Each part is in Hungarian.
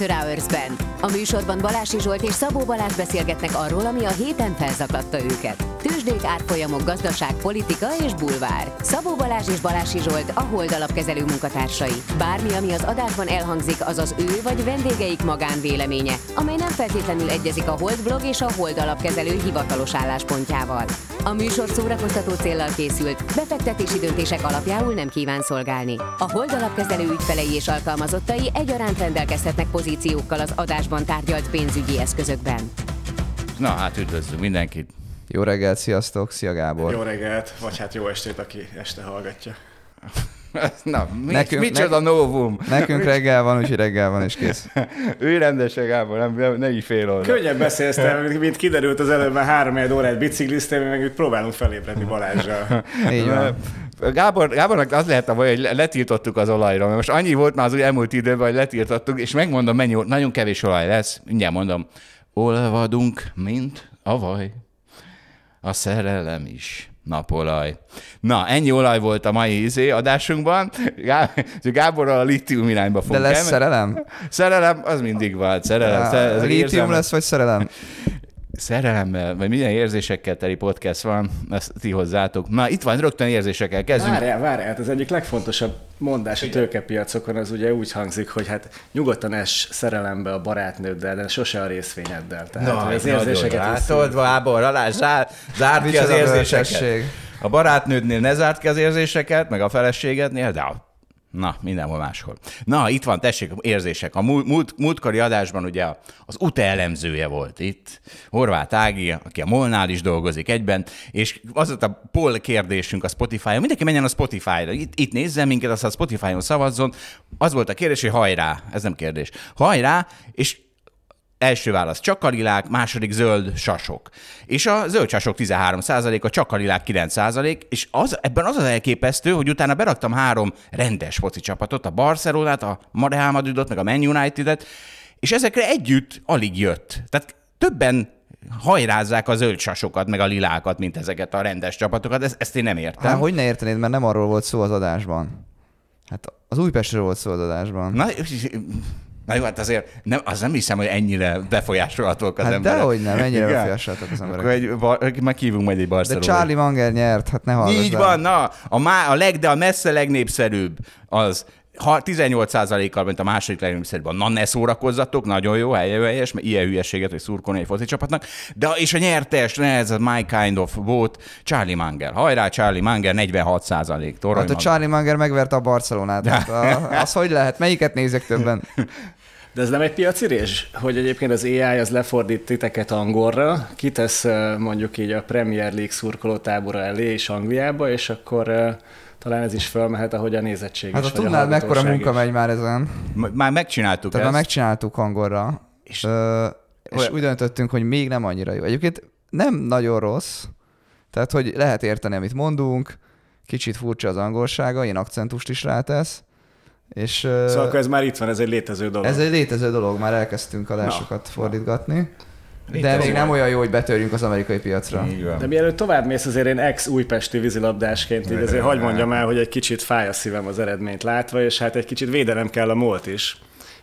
After Hours-ben. A műsorban Balási Zsolt és Szabó Balázs beszélgetnek arról, ami a héten felzakladta őket. Tőzsdék, árfolyamok, gazdaság, politika és bulvár. Szabó Balázs és Balási Zsolt a Hold alapkezelő munkatársai. Bármi, ami az adásban elhangzik, az az ő vagy vendégeik magánvéleménye, amely nem feltétlenül egyezik a Hold blog és a Hold alapkezelő hivatalos álláspontjával. A műsor szórakoztató céllal készült, befektetési döntések alapjául nem kíván szolgálni. A Hold alapkezelő ügyfelei és alkalmazottai egyaránt rendelkezhetnek pozíciókkal az adásban tárgyalt pénzügyi eszközökben. Na hát üdvözlünk mindenkit. Jó reggelt, sziasztok, szia Gábor. Jó reggelt, vagy hát jó estét, aki este hallgatja. Na, mi, Nekünk- micsoda novum? Nekünk reggel van, úgyhogy reggel van, és kész. Ő rendesen, Gábor, nem, nem, ne így fél oldal. Könnyebb beszélsz, mint- kiderült az előbb, már három egy órát bicikliztél, mi meg itt próbálunk felébredni Balázsral. Így van. Gábor, Gábornak az lehet a baj, hogy le- letiltottuk az olajra, mert most annyi volt már az elmúlt időben, hogy letiltottuk, és megmondom, mennyi, nagyon kevés olaj lesz, mindjárt mondom, olvadunk, mint a vaj, a szerelem is napolaj. Na, ennyi olaj volt a mai izé adásunkban. Gá- Gáborral a litium irányba De fogunk lesz elmenni. szerelem? Szerelem, az mindig van. Szerelem, szerelem ezek Lítium lesz, vagy szerelem? Szerelemmel, vagy milyen érzésekkel teli podcast van, ezt ti hozzátok. Na, itt van, rögtön érzésekkel kezdünk. Várjál, várjál, hát az egyik legfontosabb mondás a tőkepiacokon az ugye úgy hangzik, hogy hát nyugodtan es szerelembe a barátnőddel, de sose a részvényeddel. Tehát hogy az érzéseket Látod, Gábor, alá, zár, zárd ki az érzéseket. A barátnődnél ne zárd ki az érzéseket, meg a feleségednél, de a Na, mindenhol máshol. Na, itt van, tessék, érzések. A múlt, múlt, múltkori adásban ugye az UTE elemzője volt itt, Horváth Ági, aki a Molnál is dolgozik egyben, és az volt a poll kérdésünk a Spotify-on, mindenki menjen a Spotify-ra, itt, itt nézzen minket, aztán a Spotify-on szavazzon. Az volt a kérdés, hogy hajrá, ez nem kérdés, hajrá, és Első válasz csakarilák, második zöld sasok. És a zöld sasok 13% a csakarilák 9% és az, ebben az az elképesztő, hogy utána beraktam három rendes foci csapatot, a Barcelonát, a Real Madridot, meg a Man United-et, és ezekre együtt alig jött. Tehát többen hajrázzák a zöld sasokat, meg a lilákat, mint ezeket a rendes csapatokat. Ezt, ezt én nem értem. Hát, hogy ne értenéd, mert nem arról volt szó az adásban. Hát az Újpestről volt szó az adásban. Na, na jó, hát azért nem, az nem hiszem, hogy ennyire befolyásolhatók az Hát emberek. dehogy nem, ennyire Igen? befolyásoltak az Akkor emberek. egy, bar- meghívunk majd egy De Barcelonát. Charlie Manger nyert, hát ne hallgass Így bele. van, na, a, má, a leg, de a messze legnépszerűbb az ha 18%-kal, mint a második legnépszerűbb, a na ne szórakozzatok, nagyon jó, helyes, mert ilyen hülyeséget, hogy szurkolni egy foci csapatnak. De és a nyertes, ne, ez a my kind of vote, Charlie Munger. Hajrá, Charlie Munger, 46%. Torony Hát a. Charlie Manger megverte a Barcelonát. Hát a, az hogy lehet? Melyiket nézek többen? De ez nem egy piaci rés, hogy egyébként az AI az lefordít titeket angolra, kitesz mondjuk így a Premier League szurkoló tábora elé és Angliába, és akkor talán ez is felmehet, ahogy a nézettség Hát is, a tudnád, mekkora munka is. megy már ezen. Már megcsináltuk Tehát ezt. már megcsináltuk angolra, És- és, Ö, és Olyan- úgy döntöttünk, hogy még nem annyira jó. Egyébként nem nagyon rossz, tehát hogy lehet érteni, amit mondunk, kicsit furcsa az angolsága, ilyen akcentust is rátesz, és Szóval akkor ez már itt van, ez egy létező dolog. ez egy létező dolog, már elkezdtünk adásokat Na, fordítgatni, de még nem olyan jó, hogy betörjünk az amerikai piacra. Van. De mielőtt tovább mész, azért én ex-újpesti vízilabdásként, így azért hagyd mondjam el, hogy egy kicsit fáj a szívem az eredményt látva, és hát egy kicsit védelem kell a múlt is,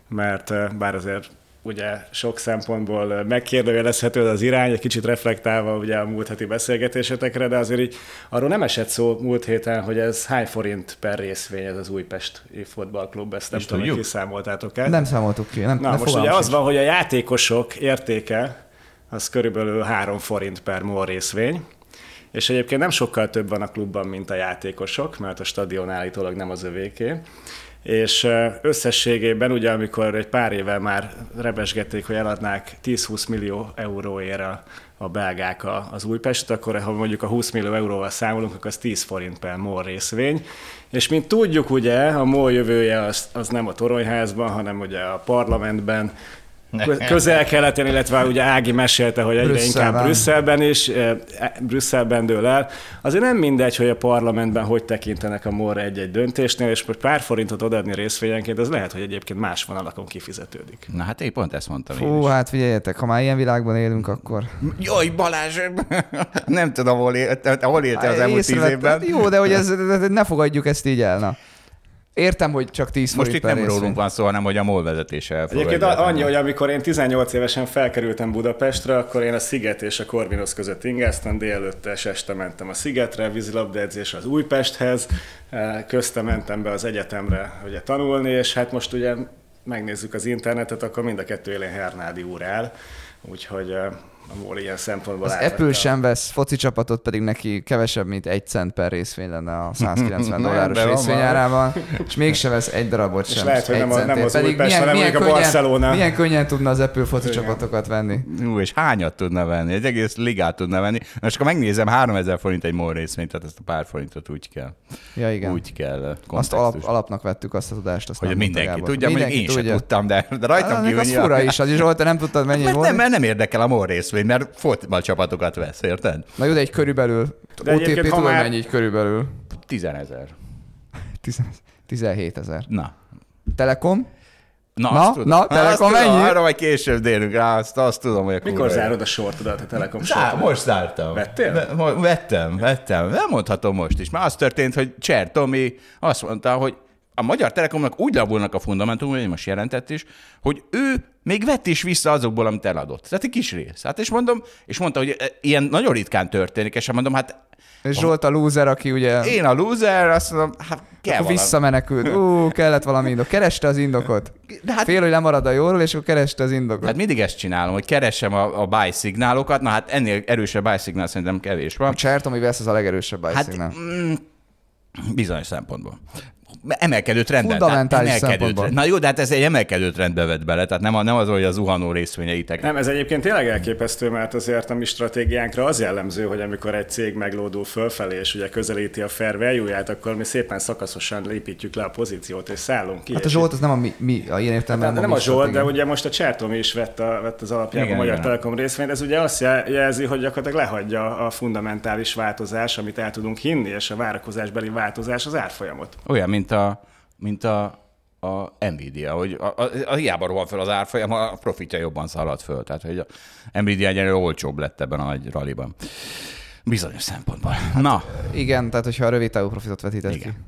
mert bár azért ugye sok szempontból megkérdőjelezhető az irány, egy kicsit reflektálva ugye a múlt heti beszélgetésetekre, de azért így arról nem esett szó múlt héten, hogy ez hány forint per részvény ez az Újpest Futballklub, ezt nem tudom, hogy kiszámoltátok el. Nem számoltuk ki, nem, Na, nem most ugye az van, hogy a játékosok értéke az körülbelül 3 forint per MOL részvény, és egyébként nem sokkal több van a klubban, mint a játékosok, mert a stadion állítólag nem az övéké. És összességében ugye, amikor egy pár éve már rebesgették, hogy eladnák 10-20 millió euróért a, a belgák a- az Újpestet, akkor ha mondjuk a 20 millió euróval számolunk, akkor az 10 forint per MOL részvény. És mint tudjuk, ugye, a MOL jövője az, az nem a toronyházban, hanem ugye a parlamentben, közel-keleten, illetve ugye Ági mesélte, hogy egyre Brüsszelben. inkább Brüsszelben is, eh, Brüsszelben dől el. Azért nem mindegy, hogy a parlamentben hogy tekintenek a MOR egy-egy döntésnél, és most pár forintot odaadni részvényenként, az lehet, hogy egyébként más vonalakon kifizetődik. Na hát én pont ezt mondtam én Fú, is. hát figyeljetek, ha már ilyen világban élünk, akkor... Jaj, Balázs! nem tudom, hol, él, hol éltél az elmúlt tíz évben. Jó, de hogy ez, ne fogadjuk ezt így el, na. Értem, hogy csak 10 Most forint itt nem rólunk van szó, hanem hogy a MOL vezetése elfogadja. Egyébként annyi, hogy amikor én 18 évesen felkerültem Budapestre, akkor én a Sziget és a Corvinus között ingáztam, délelőtt és este mentem a Szigetre, vízilabdaedzés az Újpesthez, eh, közte mentem be az egyetemre ugye tanulni, és hát most ugye megnézzük az internetet, akkor mind a kettő élén Hernádi úr áll, úgyhogy eh, a MOL ilyen szempontból Az átvette Apple a- sem vesz foci csapatot, pedig neki kevesebb, mint egy cent per részvény lenne a 190 Nem, dolláros részvényárában, és mégse vesz egy darabot És sem. lehet, hogy egy nem a- nem az Pedig Újpest, milyen, hanem milyen, mondjuk a könnyen, Barcelona. milyen könnyen tudna az Apple foci Igen. csapatokat venni. Ú, és hányat tudna venni? Egy egész ligát tudna venni. Na, és akkor megnézem, 3000 forint egy MOL részvényt, tehát ezt a pár forintot úgy kell. Ja, igen. Úgy kell azt kontextus. alap, alapnak vettük azt a tudást. Azt hogy mindenki Gábor. tudja, mondjuk én sem tudtam, de, de rajtam Hát, kívül az fura is, az is volt, nem tudtad mennyi Mert volt. nem, mert nem érdekel a MOL részvény, mert fotballcsapatokat vesz, érted? Na jó, de egy körülbelül. De OTP tudod már- mennyi így körülbelül? 10 ezer. 17 ezer. Na. Telekom? Na, Na, azt na, azt Telekom tudom, mennyi? Arra majd később délünk rá, azt, azt tudom, hogy a Mikor kurva zárod a sortodat a Telekom Zá, sortodat? most zártam. Vettél? Vettem, vettem. Nem mondhatom most is. Már az történt, hogy Cser Tomi azt mondta, hogy a Magyar Telekomnak úgy lavulnak a fundamentum, hogy most jelentett is, hogy ő még vett is vissza azokból, amit eladott. Tehát egy kis rész. Hát és mondom, és mondta, hogy e, ilyen nagyon ritkán történik, és mondom, hát És Zsolt a loser, aki ugye én a loser, azt mondom, hát kell akkor valami. visszamenekült. Ú, kellett valami indok. Kereste az indokot. De hát- Fél, hogy lemarad a jóról, és akkor kereste az indokot. Hát mindig ezt csinálom, hogy keresem a, a buy szignálokat, na hát ennél erősebb buy szignál szerintem kevés van. A Csertom, ami vesz, az a legerősebb Hát bajszignál. mm, bizonyos szempontból. Emelkedő trendben. Fundamentális tehát emelkedő trend. Na jó, de hát ez egy emelkedő trendbe vett bele, tehát nem, a, nem az, hogy az zuhanó részvényeitek. Nem, ez egyébként tényleg elképesztő, mert azért a mi stratégiánkra az jellemző, hogy amikor egy cég meglódul fölfelé, és ugye közelíti a fair value-ját, akkor mi szépen szakaszosan lépítjük le a pozíciót, és szállunk ki. Hát a Zsolt az nem a mi, mi a ilyen értelemben. Hát nem a mi Zsolt, de ugye most a Csertom is vett, a, vett az alapjában Igen, a Magyar igen. Telekom részvényt. Ez ugye azt jel- jelzi, hogy gyakorlatilag lehagyja a fundamentális változás, amit el tudunk hinni, és a várakozásbeli változás az árfolyamot. Olyan, mint a, mint a, a Nvidia, hogy a, a, a hiába rohan fel az árfolyam, a profitja jobban szalad föl. Tehát, hogy a Nvidia egyenlően olcsóbb lett ebben a nagy ralliban. Bizonyos szempontból. Na, Igen, tehát hogyha a rövid távú profitot vetített ki. Igen.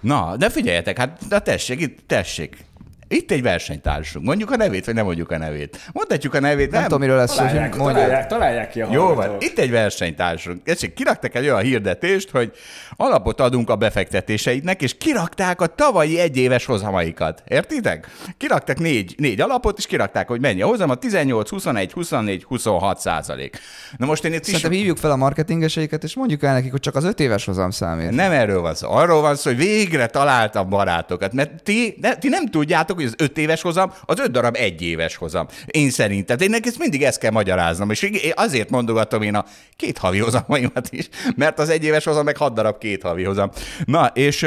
Na, de figyeljetek, hát de tessék, itt, tessék. Itt egy versenytársunk. Mondjuk a nevét, vagy nem mondjuk a nevét. Mondhatjuk a nevét, Nem, tudom, miről lesz szó, Találják, hogy találják, találják ki a Jó van, hallgatók. itt egy versenytársunk. Tessék, kiraktak egy olyan hirdetést, hogy alapot adunk a befektetéseidnek, és kirakták a tavalyi egyéves hozamaikat. Értitek? Kiraktak négy, négy alapot, és kirakták, hogy mennyi a hozam, a 18, 21, 24, 26 százalék. Na most én itt is... Szerintem hívjuk fel a marketingeseiket, és mondjuk el nekik, hogy csak az öt éves hozam számít. Nem erről van szó. Arról van szó, hogy végre találtam barátokat. Mert ti, ne, ti nem tudjátok, hogy az öt éves hozam, az öt darab egy éves hozam. Én szerintem. De én ezt mindig ezt kell magyaráznom. És én azért mondogatom én a két havi hozamaimat is, mert az egy éves hozam meg hat darab két havi hozam. Na, és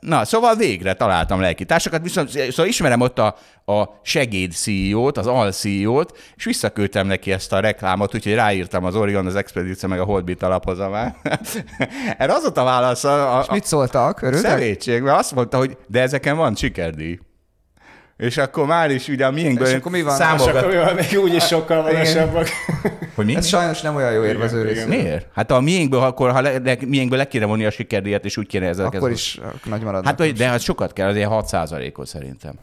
na, szóval végre találtam lelkitársakat, viszont szóval ismerem ott a, a segéd CEO-t, az al CEO-t, és visszaküldtem neki ezt a reklámot, úgyhogy ráírtam az Orion, az Expedíció, meg a Holdbit alaphozamát. Erre az volt a válasz a, a, És mit szóltak? Örültek? Szerétség, mert azt mondta, hogy de ezeken van sikerdíj. És akkor már is ugye a miénkből És akkor mi van? És számogat, akkor mi van, még úgyis sokkal magasabbak. hogy mi? Ez sajnos nem olyan jó érvező rész. Miért? Hát a miénkből, akkor ha le, le, miénkből le kéne vonni a sikerdíjat, és úgy kéne ezeket. Akkor is nagy maradnak. Hát, hogy, de hát sokat kell, azért 6 ot szerintem.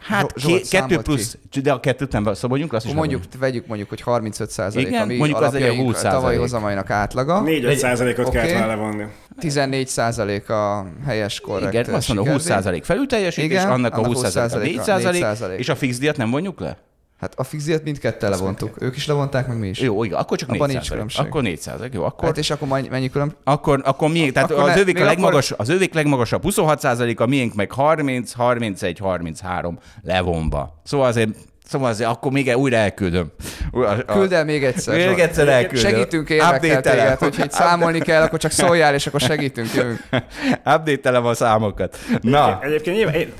Hát Zsolt, ké, kettő plusz, de a kettőt nem szabadjunk, azt is mondjuk, vegyük mondjuk, hogy 35 százalék, Igen, ami mondjuk az egy alapjaink 20 tavalyi százalék. hozamainak átlaga. 4-5 százalékot Oké. kellett volna levonni. 14 százalék a helyes korrekt Igen, azt mondom, 20 sikerdíj. felülteljesítés, Igen, annak a annak 20 a 4 4%, és a fix díjat nem vonjuk le? Hát a fixdiat mindketten levontuk. Ők is levonták, meg mi is. Jó, igen, akkor csak Abban 4 nincs különbség. Akkor 4 jó, akkor Hát és akkor mennyi különb... Akkor, akkor miénk, tehát Akkor az, övék a akkor- legmagas, az övék legmagasabb 26% a miénk meg 30, 31, 33 levonva. Szóval azért, szóval azért akkor még újra elküldöm. Küld el még egyszer. Még Zsolt. egyszer elküldöm. Segítünk érvekkel téged, hogyha itt számolni kell, akkor csak szóljál, és akkor segítünk, jövünk. Update-elem a számokat. Na, Egyébként nyilván én,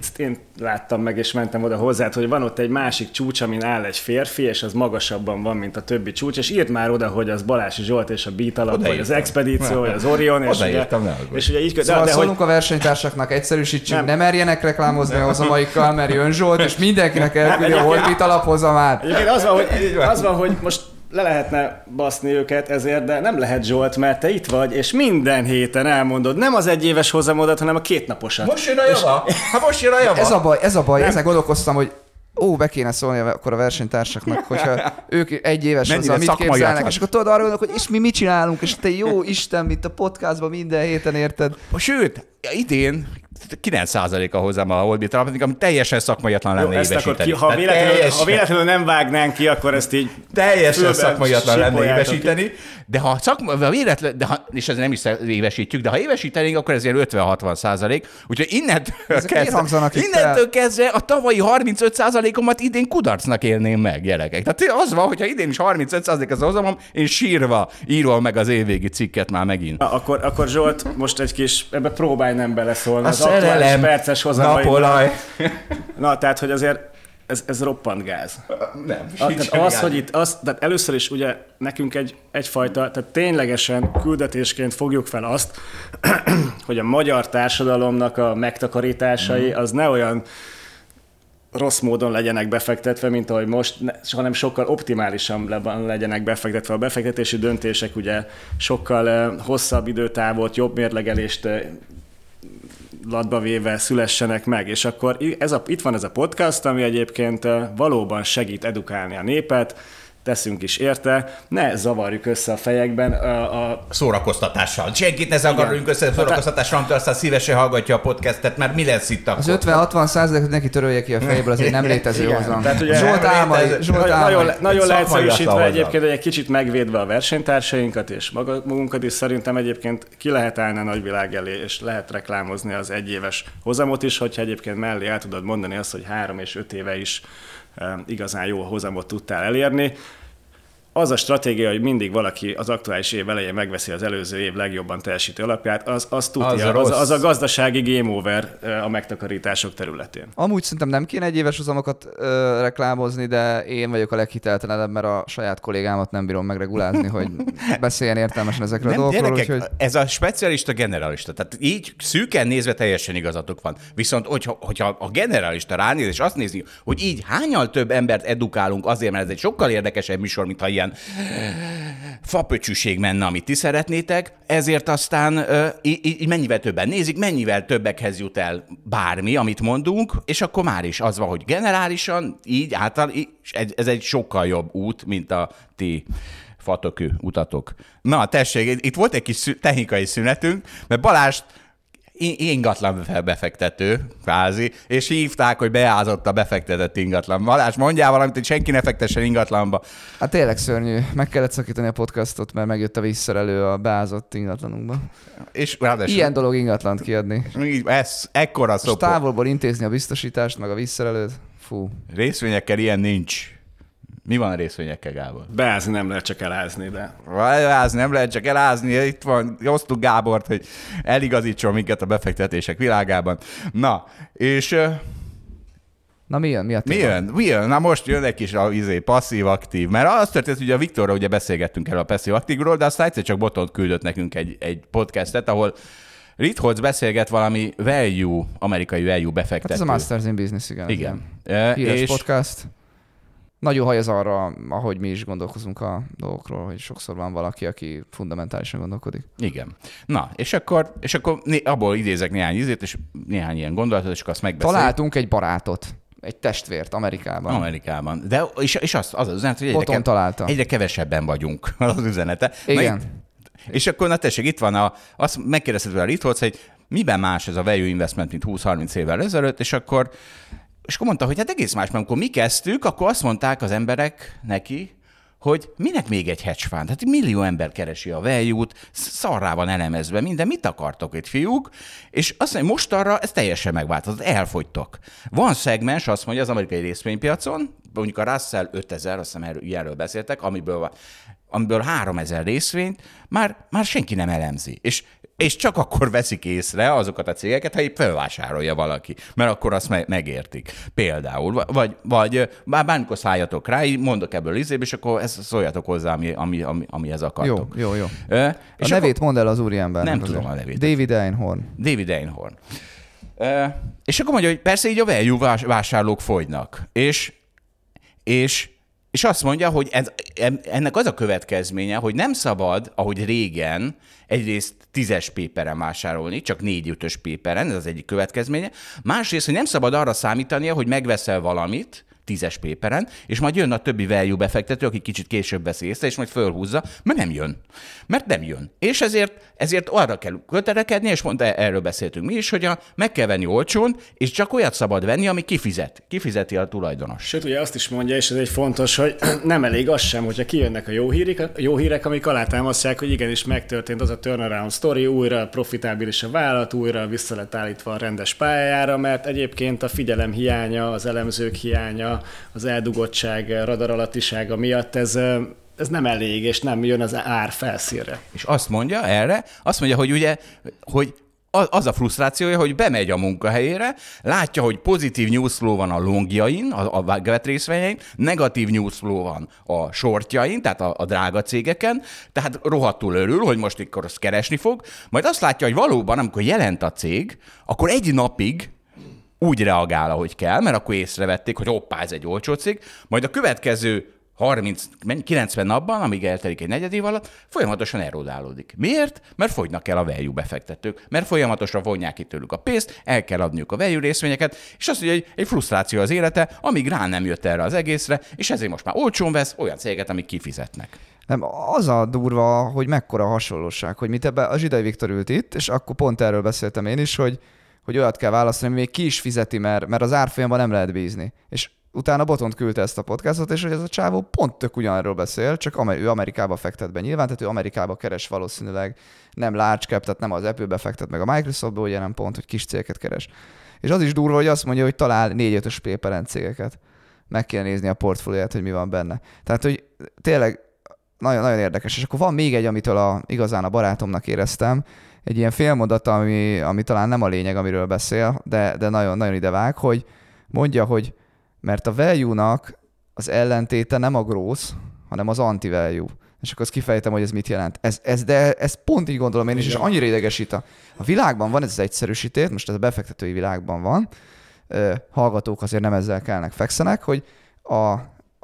ezt én láttam meg, és mentem oda hozzá, hogy van ott egy másik csúcs, amin áll egy férfi, és az magasabban van, mint a többi csúcs, és írt már oda, hogy az Balási Zsolt és a Beat alap, vagy az. Expedíció, vagy az Orion, és ugye, Odaírtam, ne aggódj. és ugye így, de, Szóval de, hogy, szólunk a versenytársaknak, egyszerűsítsünk, Nem. ne merjenek reklámozni a hozamaikkal, mert jön Zsolt, és mindenkinek elküldi a egyébként- Holbit alaphozamát. Egyébként az van, hogy, az van, hogy most le lehetne baszni őket ezért, de nem lehet Zsolt, mert te itt vagy, és minden héten elmondod, nem az egyéves hozamodat, hanem a kétnaposat. Most jön a java! Hát most jön a java! Ez a baj, ez a baj, ezen gondolkoztam, hogy ó, be kéne szólni akkor a versenytársaknak, hogyha ők egy éves Mennyire hozzá, mit képzelnek, és akkor tudod arra gondolok, hogy és mi mit csinálunk, és te jó Isten, mint a podcastban minden héten érted. Sőt, idén 9%-a hozzám a Holbit alapítani, ami teljesen szakmaiatlan Jó, lenne ezt akkor évesíteni. ki, ha, véletlenül, teljesen- ha véletlenül nem vágnánk ki, akkor ezt így teljesen szakmaiatlan lenne évesíteni, de ha szakma, ha véletlen, de ha, és ez nem is évesítjük, de ha évesítenénk, akkor ez ilyen 50-60 százalék, úgyhogy innentől Ezek kezdve, innentől kezdve a tavalyi 35 százalékomat idén kudarcnak élném meg, gyerekek. Tehát az van, hogyha idén is 35 százalék az hozamom, én sírva írom meg az évvégi cikket már megint. Na, akkor, akkor Zsolt, most egy kis, ebbe próbálj nem beleszólni. Az szerelem, perces napolaj. Na, tehát, hogy azért ez, ez roppant gáz. Nem, A, tehát az, hogy itt, az, tehát először is ugye nekünk egy, egyfajta, tehát ténylegesen küldetésként fogjuk fel azt, hogy a magyar társadalomnak a megtakarításai az ne olyan rossz módon legyenek befektetve, mint ahogy most, ne- hanem sokkal optimálisan legyenek befektetve. A befektetési döntések ugye sokkal eh, hosszabb időtávot, jobb mérlegelést eh, latba véve szülessenek meg. És akkor ez a, itt van ez a podcast, ami egyébként valóban segít edukálni a népet, teszünk is érte, ne zavarjuk össze a fejekben a, a szórakoztatással. Senkit ne zavarjunk össze szórakoztatással, amitől aztán szívesen hallgatja a podcastet, mert mi lesz itt akkor? Az 50-60 százalékot neki törölje ki a fejéből, az egy nem létező hozam. Zsolt álmai, Zsolt nagyon, álmai. nagyon, nagyon leegyszerűsítve egyébként, hogy egy kicsit megvédve a versenytársainkat és maga- magunkat is szerintem egyébként ki lehet állni a nagyvilág elé, és lehet reklámozni az egyéves hozamot is, hogyha egyébként mellé el tudod mondani azt, hogy három és öt éve is igazán jó hozamot tudtál elérni. Az a stratégia, hogy mindig valaki az aktuális év elején megveszi az előző év legjobban teljesítő alapját, az, az, tudja, Az az, a az, az a gazdasági game over a megtakarítások területén. Amúgy szerintem nem kéne egy éves hozamokat ö, reklámozni, de én vagyok a leghiteltelenebb, mert a saját kollégámat nem bírom megregulázni, hogy beszéljen értelmesen ezekről a Nem, dolgokról. gyerekek, Úgyhogy... ez a specialista generalista. Tehát így szűken nézve teljesen igazatok van. Viszont, hogyha, hogyha a generalista ránéz, és azt nézi, hogy így hányal több embert edukálunk azért, mert ez egy sokkal érdekesebb műsor, mint ha ilyen fapöcsűség menne, amit ti szeretnétek, ezért aztán ö, így, így mennyivel többen nézik, mennyivel többekhez jut el bármi, amit mondunk, és akkor már is az van, hogy generálisan, így által, így, ez, egy sokkal jobb út, mint a ti fatökő utatok. Na, tessék, itt volt egy kis technikai szünetünk, mert Balást ingatlan befektető, kvázi, és hívták, hogy beázott a befektetett ingatlan. Balázs, mondjál valamit, hogy senki ne fektessen ingatlanba. Hát tényleg szörnyű. Meg kellett szakítani a podcastot, mert megjött a visszarelő a beázott ingatlanunkba. És ráadásul Ilyen dolog ingatlant kiadni. ez ekkora És szopó. távolból intézni a biztosítást, meg a visszarelőt. Fú. Részvényekkel ilyen nincs. Mi van a részvényekkel, Gábor? Beázni nem lehet csak elázni, de Elázni nem lehet csak elázni, itt van, hoztuk Gábort, hogy eligazítson minket a befektetések világában. Na, és Na mi jön? Mi a mi téma? jön? Mi jön? Na most jön egy kis a, izé, passzív-aktív, mert az történt, hogy a Viktorra ugye beszélgettünk el a passzív-aktívról, de aztán egyszer csak Botont küldött nekünk egy, egy podcastet, ahol Ritholz beszélget valami value, amerikai value Hát befektető. ez a Masters in Business, igen. Igen. ilyen E, Híres és podcast. Nagyon hajaz arra, ahogy mi is gondolkozunk a dolgokról, hogy sokszor van valaki, aki fundamentálisan gondolkodik. Igen. Na, és akkor, és akkor abból idézek néhány izét, és néhány ilyen gondolatot, és akkor azt megbeszéljük. Találtunk egy barátot, egy testvért Amerikában. Amerikában. De, és, és az, az az üzenet, hogy egyre, Boton találta. egyre kevesebben vagyunk, az az üzenete. Igen. Na, itt- és akkor, na tessék, itt van a, azt megkérdezted tőle a Ritholz, hogy miben más ez a value investment, mint 20-30 évvel ezelőtt, és akkor, és akkor mondta, hogy hát egész más, mert amikor mi kezdtük, akkor azt mondták az emberek neki, hogy minek még egy hedge fund? Hát millió ember keresi a value-t, szarrá van elemezve minden, mit akartok itt, fiúk? És azt mondja, most arra ez teljesen megváltozott, elfogytok. Van szegmens, azt mondja az amerikai részvénypiacon, mondjuk a Russell 5000, azt hiszem erről, ilyenről beszéltek, amiből, amiből 3000 részvényt már, már senki nem elemzi. És, és csak akkor veszik észre azokat a cégeket, ha épp felvásárolja valaki, mert akkor azt me- megértik. Például, vagy, vagy bár bármikor szálljatok rá, így mondok ebből izébe, és akkor ezt szóljatok hozzá, ami, ami, ami, amihez Jó, akartok. jó, jó. Ö, A és nevét mondd el az úriembernek. Nem azért. tudom a nevét. David Einhorn. David Einhorn. Uh, és akkor mondja, hogy persze így a value vás- vásárlók fogynak. És, és és azt mondja, hogy ez, ennek az a következménye, hogy nem szabad, ahogy régen, egyrészt tízes péperen vásárolni, csak négy-ötös péperen, ez az egyik következménye. Másrészt, hogy nem szabad arra számítania, hogy megveszel valamit, tízes péperen, és majd jön a többi value befektető, aki kicsit később veszi észre, és majd fölhúzza, mert nem jön. Mert nem jön. És ezért, ezért arra kell köterekedni, és mondta, erről beszéltünk mi is, hogy a, meg kell venni olcsón, és csak olyat szabad venni, ami kifizet. Kifizeti a tulajdonos. Sőt, ugye azt is mondja, és ez egy fontos, hogy nem elég az sem, hogyha kijönnek a jó hírek, jó hírek amik alátámasztják, hogy igenis megtörtént az a turnaround story, újra profitábilis a vállalat, újra vissza lett állítva a rendes pályára, mert egyébként a figyelem hiánya, az elemzők hiánya, az eldugottság, radarattisága miatt ez, ez nem elég, és nem jön az ár felszínre. És azt mondja erre, azt mondja, hogy ugye, hogy az a frusztrációja, hogy bemegy a munkahelyére, látja, hogy pozitív newsflow van a longjain, a, a részvényein, negatív newsflow van a shortjain, tehát a, a drága cégeken, tehát rohadtul örül, hogy most akkor azt keresni fog, majd azt látja, hogy valóban, amikor jelent a cég, akkor egy napig úgy reagál, ahogy kell, mert akkor észrevették, hogy hoppá, ez egy olcsó cég, majd a következő 30, 90 napban, amíg eltelik egy negyed év alatt, folyamatosan erodálódik. Miért? Mert fogynak el a value befektetők, mert folyamatosan vonják ki tőlük a pénzt, el kell adniuk a value részvényeket, és mondja, hogy egy frusztráció az élete, amíg rá nem jött erre az egészre, és ezért most már olcsón vesz olyan céget, amik kifizetnek. Nem, az a durva, hogy mekkora hasonlóság, hogy mit ebbe a Zsidai Viktor ült itt, és akkor pont erről beszéltem én is, hogy hogy olyat kell választani, ami még ki is fizeti, mert, mert az árfolyamban nem lehet bízni. És utána Botont küldte ezt a podcastot, és hogy ez a csávó pont tök ugyanarról beszél, csak ő Amerikába fektet be nyilván, tehát ő Amerikába keres valószínűleg nem large cap, tehát nem az Apple-be fektet meg a Microsoftba, ugye nem pont, hogy kis cégeket keres. És az is durva, hogy azt mondja, hogy talál 4-5-ös péperen cégeket. Meg kell nézni a portfólióját, hogy mi van benne. Tehát, hogy tényleg nagyon, nagyon érdekes. És akkor van még egy, amitől a, igazán a barátomnak éreztem, egy ilyen félmondat, ami, ami talán nem a lényeg, amiről beszél, de, de nagyon, nagyon idevág, hogy mondja, hogy mert a value-nak az ellentéte nem a gross, hanem az anti-value. És akkor azt kifejtem, hogy ez mit jelent. Ez, ez, de ez pont így gondolom én is, és annyira idegesít. A, a világban van ez az egyszerűsítés, most ez a befektetői világban van, hallgatók azért nem ezzel kellnek, fekszenek, hogy a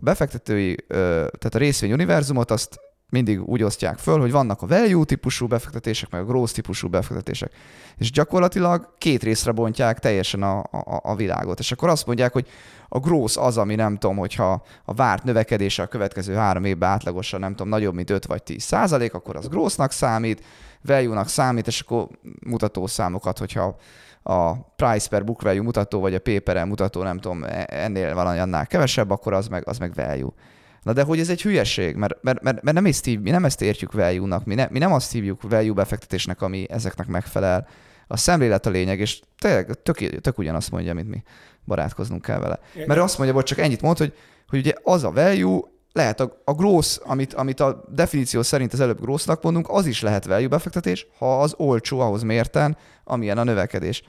befektetői, tehát a részvény univerzumot azt mindig úgy osztják föl, hogy vannak a value típusú befektetések, meg a growth típusú befektetések. És gyakorlatilag két részre bontják teljesen a, a, a világot. És akkor azt mondják, hogy a growth az, ami nem tudom, hogyha a várt növekedése a következő három évben átlagosan nem tudom, nagyobb, mint 5 vagy 10 százalék, akkor az growthnak számít, value-nak számít, és akkor mutatószámokat, hogyha a price per book value mutató, vagy a paper mutató, nem tudom, e, ennél valami annál kevesebb, akkor az meg, az meg value. Na de hogy ez egy hülyeség, mert, mert, mert, mert nem, ezt hív, mi nem ezt értjük value-nak, mi, ne, mi nem azt hívjuk value befektetésnek, ami ezeknek megfelel. A szemlélet a lényeg, és tényleg tök, tök ugyanazt mondja, mint mi barátkoznunk kell vele. Mert azt mondja, hogy csak ennyit mond, hogy, hogy ugye az a value, lehet a, a gross, amit, amit a definíció szerint az előbb grossnak mondunk, az is lehet value befektetés, ha az olcsó ahhoz mérten, amilyen a növekedés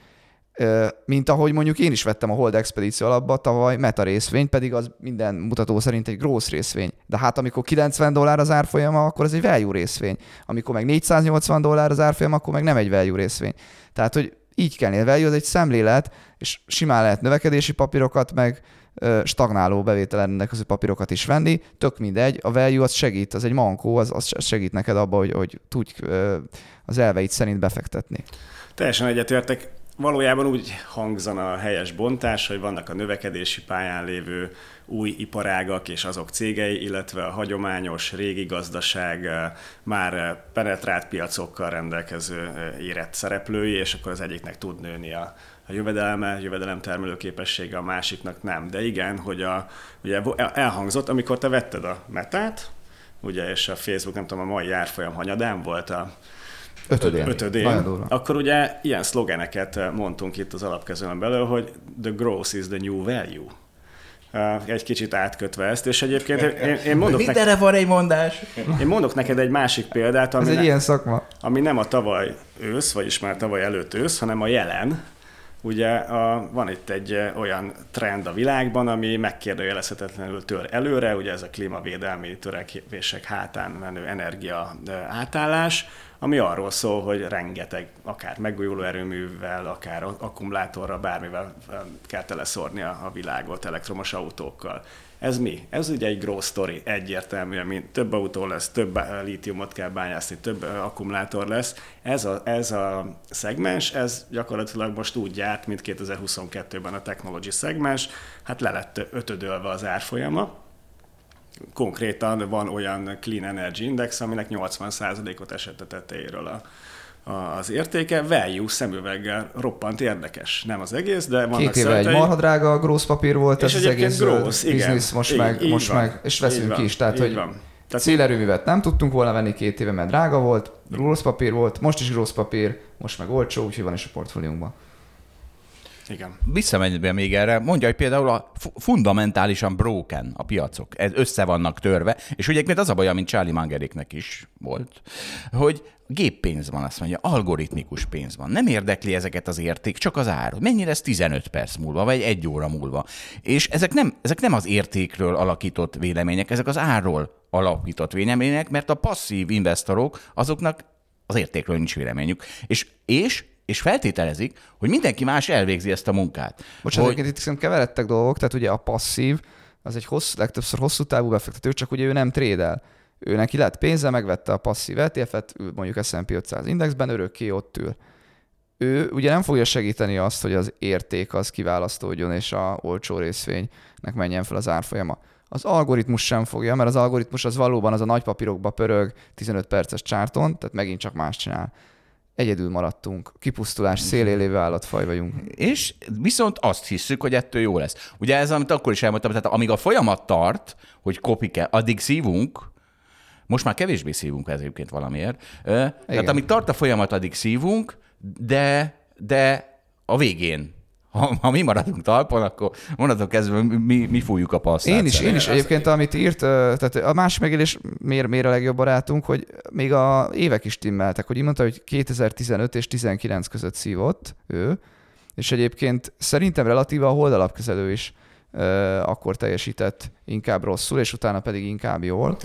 mint ahogy mondjuk én is vettem a Hold Expedíció alapba tavaly meta részvényt, pedig az minden mutató szerint egy gross részvény. De hát amikor 90 dollár az árfolyama, akkor ez egy value részvény. Amikor meg 480 dollár az árfolyama, akkor meg nem egy value részvény. Tehát, hogy így kell nézni. Value az egy szemlélet, és simán lehet növekedési papírokat, meg stagnáló bevételen rendelkező papírokat is venni, tök mindegy, a value az segít, az egy mankó, az, az segít neked abba, hogy, hogy tudj az elveit szerint befektetni. Teljesen egyetértek valójában úgy hangzana a helyes bontás, hogy vannak a növekedési pályán lévő új iparágak és azok cégei, illetve a hagyományos régi gazdaság eh, már eh, penetrált piacokkal rendelkező eh, érett szereplői, és akkor az egyiknek tud nőni a, a jövedelme, jövedelemtermelő képessége, a másiknak nem. De igen, hogy a, ugye elhangzott, amikor te vetted a metát, ugye, és a Facebook, nem tudom, a mai árfolyam hanyadán volt a Ötödén. Ötödén. Akkor ugye ilyen szlogeneket eh, mondtunk itt az alapkezően belül, hogy the growth is the new value. Eh, egy kicsit átkötve ezt, és egyébként én, én mondok Mindenre neked, van egy mondás. Én mondok neked egy másik példát, ami, Ez egy ne, ilyen szakma. ami nem a tavaly ősz, vagyis már tavaly előtt ősz, hanem a jelen, Ugye a, van itt egy eh, olyan trend a világban, ami megkérdőjelezhetetlenül tör előre, ugye ez a klímavédelmi törekvések hátán menő energia átállás, ami arról szól, hogy rengeteg, akár megújuló erőművel, akár akkumulátorra, bármivel kell teleszórni a, világot elektromos autókkal. Ez mi? Ez ugye egy growth story, egyértelműen, mint több autó lesz, több lítiumot kell bányászni, több akkumulátor lesz. Ez a, ez a szegmens, ez gyakorlatilag most úgy járt, mint 2022-ben a technology szegmens, hát le lett ötödölve az árfolyama, konkrétan van olyan Clean Energy Index, aminek 80%-ot esett a tetejéről a, az értéke, value szemüveggel roppant érdekes. Nem az egész, de van Két éve egy marha drága grossz papír volt, és ez az egész grossz, biznisz most, így, meg, így most van, meg, és veszünk van, is. Tehát, hogy van. Tehát szélerőművet nem tudtunk volna venni két éve, mert drága volt, grossz papír volt, most is grossz papír, most meg olcsó, úgyhogy van is a portfóliónkban. Igen. Visszamegyve még erre, mondja, hogy például a fundamentálisan broken a piacok, ez össze vannak törve, és ugye az a baj, mint Charlie Mangeréknek is volt, hogy géppénz van, azt mondja, algoritmikus pénz van. Nem érdekli ezeket az érték, csak az ár. Mennyire ez 15 perc múlva, vagy egy óra múlva. És ezek nem, ezek nem az értékről alakított vélemények, ezek az árról alakított vélemények, mert a passzív investorok, azoknak az értékről nincs véleményük. És, és és feltételezik, hogy mindenki más elvégzi ezt a munkát. Bocsánat, hogy... itt szerintem keveredtek dolgok, tehát ugye a passzív, az egy hosszú, legtöbbször hosszú távú befektető, csak ugye ő nem trédel. Ő neki lett pénze, megvette a passzív ETF-et, mondjuk S&P 500 indexben, örökké ott ül. Ő ugye nem fogja segíteni azt, hogy az érték az kiválasztódjon, és a olcsó részvénynek menjen fel az árfolyama. Az algoritmus sem fogja, mert az algoritmus az valóban az a nagy papírokba pörög 15 perces csárton, tehát megint csak más csinál egyedül maradtunk. Kipusztulás szélén lévő állatfaj vagyunk. És viszont azt hiszük, hogy ettől jó lesz. Ugye ez, amit akkor is elmondtam, tehát amíg a folyamat tart, hogy kopik addig szívunk, most már kevésbé szívunk ez egyébként valamiért. Igen. Tehát amíg tart a folyamat, addig szívunk, de, de a végén ha, ha mi maradunk talpon, akkor mondatok kezdve mi, mi fújjuk a passzát. Én is, én is egyébként, amit írt, tehát a másik megélés miért, miért a legjobb barátunk, hogy még a évek is timmeltek, hogy így mondta, hogy 2015 és 19 között szívott ő, és egyébként szerintem relatíva a holdalapkezelő is akkor teljesített inkább rosszul, és utána pedig inkább jól. 17-19.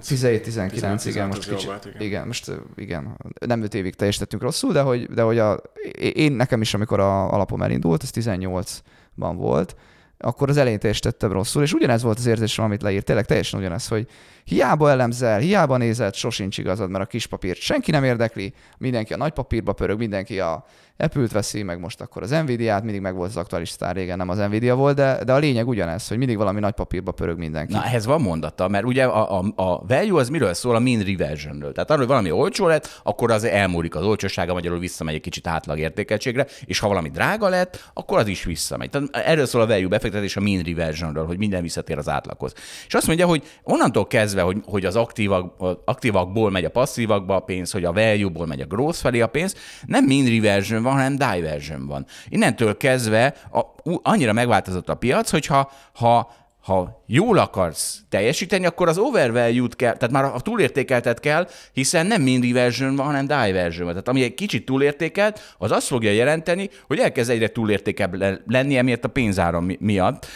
17-19, igen, most kicsit, volt, igen. igen. most igen, nem 5 évig teljesítettünk rosszul, de hogy, de hogy a, én nekem is, amikor a alapom elindult, ez 18-ban volt, akkor az elején teljesítettem rosszul, és ugyanez volt az érzésem, amit leírt, tényleg teljesen ugyanez, hogy hiába elemzel, hiába nézed, sosincs igazad, mert a kis papírt senki nem érdekli, mindenki a nagy papírba pörög, mindenki a Apple-t veszi, meg most akkor az Nvidia-t, mindig meg volt az aktuális sztár, régen nem az Nvidia volt, de, de a lényeg ugyanez, hogy mindig valami nagy papírba pörög mindenki. Na, ehhez van mondata, mert ugye a, a, a value az miről szól? A mean reversionről. Tehát arról, hogy valami olcsó lett, akkor az elmúlik az olcsósága, magyarul visszamegy egy kicsit átlag értékeltségre, és ha valami drága lett, akkor az is visszamegy. Tehát erről szól a value befektetés a mean reversionről, hogy minden visszatér az átlaghoz. És azt mondja, hogy onnantól kezdve, hogy, hogy az aktívak, aktívakból megy a passzívakba a pénz, hogy a value-ból megy a growth felé a pénz, nem mean reversion van, hanem diversion van. Innentől kezdve a, annyira megváltozott a piac, hogyha ha, ha jól akarsz teljesíteni, akkor az overvalue-t kell, tehát már a túlértékeltet kell, hiszen nem mind diversion van, hanem diversion van. Tehát ami egy kicsit túlértékelt, az azt fogja jelenteni, hogy elkezd egyre túlértékebb lenni, emiatt a pénzáram miatt.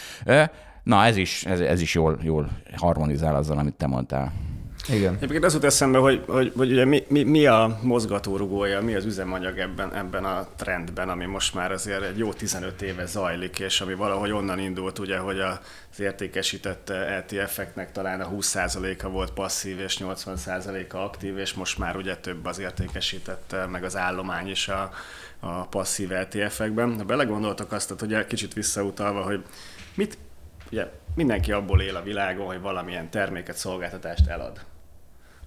Na, ez is, ez, ez is jól, jól harmonizál azzal, amit te mondtál. Igen. Egyébként az jut eszembe, hogy, hogy, hogy ugye mi, mi, mi, a mozgatórugója, mi az üzemanyag ebben, ebben a trendben, ami most már azért egy jó 15 éve zajlik, és ami valahogy onnan indult, ugye, hogy az értékesített ETF-eknek talán a 20%-a volt passzív, és 80%-a aktív, és most már ugye több az értékesített, meg az állomány is a, a passzív ETF-ekben. Ha belegondoltak azt, hogy ugye kicsit visszautalva, hogy mit, ugye mindenki abból él a világon, hogy valamilyen terméket, szolgáltatást elad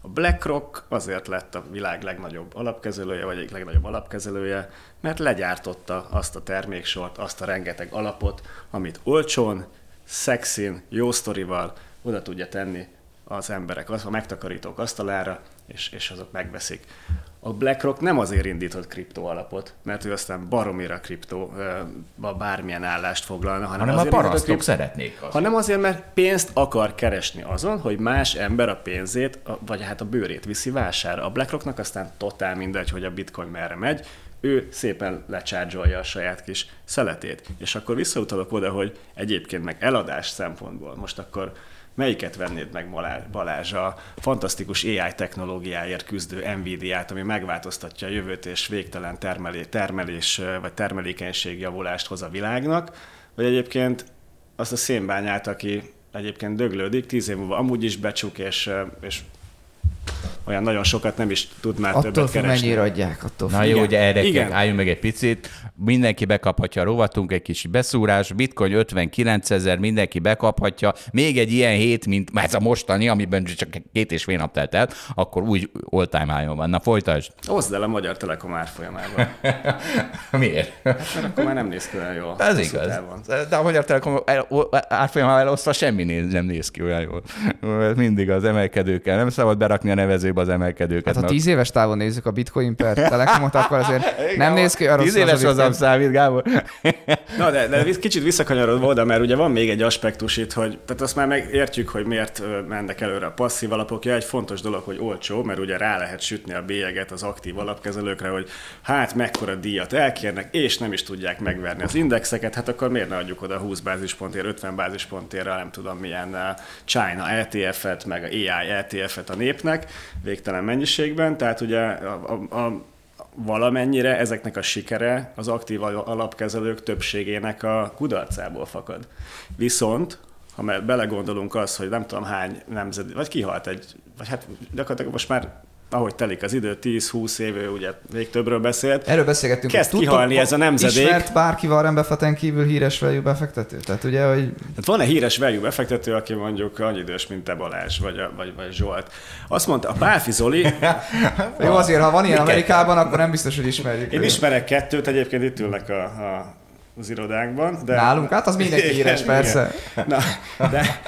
a BlackRock azért lett a világ legnagyobb alapkezelője, vagy egyik legnagyobb alapkezelője, mert legyártotta azt a terméksort, azt a rengeteg alapot, amit olcsón, szexin, jó sztorival oda tudja tenni az emberek, az, a megtakarítók asztalára, és, és azok megveszik. A BlackRock nem azért indított kriptó alapot, mert ő aztán baromira kriptóba bármilyen állást foglalna, hanem, hanem azért, a parasztok kriptó, szeretnék. Azt. Hanem azért, mert pénzt akar keresni azon, hogy más ember a pénzét, vagy hát a bőrét viszi vására. A BlackRocknak aztán totál mindegy, hogy a bitcoin merre megy, ő szépen lecsárgyolja a saját kis szeletét. És akkor visszautalok oda, hogy egyébként meg eladás szempontból, most akkor melyiket vennéd meg Balázs? A fantasztikus AI technológiáért küzdő Nvidia-t, ami megváltoztatja a jövőt és végtelen termelé, termelés vagy termelékenység javulást hoz a világnak, vagy egyébként azt a szénbányát, aki egyébként döglődik, tíz év múlva amúgy is becsuk, és, és olyan nagyon sokat nem is tud már Attól többet keresni. mennyire adják. Attól Na jó, ugye erre Igen. álljunk meg egy picit. Mindenki bekaphatja a rovatunk, egy kis beszúrás, bitcoin 59 ezer, mindenki bekaphatja. Még egy ilyen hét, mint ez a mostani, amiben csak két és fél nap telt el, akkor úgy all time high van. Na folytasd. Hozd el a Magyar Telekom árfolyamával. Miért? Mert akkor már nem néz ki olyan jól. Ez igaz. De a Magyar Telekom el- árfolyamával elosztva semmi néz, nem néz ki olyan jól. Mindig az emelkedőkkel. Nem szabad berakni a nevezőbe az emelkedőket. Hát ha tíz éves távon nézzük a bitcoin per telekomot, akkor azért nem néz ki arra Tíz éves az nem számít, Gábor. Na, de, de kicsit visszakanyarodva oda, mert ugye van még egy aspektus itt, hogy tehát azt már megértjük, hogy miért mennek előre a passzív alapok. Ja, egy fontos dolog, hogy olcsó, mert ugye rá lehet sütni a bélyeget az aktív alapkezelőkre, hogy hát mekkora díjat elkérnek, és nem is tudják megverni az indexeket, hát akkor miért ne adjuk oda 20 bázispontért, 50 bázispontért, nem tudom milyen China ETF-et, meg a AI ETF-et a népnek végtelen mennyiségben, tehát ugye a, a, a valamennyire ezeknek a sikere az aktív alapkezelők többségének a kudarcából fakad. Viszont, ha belegondolunk az, hogy nem tudom hány nemzet, vagy kihalt egy, vagy hát gyakorlatilag most már ahogy telik az idő, 10-20 éve, ugye még többről beszélt. Erről beszélgettünk. Kezd hogy kihalni ez a nemzedék. Ismert bárki Warren Buffetten kívül híres value befektető? Tehát ugye, hogy Hát van-e híres value befektető, aki mondjuk annyi idős, mint te Balázs, vagy, a- vagy, vagy Zsolt? Azt mondta, a Pálfi Zoli, jó azért, ha van ilyen? Amerikában, akkor nem biztos, hogy ismerjük. én őt. ismerek kettőt, egyébként itt ülnek a, a az irodánkban. De... Nálunk? Hát az mindenki Igen, híres, igen. persze. Na, de,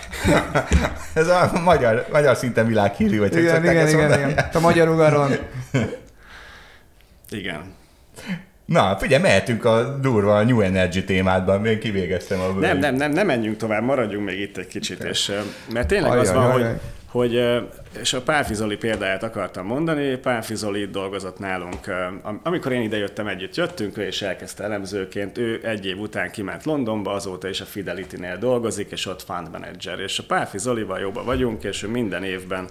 Ez a magyar, magyar szinten világhírű, vagy Igen, igen, igen, igen. A magyar ugaron. igen. Na, figyelj, mehetünk a durva New Energy témádban, még kivégeztem a Nem, nem, nem, nem menjünk tovább, maradjunk még itt egy kicsit, és, mert tényleg Ajaj, az van, ajaj. hogy, hogy és a Pálfizoli példáját akartam mondani, Pálfizoli dolgozott nálunk, amikor én idejöttem, együtt jöttünk, ő is elkezdte elemzőként, ő egy év után kiment Londonba, azóta is a Fidelity-nél dolgozik, és ott fund manager, és a Pálfizolival jóba vagyunk, és ő minden évben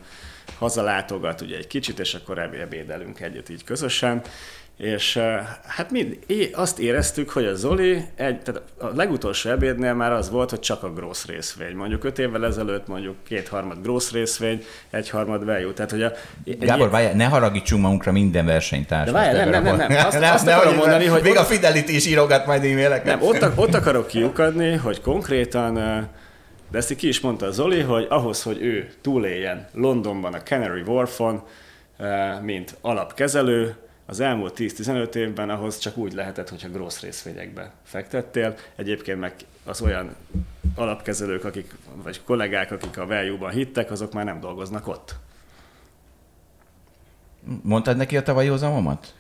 hazalátogat ugye egy kicsit, és akkor ebé- ebédelünk együtt így közösen, és eh, hát é- azt éreztük, hogy a Zoli, egy, tehát a legutolsó ebédnél már az volt, hogy csak a grossz részvény. Mondjuk öt évvel ezelőtt mondjuk kétharmad grossz részvény, egyharmad value. Tehát, hogy a, egy Gábor, ilyen- várjál, ne haragítsunk magunkra minden versenytársat. De várjál, nem, nem, nem, nem. Azt- azt ne, akarom hogy- mondani, hogy Még ott- a Fidelity is írogat majd e-maileket. Nem, ott, ott akarok kiukadni, hogy konkrétan, eh, de ezt ki is mondta Zoli, hogy ahhoz, hogy ő túléljen Londonban a Canary Wharfon, eh, mint alapkezelő, az elmúlt 10-15 évben ahhoz csak úgy lehetett, hogyha grossz részvényekbe fektettél. Egyébként meg az olyan alapkezelők, akik, vagy kollégák, akik a value-ban hittek, azok már nem dolgoznak ott. Mondtad neki a tavalyi hozamomat?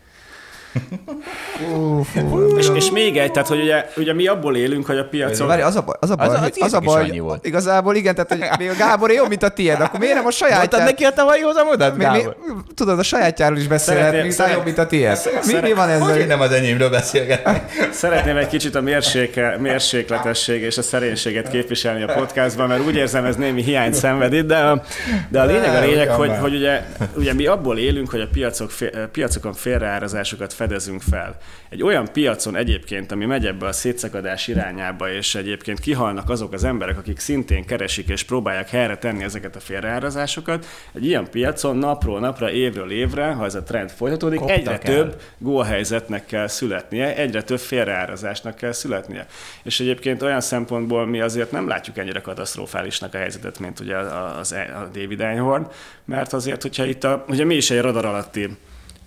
És, és még egy, tehát hogy ugye, ugye mi abból élünk, hogy a piacon... Várj, az a baj, az a baj, Az- az hogy- az a baj, annyi volt. igazából igen, tehát hogy még a Gábor jobb, mint a tiéd, akkor miért nem a saját Mondtad neki a tavalyi hozamodat, mi, mi, Gábor? tudod, a sajátjáról is beszélhet, Szeretném- mint szeret- jobb, mint a tiéd. Mi, mi van Hogy ezzel? én nem az enyémről beszélgetek? Szeretném egy kicsit a mérséke, mérsékletesség és a szerénységet képviselni a podcastban, mert úgy érzem, ez némi hiányt szenved itt, de a, de a lényeg a lényeg, hogy, hogy ugye, ugye mi abból élünk, hogy a piacok, piacokon félreárazásokat fedezünk fel. Egy olyan piacon egyébként, ami megy ebbe a szétszakadás irányába, és egyébként kihalnak azok az emberek, akik szintén keresik és próbálják helyre tenni ezeket a félreárazásokat, egy ilyen piacon napról napra, évről évre, ha ez a trend folytatódik, Koptak egyre el. több gólhelyzetnek kell születnie, egyre több félreárazásnak kell születnie. És egyébként olyan szempontból mi azért nem látjuk ennyire katasztrofálisnak a helyzetet, mint ugye az, a David Einhorn, mert azért, hogyha itt a, ugye mi is egy radar alatti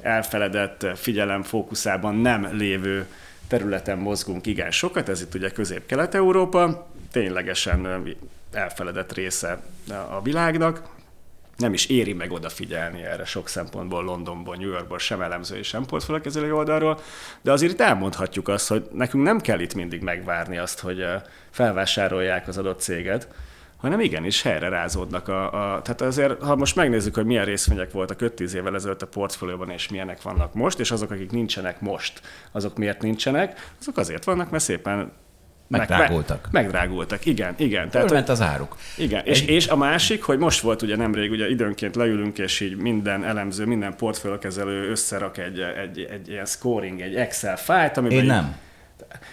elfeledett figyelem fókuszában nem lévő területen mozgunk igen sokat, ez itt ugye Közép-Kelet-Európa, ténylegesen elfeledett része a világnak, nem is éri meg odafigyelni erre sok szempontból Londonból, New Yorkból, sem elemzői, sem portfóliókezelő oldalról, de azért itt elmondhatjuk azt, hogy nekünk nem kell itt mindig megvárni azt, hogy felvásárolják az adott céget, hanem igenis helyre rázódnak a, a... Tehát azért, ha most megnézzük, hogy milyen részvények voltak 5-10 évvel ezelőtt a portfólióban, és milyenek vannak most, és azok, akik nincsenek most, azok miért nincsenek, azok azért vannak, mert szépen meg- Megdrágultak. Meg, megdrágultak, igen, igen. Tehát, Fölment az áruk. igen, és, és a másik, hogy most volt ugye nemrég, ugye időnként leülünk, és így minden elemző, minden portfóliókezelő összerak egy, egy, egy, ilyen scoring, egy Excel fájlt, amiben Én így- nem.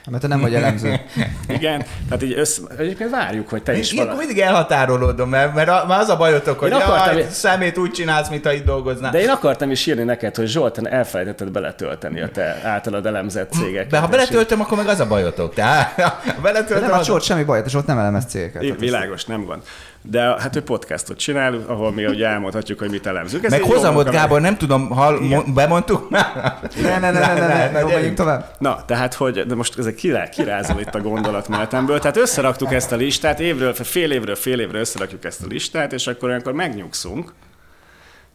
Mert te nem vagy elemző. Igen, tehát így össze... Egyébként várjuk, hogy te is Én vala... mindig elhatárolódom, mert, mert a- már az a bajotok, hogy Én akartam- jaj, szemét úgy csinálsz, mint ha itt dolgoznál. De én akartam is írni neked, hogy Zsoltán elfelejtetted beletölteni a te általad elemzett cégeket. De ha És beletöltöm, akkor meg az a bajotok. Tehát, ha De nem, hát az... Zsolt, semmi baj, Zsolt nem elemez cégeket. Hát Világos, nem gond. De hát ő podcastot csinál, ahol mi ugye elmondhatjuk, hogy mit elemzünk. Ez Meg hozamot, Gábor, nem tudom, hall, mo- bemondtuk? Ne, ne, ne, ne, tovább. Na, tehát, hogy de most ez egy kirá, kirázol itt a gondolatmenetemből. Tehát összeraktuk ezt a listát, évről, fél évről, fél évről összerakjuk ezt a listát, és akkor olyankor megnyugszunk,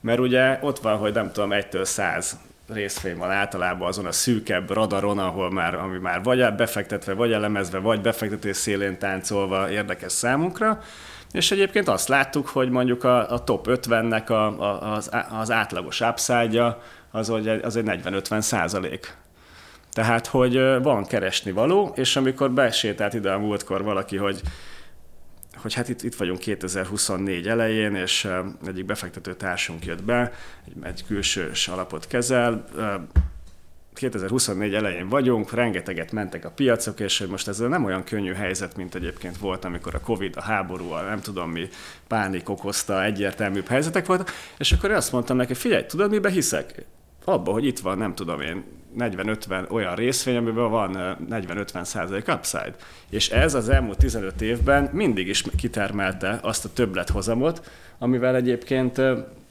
mert ugye ott van, hogy nem tudom, egytől száz részvény van általában azon a szűkebb radaron, ahol már, ami már vagy befektetve, vagy elemezve, vagy befektetés szélén táncolva érdekes számunkra. És egyébként azt láttuk, hogy mondjuk a, a top 50-nek a, a, az, az átlagos upside az, az egy 40-50 százalék. Tehát, hogy van keresni való, és amikor besétált ide a múltkor valaki, hogy hogy hát itt, itt vagyunk 2024 elején, és egyik befektető társunk jött be, egy, egy külsős alapot kezel, 2024 elején vagyunk, rengeteget mentek a piacok, és hogy most ez nem olyan könnyű helyzet, mint egyébként volt, amikor a Covid, a háború, a nem tudom mi, pánik okozta, egyértelműbb helyzetek voltak, és akkor én azt mondtam neki, figyelj, tudod, mibe hiszek? Abba, hogy itt van, nem tudom én, 40-50 olyan részvény, amiben van ö, 40-50 százalék upside. És ez az elmúlt 15 évben mindig is kitermelte azt a többlethozamot, amivel egyébként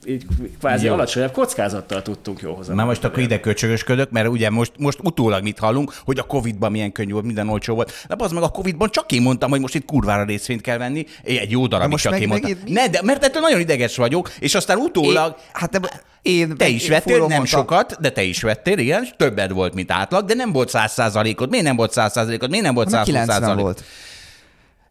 így kvázi Jó. alacsonyabb kockázattal tudtunk jó hozamot. Na most akkor ide köcsögösködök, mert ugye most, most utólag mit hallunk, hogy a Covid-ban milyen könnyű volt, minden olcsó volt. De az meg a Covid-ban csak én mondtam, hogy most itt kurvára részvényt kell venni. Egy jó darabig most csak meg- én meg mondtam. itt- Ne, de, mert ettől nagyon ideges vagyok, és aztán utólag Én, hát de, én, te én is vettél, fullon nem mondtam. sokat, de te is vettél, igen, és többed volt, mint átlag, de nem volt száz százalékod. Miért nem volt száz százalékod? Miért nem volt száz 90 százalék? volt.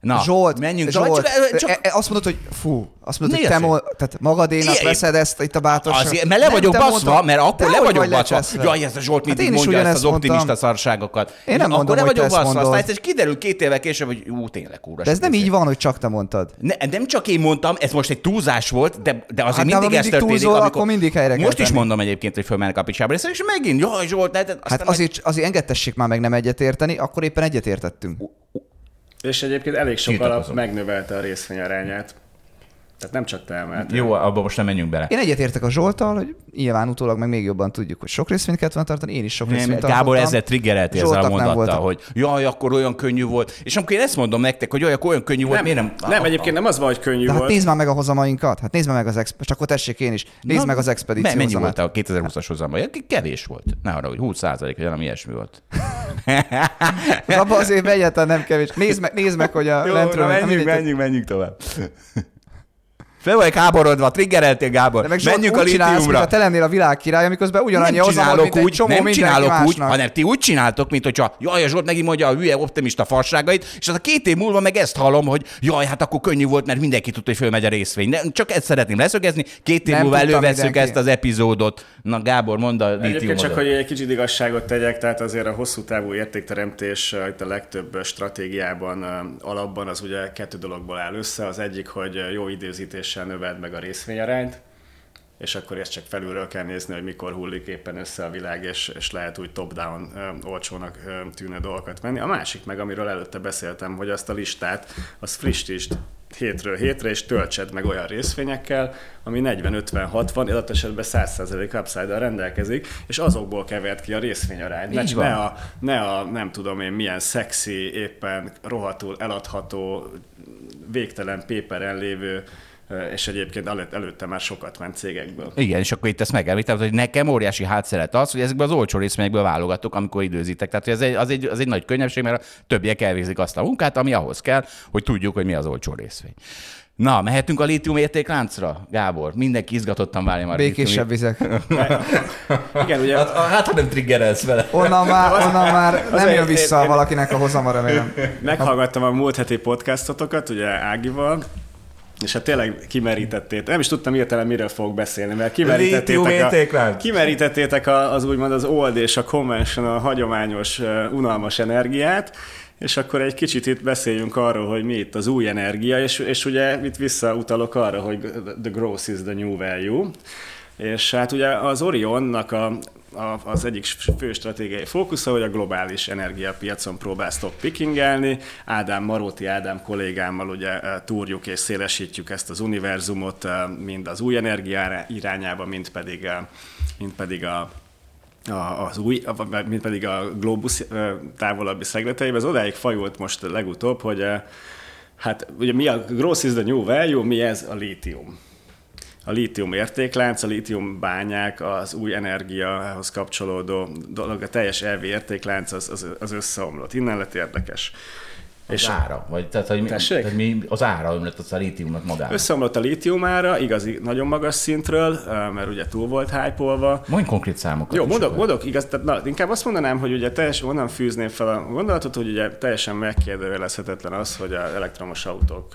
Na, Zsolt, menjünk. Zsolt, Csak, csak, e- e- azt mondod, hogy fú, azt mondod, hogy te mo- tehát magadénak Igen, veszed ezt itt a bátorságot. Azért, mert le vagyok baszva, mondtad- mert akkor le vagyok vagy baszva. lecseszve. Jaj, ez a Zsolt Hát mindig is mondja ezt az optimista mondtam. szarságokat. Én nem mondom, akkor le vagyok baszva, mondod. aztán ez kiderül két évvel később, hogy ú, tényleg kúra. De ez nem így van, hogy csak te mondtad. Ne, nem csak én mondtam, ez most egy túlzás volt, de, de azért Hát, mindig ez történik. túlzol, akkor mindig helyre Most is mondom egyébként, hogy fölmennek a picsába, és megint, jaj Zsolt, Hát azért, azért engedtessék már meg nem egyetérteni, akkor éppen egyetértettünk. És egyébként elég sok alap Tiltakozom. megnövelte a részvényarányát. Tehát nem csak te emeltél. Jó, abba most nem menjünk bele. Én egyetértek a Zsoltal, hogy nyilván utólag meg még jobban tudjuk, hogy sok részvényt kellett volna tartani, én is sok részvényt Gábor tartottam. ezzel triggerelti ezzel a mondattal, hogy jaj, akkor olyan könnyű volt. És amikor én ezt mondom nektek, hogy jaj, akkor olyan könnyű volt, Nem, miért nem? nem, egyébként nem az van, hogy könnyű De hát volt. nézd már meg a hozamainkat, hát nézd már meg az exp... Csak akkor tessék én is. Nézd Na, meg az expedíció me- Mennyi hozamát. volt a 2020-as hozama? Kevés volt. Ne arra, hogy 20 százalék, vagy valami ilyesmi volt. Az abban az évben egyáltalán nem kevés. Nézd meg, nézd meg hogy a lentről... na, nem menjünk, menjünk, menjünk tovább. Fel vagy háborodva, triggereltél Gábor. De meg Zsolt, menjünk a úgy litiumra. mintha te lennél a világ király, miközben ugyanannyi nem csinálok úgy, csomó nem csinálok úgy, másnak. hanem ti úgy csináltok, mint hogyha jaj, a Zsolt megint mondja a hülye optimista farságait, és az a két év múlva meg ezt hallom, hogy jaj, hát akkor könnyű volt, mert mindenki tudta, hogy fölmegy a részvény. De csak ezt szeretném leszögezni, két év Nem múlva előveszünk ezt az epizódot. Na Gábor, mondd a Egyébként csak, hogy egy kicsit igazságot tegyek, tehát azért a hosszú távú értékteremtés uh, itt a legtöbb uh, stratégiában, uh, alapban az ugye kettő dologból áll össze. Az egyik, hogy jó időzítéssel növeld meg a részvényarányt, és akkor ezt csak felülről kell nézni, hogy mikor hullik éppen össze a világ, és, és lehet úgy top-down olcsónak ö, tűnő dolgokat menni. A másik meg, amiről előtte beszéltem, hogy azt a listát, az frissítsd hétről hétre, és töltsed meg olyan részvényekkel, ami 40-50-60, adott esetben 100% upside rendelkezik, és azokból kevert ki a részvényarányt. Ne, Így ne, a, ne a, nem tudom én, milyen szexi, éppen rohadtul eladható, végtelen péperen lévő és egyébként előtt, előtte már sokat ment cégekből. Igen, és akkor itt ezt megemlítem, hogy nekem óriási hátszeret az, hogy ezekből az olcsó részvényekből válogatok, amikor időzítek. Tehát hogy ez egy, az, egy, az egy nagy könnyebbség, mert a többiek elvégzik azt a munkát, ami ahhoz kell, hogy tudjuk, hogy mi az olcsó részvény. Na, mehetünk a lítium értékláncra, Gábor? Mindenki izgatottan várja már. a Békésebb vizek. Igen, ugye Hát, hát, ha nem triggerelsz vele. Onnan már, onnan már nem jön vissza én- én- valakinek a hozama, remélem. meghallgattam a múlt heti podcastotokat, ugye Ágival, és hát tényleg kimerítették. Nem is tudtam hirtelen, miről fogok beszélni, mert kimerítettétek, a, kimerítettétek a, az úgymond az old és a conventional, hagyományos, unalmas energiát, és akkor egy kicsit itt beszéljünk arról, hogy mi itt az új energia, és, és ugye itt visszautalok arra, hogy the growth is the new value. És hát ugye az Orionnak a, az egyik fő stratégiai fókusza, hogy a globális energiapiacon próbál stock pickingelni. Ádám Maróti Ádám kollégámmal ugye túrjuk és szélesítjük ezt az univerzumot mind az új energia irányába, mind pedig, mind pedig a az új, mint pedig a Globus távolabbi szegleteiben. Ez odáig fajult most legutóbb, hogy hát ugye mi a gross is the new value, mi ez a lítium a lítium értéklánc, a lítium bányák, az új energiahoz kapcsolódó dolog, a teljes elvi értéklánc az, az, az összeomlott. Innen lett érdekes. Az és ára? Vagy, tehát, hogy mi, tehát mi, az ára ömlött az a lítiumnak magára? Összeomlott a lítium ára, igazi, nagyon magas szintről, mert ugye túl volt hype-olva. Mondj konkrét számokat Jó, mondok, mondok igaz, tehát, na, inkább azt mondanám, hogy ugye teljesen onnan fűzném fel a gondolatot, hogy ugye teljesen megkérdőjelezhetetlen az, hogy az elektromos autók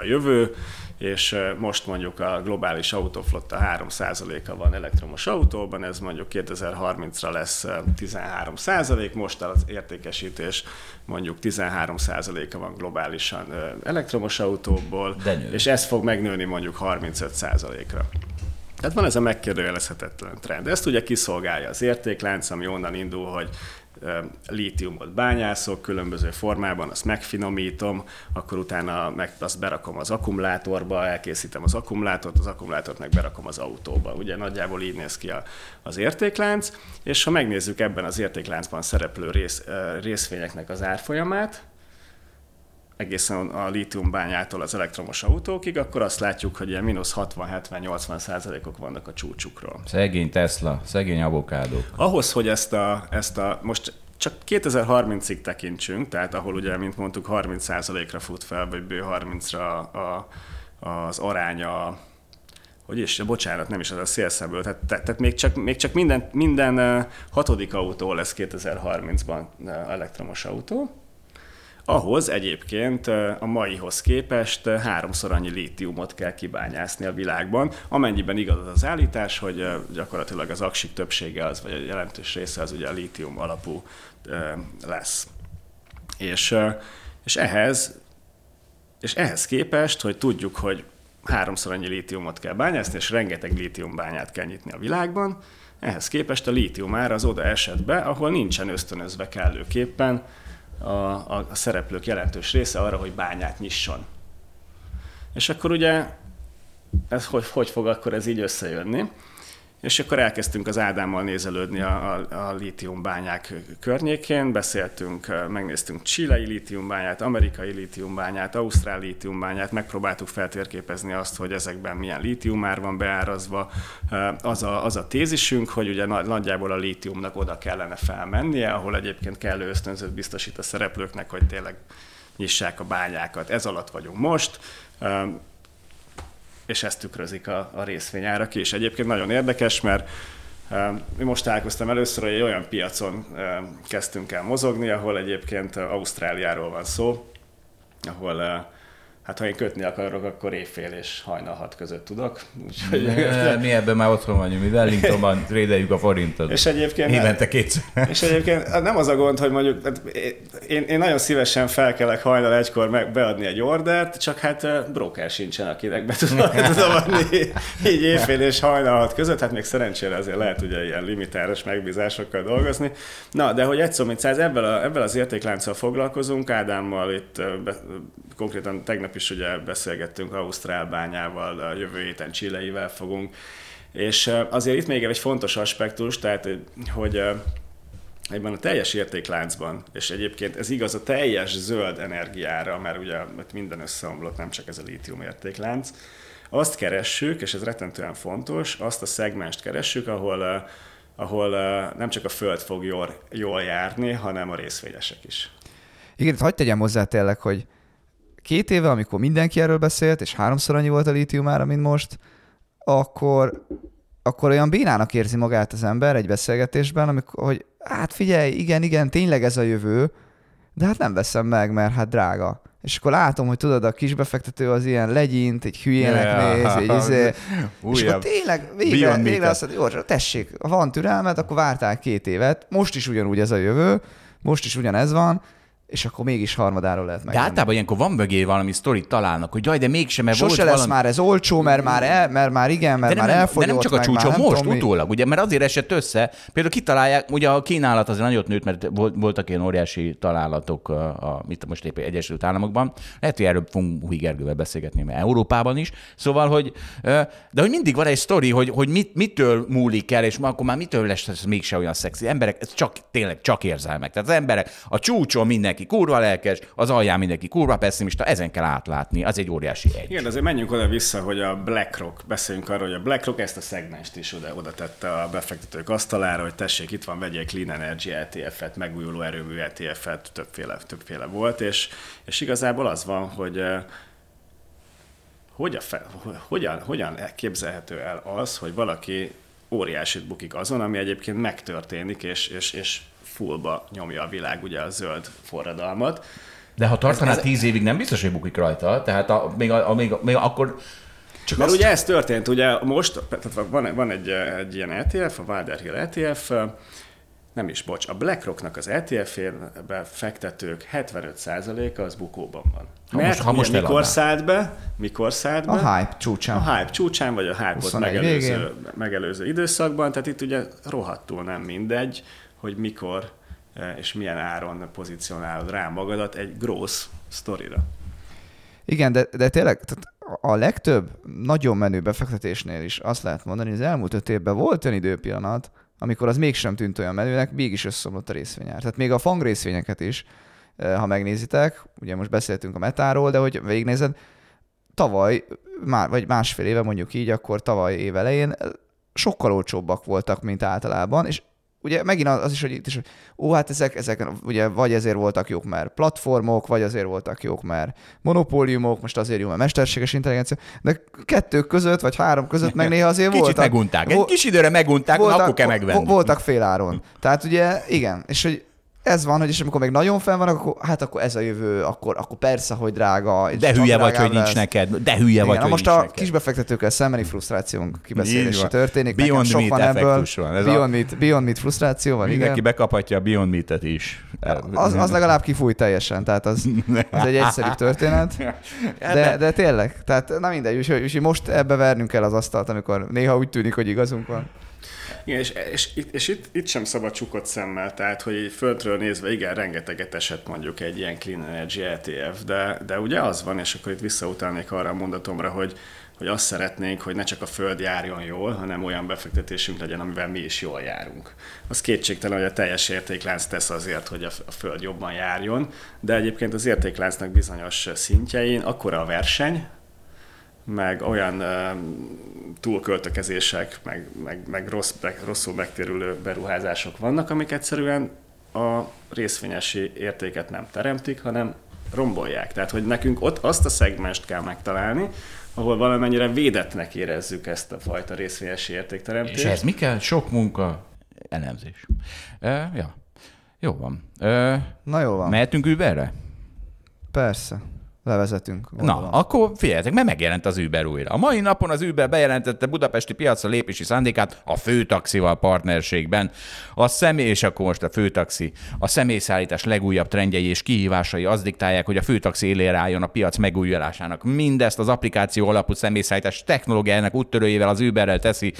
a jövő, és most mondjuk a globális autóflotta 3%-a van elektromos autóban, ez mondjuk 2030-ra lesz 13%, most az értékesítés mondjuk 13%-a van globálisan elektromos autóból, és ez fog megnőni mondjuk 35%-ra. Tehát van ez a megkérdőjelezhetetlen trend. Ezt ugye kiszolgálja az értéklánc, ami onnan indul, hogy lítiumot bányászok különböző formában, azt megfinomítom, akkor utána meg azt berakom az akkumulátorba, elkészítem az akkumulátort, az akkumulátort meg berakom az autóba. Ugye nagyjából így néz ki a, az értéklánc, és ha megnézzük ebben az értékláncban szereplő rész, részvényeknek az árfolyamát, egészen a lítiumbányától az elektromos autókig, akkor azt látjuk, hogy ilyen mínusz 60-70-80 százalékok vannak a csúcsukról. Szegény Tesla, szegény avokádók. Ahhoz, hogy ezt a, ezt a most csak 2030-ig tekintsünk, tehát ahol ugye, mint mondtuk, 30%-ra fut fel, vagy bő 30-ra a, az aránya hogy is, bocsánat, nem is az a szélszemből, tehát, tehát, tehát még csak, még csak minden, minden hatodik autó lesz 2030-ban elektromos autó, ahhoz egyébként a maihoz képest háromszor annyi lítiumot kell kibányászni a világban, amennyiben igaz az állítás, hogy gyakorlatilag az aksik többsége az, vagy a jelentős része az ugye a lítium alapú lesz. És, és ehhez és ehhez képest, hogy tudjuk, hogy háromszor annyi lítiumot kell bányászni, és rengeteg lítiumbányát kell nyitni a világban, ehhez képest a lítium ára az oda esett be, ahol nincsen ösztönözve kellőképpen a, a, a szereplők jelentős része arra, hogy bányát nyisson. És akkor ugye ez hogy, hogy fog akkor ez így összejönni? És akkor elkezdtünk az Ádámmal nézelődni a, a, a lítiumbányák környékén, beszéltünk, megnéztünk csilei lítiumbányát, amerikai lítiumbányát, ausztrál lítiumbányát, megpróbáltuk feltérképezni azt, hogy ezekben milyen lítiumár van beárazva. Az a, az a tézisünk, hogy ugye nagyjából a lítiumnak oda kellene felmennie, ahol egyébként kellő ösztönzőt biztosít a szereplőknek, hogy tényleg nyissák a bányákat. Ez alatt vagyunk most és ezt tükrözik a, a részvényárak is. Egyébként nagyon érdekes, mert mi most találkoztam először, hogy egy olyan piacon kezdtünk el mozogni, ahol egyébként Ausztráliáról van szó, ahol Hát ha én kötni akarok, akkor évfél és hajnal hat között tudok. Úgyhogy... Ne, mi ebben már otthon vagyunk, mi Wellingtonban trédeljük a forintot. És egyébként... Évente kétszer. És egyébként nem az a gond, hogy mondjuk, hát én, én nagyon szívesen felkelek hajnal egykor meg beadni egy ordert, csak hát broker sincsen, akinek be tudom, tudom adni így évfél és hajnal hat között, hát még szerencsére azért lehet ugye ilyen limitáros megbízásokkal dolgozni. Na, de hogy egy szó, mint száz, ebben, a, ebben az értéklánccal foglalkozunk, Ádámmal itt be, konkrétan tegnap is ugye beszélgettünk Ausztrál bányával, a jövő héten Csilleivel fogunk, és azért itt még egy fontos aspektus, tehát hogy ebben a teljes értékláncban, és egyébként ez igaz a teljes zöld energiára, mert ugye minden összeomlott, nem csak ez a lítium értéklánc, azt keressük, és ez rettentően fontos, azt a szegmest keressük, ahol, ahol nem csak a föld fog jól, jól járni, hanem a részvényesek is. Igen, hagyd tegyem hozzá tényleg, hogy két éve, amikor mindenki erről beszélt, és háromszor annyi volt a lítiumára, mint most, akkor, akkor olyan bénának érzi magát az ember egy beszélgetésben, amikor, hogy hát figyelj, igen, igen, tényleg ez a jövő, de hát nem veszem meg, mert hát drága. És akkor látom, hogy tudod, a kisbefektető az ilyen legyint, egy hülyének yeah, néz, egy izé, és akkor tényleg végre, végre azt mondja, jó, tessék, ha van türelmed, akkor vártál két évet, most is ugyanúgy ez a jövő, most is ugyanez van, és akkor mégis harmadáról lehet meg. De általában ilyenkor van mögé valami sztorit találnak, hogy jaj, de mégsem, mert Sose volt lesz valami... már ez olcsó, mert már, el, mert már igen, mert de már nem, elfogyott. de nem csak a csúcson, most, tudom utólag, ugye, mert azért esett össze. Például kitalálják, ugye a kínálat azért nagyot nőtt, mert volt- voltak ilyen óriási találatok a, a mit most éppen Egyesült Államokban. Lehet, hogy erről fogunk Új Gergővel beszélgetni, mert Európában is. Szóval, hogy, de hogy mindig van egy sztori, hogy, hogy mit, mitől múlik el, és akkor már mitől lesz ez mégse olyan szexi. Emberek, ez csak tényleg csak érzelmek. Tehát az emberek a csúcson mindenki kurva lelkes, az alján mindenki kurva pessimista, ezen kell átlátni. Az egy óriási egy. Igen, azért menjünk oda-vissza, hogy a BlackRock, beszéljünk arról, hogy a BlackRock ezt a szegmest is oda, oda tette a befektetők asztalára, hogy tessék, itt van, vegyél Clean Energy ETF-et, megújuló erőmű ETF-et, többféle, többféle volt, és, és igazából az van, hogy hogy a fe, hogyan, hogyan képzelhető el az, hogy valaki óriásit bukik azon, ami egyébként megtörténik, és, és, és fullba nyomja a világ ugye a zöld forradalmat. De ha tartaná Ez- ez, tíz évig, nem biztos, hogy bukik rajta. Tehát a, még, a, a, még, a, még akkor csak Mert azt, ugye ez történt, ugye most, tehát van, van egy, egy ilyen ETF, a Wilder Hill ETF, nem is, bocs, a BlackRocknak az ETF-ébe fektetők 75%-a az bukóban van. Ha Mert most- ha most mikor eladná. szállt be, mikor szállt be? A hype csúcsán. A hype csúcsán, vagy a hype-ot 21 megelőző, végén. megelőző időszakban, tehát itt ugye rohadtul nem mindegy, hogy mikor eh, és milyen áron pozícionálod rá magadat egy gross sztorira. Igen, de, de tényleg tehát a legtöbb nagyon menő befektetésnél is azt lehet mondani, hogy az elmúlt öt évben volt olyan időpillanat, amikor az mégsem tűnt olyan menőnek, mégis összeomlott a részvényár. Tehát még a fang részvényeket is, eh, ha megnézitek, ugye most beszéltünk a metáról, de hogy végignézed, tavaly, vagy másfél éve mondjuk így, akkor tavaly év elején eh, sokkal olcsóbbak voltak, mint általában, és ugye megint az is, hogy itt is, hogy ó, hát ezek, ezek ugye vagy ezért voltak jók, mert platformok, vagy azért voltak jók, mert monopóliumok, most azért jó, mert mesterséges intelligencia, de kettők között, vagy három között meg néha azért kicsit voltak. megunták. Egy kis időre megunták, voltak, akkor kell megvenni. vo- Voltak féláron. Tehát ugye, igen, és hogy ez van, hogy és amikor még nagyon fenn vannak, akkor hát akkor ez a jövő, akkor, akkor persze, hogy drága. és de hülye vagy, hogy nincs neked. De hülye Igen, vagy, na hogy most nincs a neked. kisbefektetőkkel szembeni frusztrációnk kibeszélése van. történik. Beyond Nekem sok Meat van ebből. van. Ez a- Beyond, Meat, Beyond Meat frusztráció van, Mindenki igen. bekaphatja a Beyond Meat-et is. Az, az legalább kifúj teljesen, tehát az, az egy egyszerűbb történet. De, de tényleg, tehát na mindegy, úgyhogy, úgyhogy most ebbe vernünk kell az asztalt, amikor néha úgy tűnik, hogy igazunk van. Igen, és, és, itt- és itt, itt sem szabad csukott szemmel, tehát hogy földről nézve, igen, rengeteget esett mondjuk egy ilyen Clean Energy ETF, de, de ugye az van, és akkor itt visszautalnék arra a mondatomra, hogy, hogy azt szeretnénk, hogy ne csak a föld járjon jól, hanem olyan befektetésünk legyen, amivel mi is jól járunk. Az kétségtelen, hogy a teljes értéklánc tesz azért, hogy a föld jobban járjon, de egyébként az értékláncnak bizonyos szintjein akkora a verseny, meg olyan uh, túlköltökezések, meg, meg, meg rossz, meg rosszul megtérülő beruházások vannak, amik egyszerűen a részvényesi értéket nem teremtik, hanem rombolják. Tehát, hogy nekünk ott azt a szegmest kell megtalálni, ahol valamennyire védetnek érezzük ezt a fajta részvényesi értékteremtést. És ez mi kell? Sok munka, elemzés. Uh, ja. Jó van. Uh, Na jó van, mehetünk Uberre? persze. Levezetünk. Na, Gondolom. akkor figyeljetek, mert megjelent az Uber újra. A mai napon az Uber bejelentette budapesti piacra lépési szándékát a főtaxival partnerségben. A személy, és akkor most a főtaxi, a személyszállítás legújabb trendjei és kihívásai azt diktálják, hogy a főtaxi élére álljon a piac megújulásának. Mindezt az applikáció alapú személyszállítás technológiájának úttörőjével az Uberrel teszi.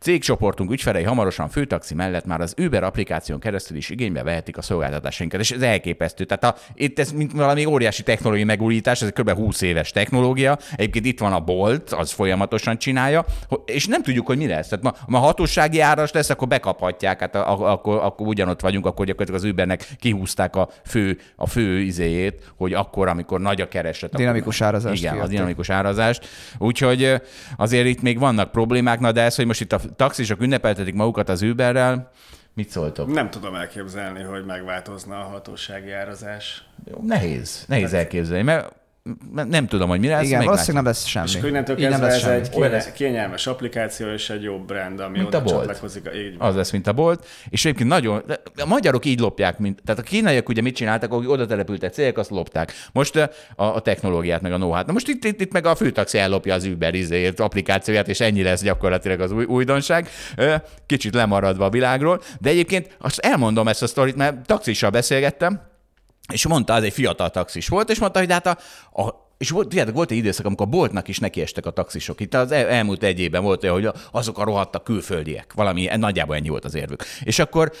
Cégcsoportunk ügyfelei hamarosan főtaxi mellett már az Uber applikáción keresztül is igénybe vehetik a szolgáltatásainkat, és ez elképesztő. Tehát a, itt ez mint valami óriási technológiai megújítás, ez egy kb. 20 éves technológia. Egyébként itt van a Bolt, az folyamatosan csinálja, és nem tudjuk, hogy mi lesz. Tehát ma, ma hatósági áras lesz, akkor bekaphatják, hát akkor, akkor ugyanott vagyunk, akkor gyakorlatilag az Ubernek kihúzták a fő, a fő izéjét, hogy akkor, amikor nagy a kereslet. akkor- Dinamikus árazást Igen, a dinamikus árazást. Úgyhogy azért itt még vannak problémák, na de ez, hogy most itt a taxisok ünnepeltetik magukat az Uberrel, mit szóltok? Nem tudom elképzelni, hogy megváltozna a hatósági árazás. Nehéz, nehéz elképzelni, mert nem tudom, hogy mi lesz. Igen, valószínűleg nem lesz semmi. És akkor innentől Így nem kezdve lesz ez semmi. egy Olyan kénye, lesz. kényelmes applikáció és egy jó brand, ami Mint oda a Bolt. csatlakozik. Így van. Az lesz, mint a bolt. És egyébként nagyon, a magyarok így lopják, mint, tehát a kínaiak ugye mit csináltak, akik oda települtek cégek, azt lopták. Most a, a technológiát, meg a know Na most itt, itt, itt, meg a főtaxi ellopja az Uber izéért, applikációját, és ennyi lesz gyakorlatilag az új, újdonság. Kicsit lemaradva a világról. De egyébként azt elmondom ezt a sztorit, mert taxissal beszélgettem, és mondta, az egy fiatal taxis volt, és mondta, hogy hát a, a és volt, tudjátok, volt egy időszak, amikor a boltnak is nekiestek a taxisok. Itt az el, elmúlt egy évben volt olyan, hogy azok a rohadtak külföldiek. Valami, nagyjából ennyi volt az érvük. És akkor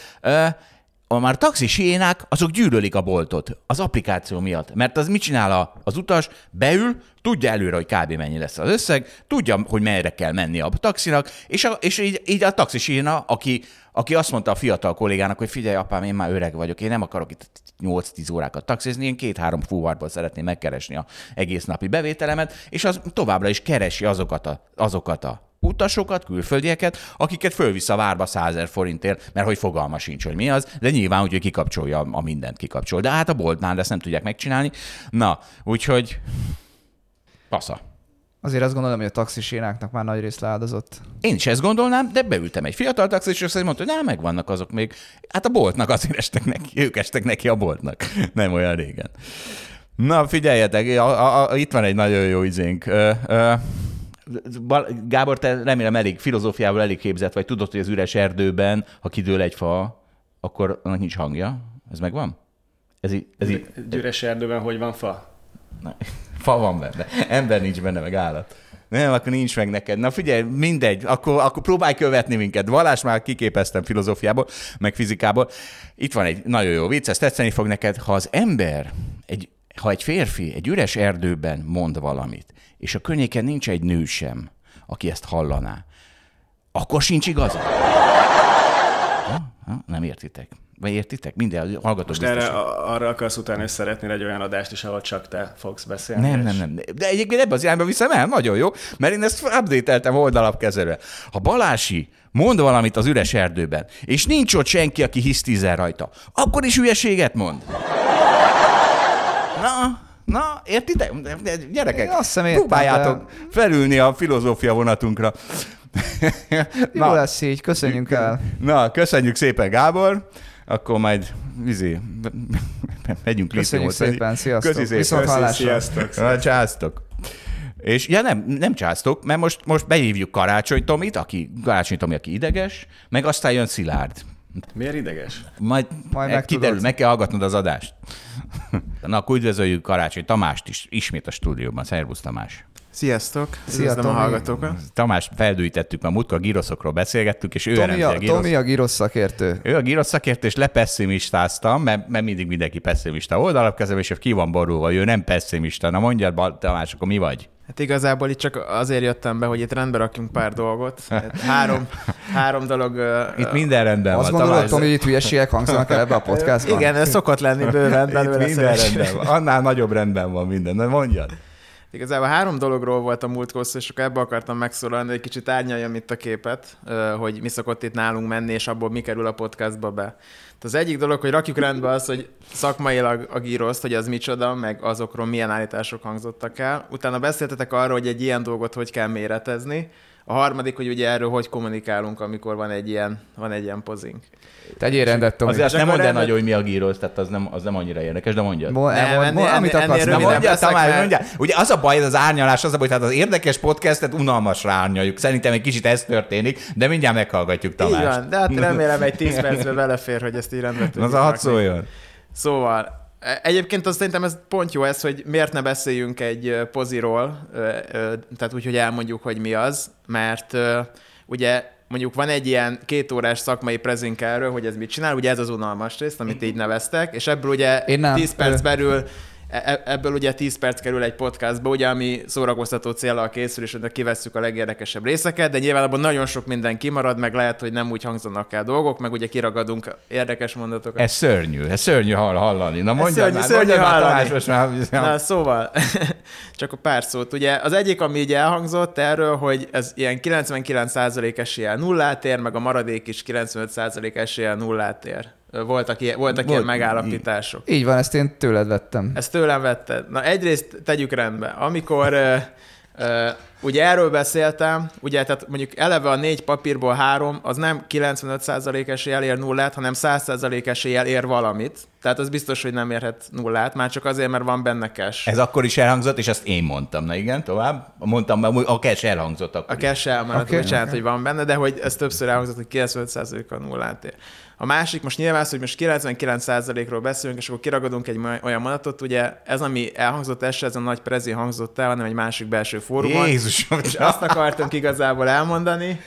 a már taxisiénák, azok gyűlölik a boltot az applikáció miatt. Mert az mit csinál a, az utas? Beül, tudja előre, hogy kb. mennyi lesz az összeg, tudja, hogy merre kell menni a taxinak, és, a, és így, így a taxisiéna, aki, aki azt mondta a fiatal kollégának, hogy figyelj, apám, én már öreg vagyok, én nem akarok itt 8-10 órákat taxizni, én két-három fúvárból szeretném megkeresni a egész napi bevételemet, és az továbbra is keresi azokat a, azokat a utasokat, külföldieket, akiket fölvisz a várba 100 forintért, mert hogy fogalma sincs, hogy mi az, de nyilván úgy, hogy kikapcsolja a mindent kikapcsol. De hát a boltnál ezt nem tudják megcsinálni. Na, úgyhogy pasza. Azért azt gondolom, hogy a taxisénáknak már nagy rész leáldozott. Én is ezt gondolnám, de beültem egy fiatal taxis, és azt mondta, hogy nem, megvannak azok még. Hát a boltnak azért estek neki, ők estek neki a boltnak. Nem olyan régen. Na, figyeljetek, a, a, a, itt van egy nagyon jó izénk. Ö, ö, Gábor, te remélem elég filozófiával elég képzett vagy, tudod, hogy az üres erdőben, ha kidől egy fa, akkor annak nincs hangja. Ez megvan? Ez, így, ez így... Üres erdőben hogy van fa? Na, fa van benne. Ember nincs benne, meg állat. Nem, akkor nincs meg neked. Na figyelj, mindegy, akkor, akkor próbálj követni minket. Valás már kiképeztem filozófiából, meg fizikából. Itt van egy nagyon jó vicc, ezt tetszeni fog neked. Ha az ember, egy, ha egy férfi egy üres erdőben mond valamit, és a környéken nincs egy nő sem, aki ezt hallaná, akkor sincs igaza. Ha? Ha? Nem értitek. Vagy értitek? Minden hallgató Most erre, arra akarsz utána, hogy szeretnél egy olyan adást is, ahol csak te fogsz beszélni? Nem, nem, nem. De egyébként ebben az irányba viszem el, nagyon jó, mert én ezt update-eltem oldalapkezelve. Ha Balási mond valamit az üres erdőben, és nincs ott senki, aki hisztizel rajta, akkor is hülyeséget mond. Na, Na, értitek? Gyerekek, azt hiszem, próbáljátok de... felülni a filozófia vonatunkra. Jó lesz így, köszönjük el. Na, köszönjük szépen, Gábor. Akkor majd vizi, megyünk Köszönjük szépen, sziasztok. Köszi szépen. Viszont hallásra. Sziasztok. Császtok. És ja nem, nem császtok, mert most, most behívjuk Karácsony Tomit, aki, Karácsony Tomi, aki ideges, meg aztán jön Szilárd. Miért ideges? Majd, Majd meg kiderül, meg kell hallgatnod az adást. Na, akkor üdvözöljük Karácsony Tamást is, ismét a stúdióban. Szervusz Tamás! Sziasztok! Szia, a hallgatókat! Tamás feldújítettük, mert múltkor a giroszokról beszélgettük, és ő Tomi a, a girosz... Tomi a girosz szakértő. Ő a girosz szakértő, és lepessimistáztam, mert, mert mindig mindenki pessimista oldalap kezem, és ki van borulva, ő nem pessimista. Na mondjad, Tamás, akkor mi vagy? Hát igazából itt csak azért jöttem be, hogy itt rendbe rakjunk pár dolgot. Hát három, három dolog... Itt minden rendben Azt van. Azt gondolod, hogy itt hülyeségek hangzanak el ebbe a podcastban? Igen, ez szokott lenni bőven belőle. minden rendben van. Annál nagyobb rendben van minden. Na mondjad. Igazából három dologról volt a múlt hosszú, és akkor ebbe akartam megszólalni, egy kicsit árnyaljam itt a képet, hogy mi szokott itt nálunk menni, és abból mi kerül a podcastba be. Az egyik dolog, hogy rakjuk rendbe az, hogy szakmailag a gíroszt, hogy az micsoda, meg azokról milyen állítások hangzottak el. Utána beszéltetek arról, hogy egy ilyen dolgot hogy kell méretezni, a harmadik, hogy ugye erről hogy kommunikálunk, amikor van egy ilyen, van egy ilyen pozink. Tegyél rendet, Tomi. Azért nem mondd el nagyon, hogy mi a gírosz, tehát az nem, az nem annyira érdekes, de mondjad. Mo- nem, nem, ennél, amit akarsz. Nem mondja, Tamás, mondja. Ugye az a baj, az árnyalás, az a baj, hogy az érdekes podcastet unalmasra árnyaljuk. Szerintem egy kicsit ez történik, de mindjárt meghallgatjuk Tamást. Így van, de hát remélem egy 10 percben belefér, hogy ezt így rendbe Az a hat szóljon. Szóval, egyébként azt szerintem ez pont jó ez, hogy miért ne beszéljünk egy poziról, tehát úgy, hogy elmondjuk, hogy mi az, mert ugye mondjuk van egy ilyen két órás szakmai prezink erről, hogy ez mit csinál, ugye ez az unalmas rész, amit így neveztek, és ebből ugye Én nem. 10 perc belül E, e, ebből ugye 10 perc kerül egy podcastba, ugye, ami szórakoztató célral készül, és kivesszük a legérdekesebb részeket, de nyilván abban nagyon sok minden kimarad, meg lehet, hogy nem úgy hangzanak el dolgok, meg ugye kiragadunk érdekes mondatokat. Ez szörnyű, ez szörnyű hall, hallani. Na mondja szörnyű, már, szörnyű hallani. Már, már... Na szóval, csak a pár szót. Ugye az egyik, ami így elhangzott erről, hogy ez ilyen 99% eséllyel nullát ér, meg a maradék is 95% eséllyel nullát ér. Voltak, ilyen, voltak Volt, ilyen megállapítások. Így van, ezt én tőled vettem. Ezt tőlem vetted. Na egyrészt tegyük rendbe. Amikor uh, ugye erről beszéltem, ugye, tehát mondjuk eleve a négy papírból három, az nem 95% eséllyel ér nullát, hanem 100% eséllyel ér valamit. Tehát az biztos, hogy nem érhet nullát, már csak azért, mert van benne cash. Ez akkor is elhangzott, és ezt én mondtam. Na igen, tovább. Mondtam, mert a cash elhangzott akkor. A cash elmaradt, Oké, okay, bocsánat, oké. hogy van benne, de hogy ez többször elhangzott, hogy 95% a nullát ér. A másik, most nyilván az, hogy most 99%-ról beszélünk, és akkor kiragadunk egy olyan mondatot, ugye ez, ami elhangzott, ez se ez a nagy prezi hangzott el, hanem egy másik belső fórumon. Jézusom, És azt akartam igazából elmondani,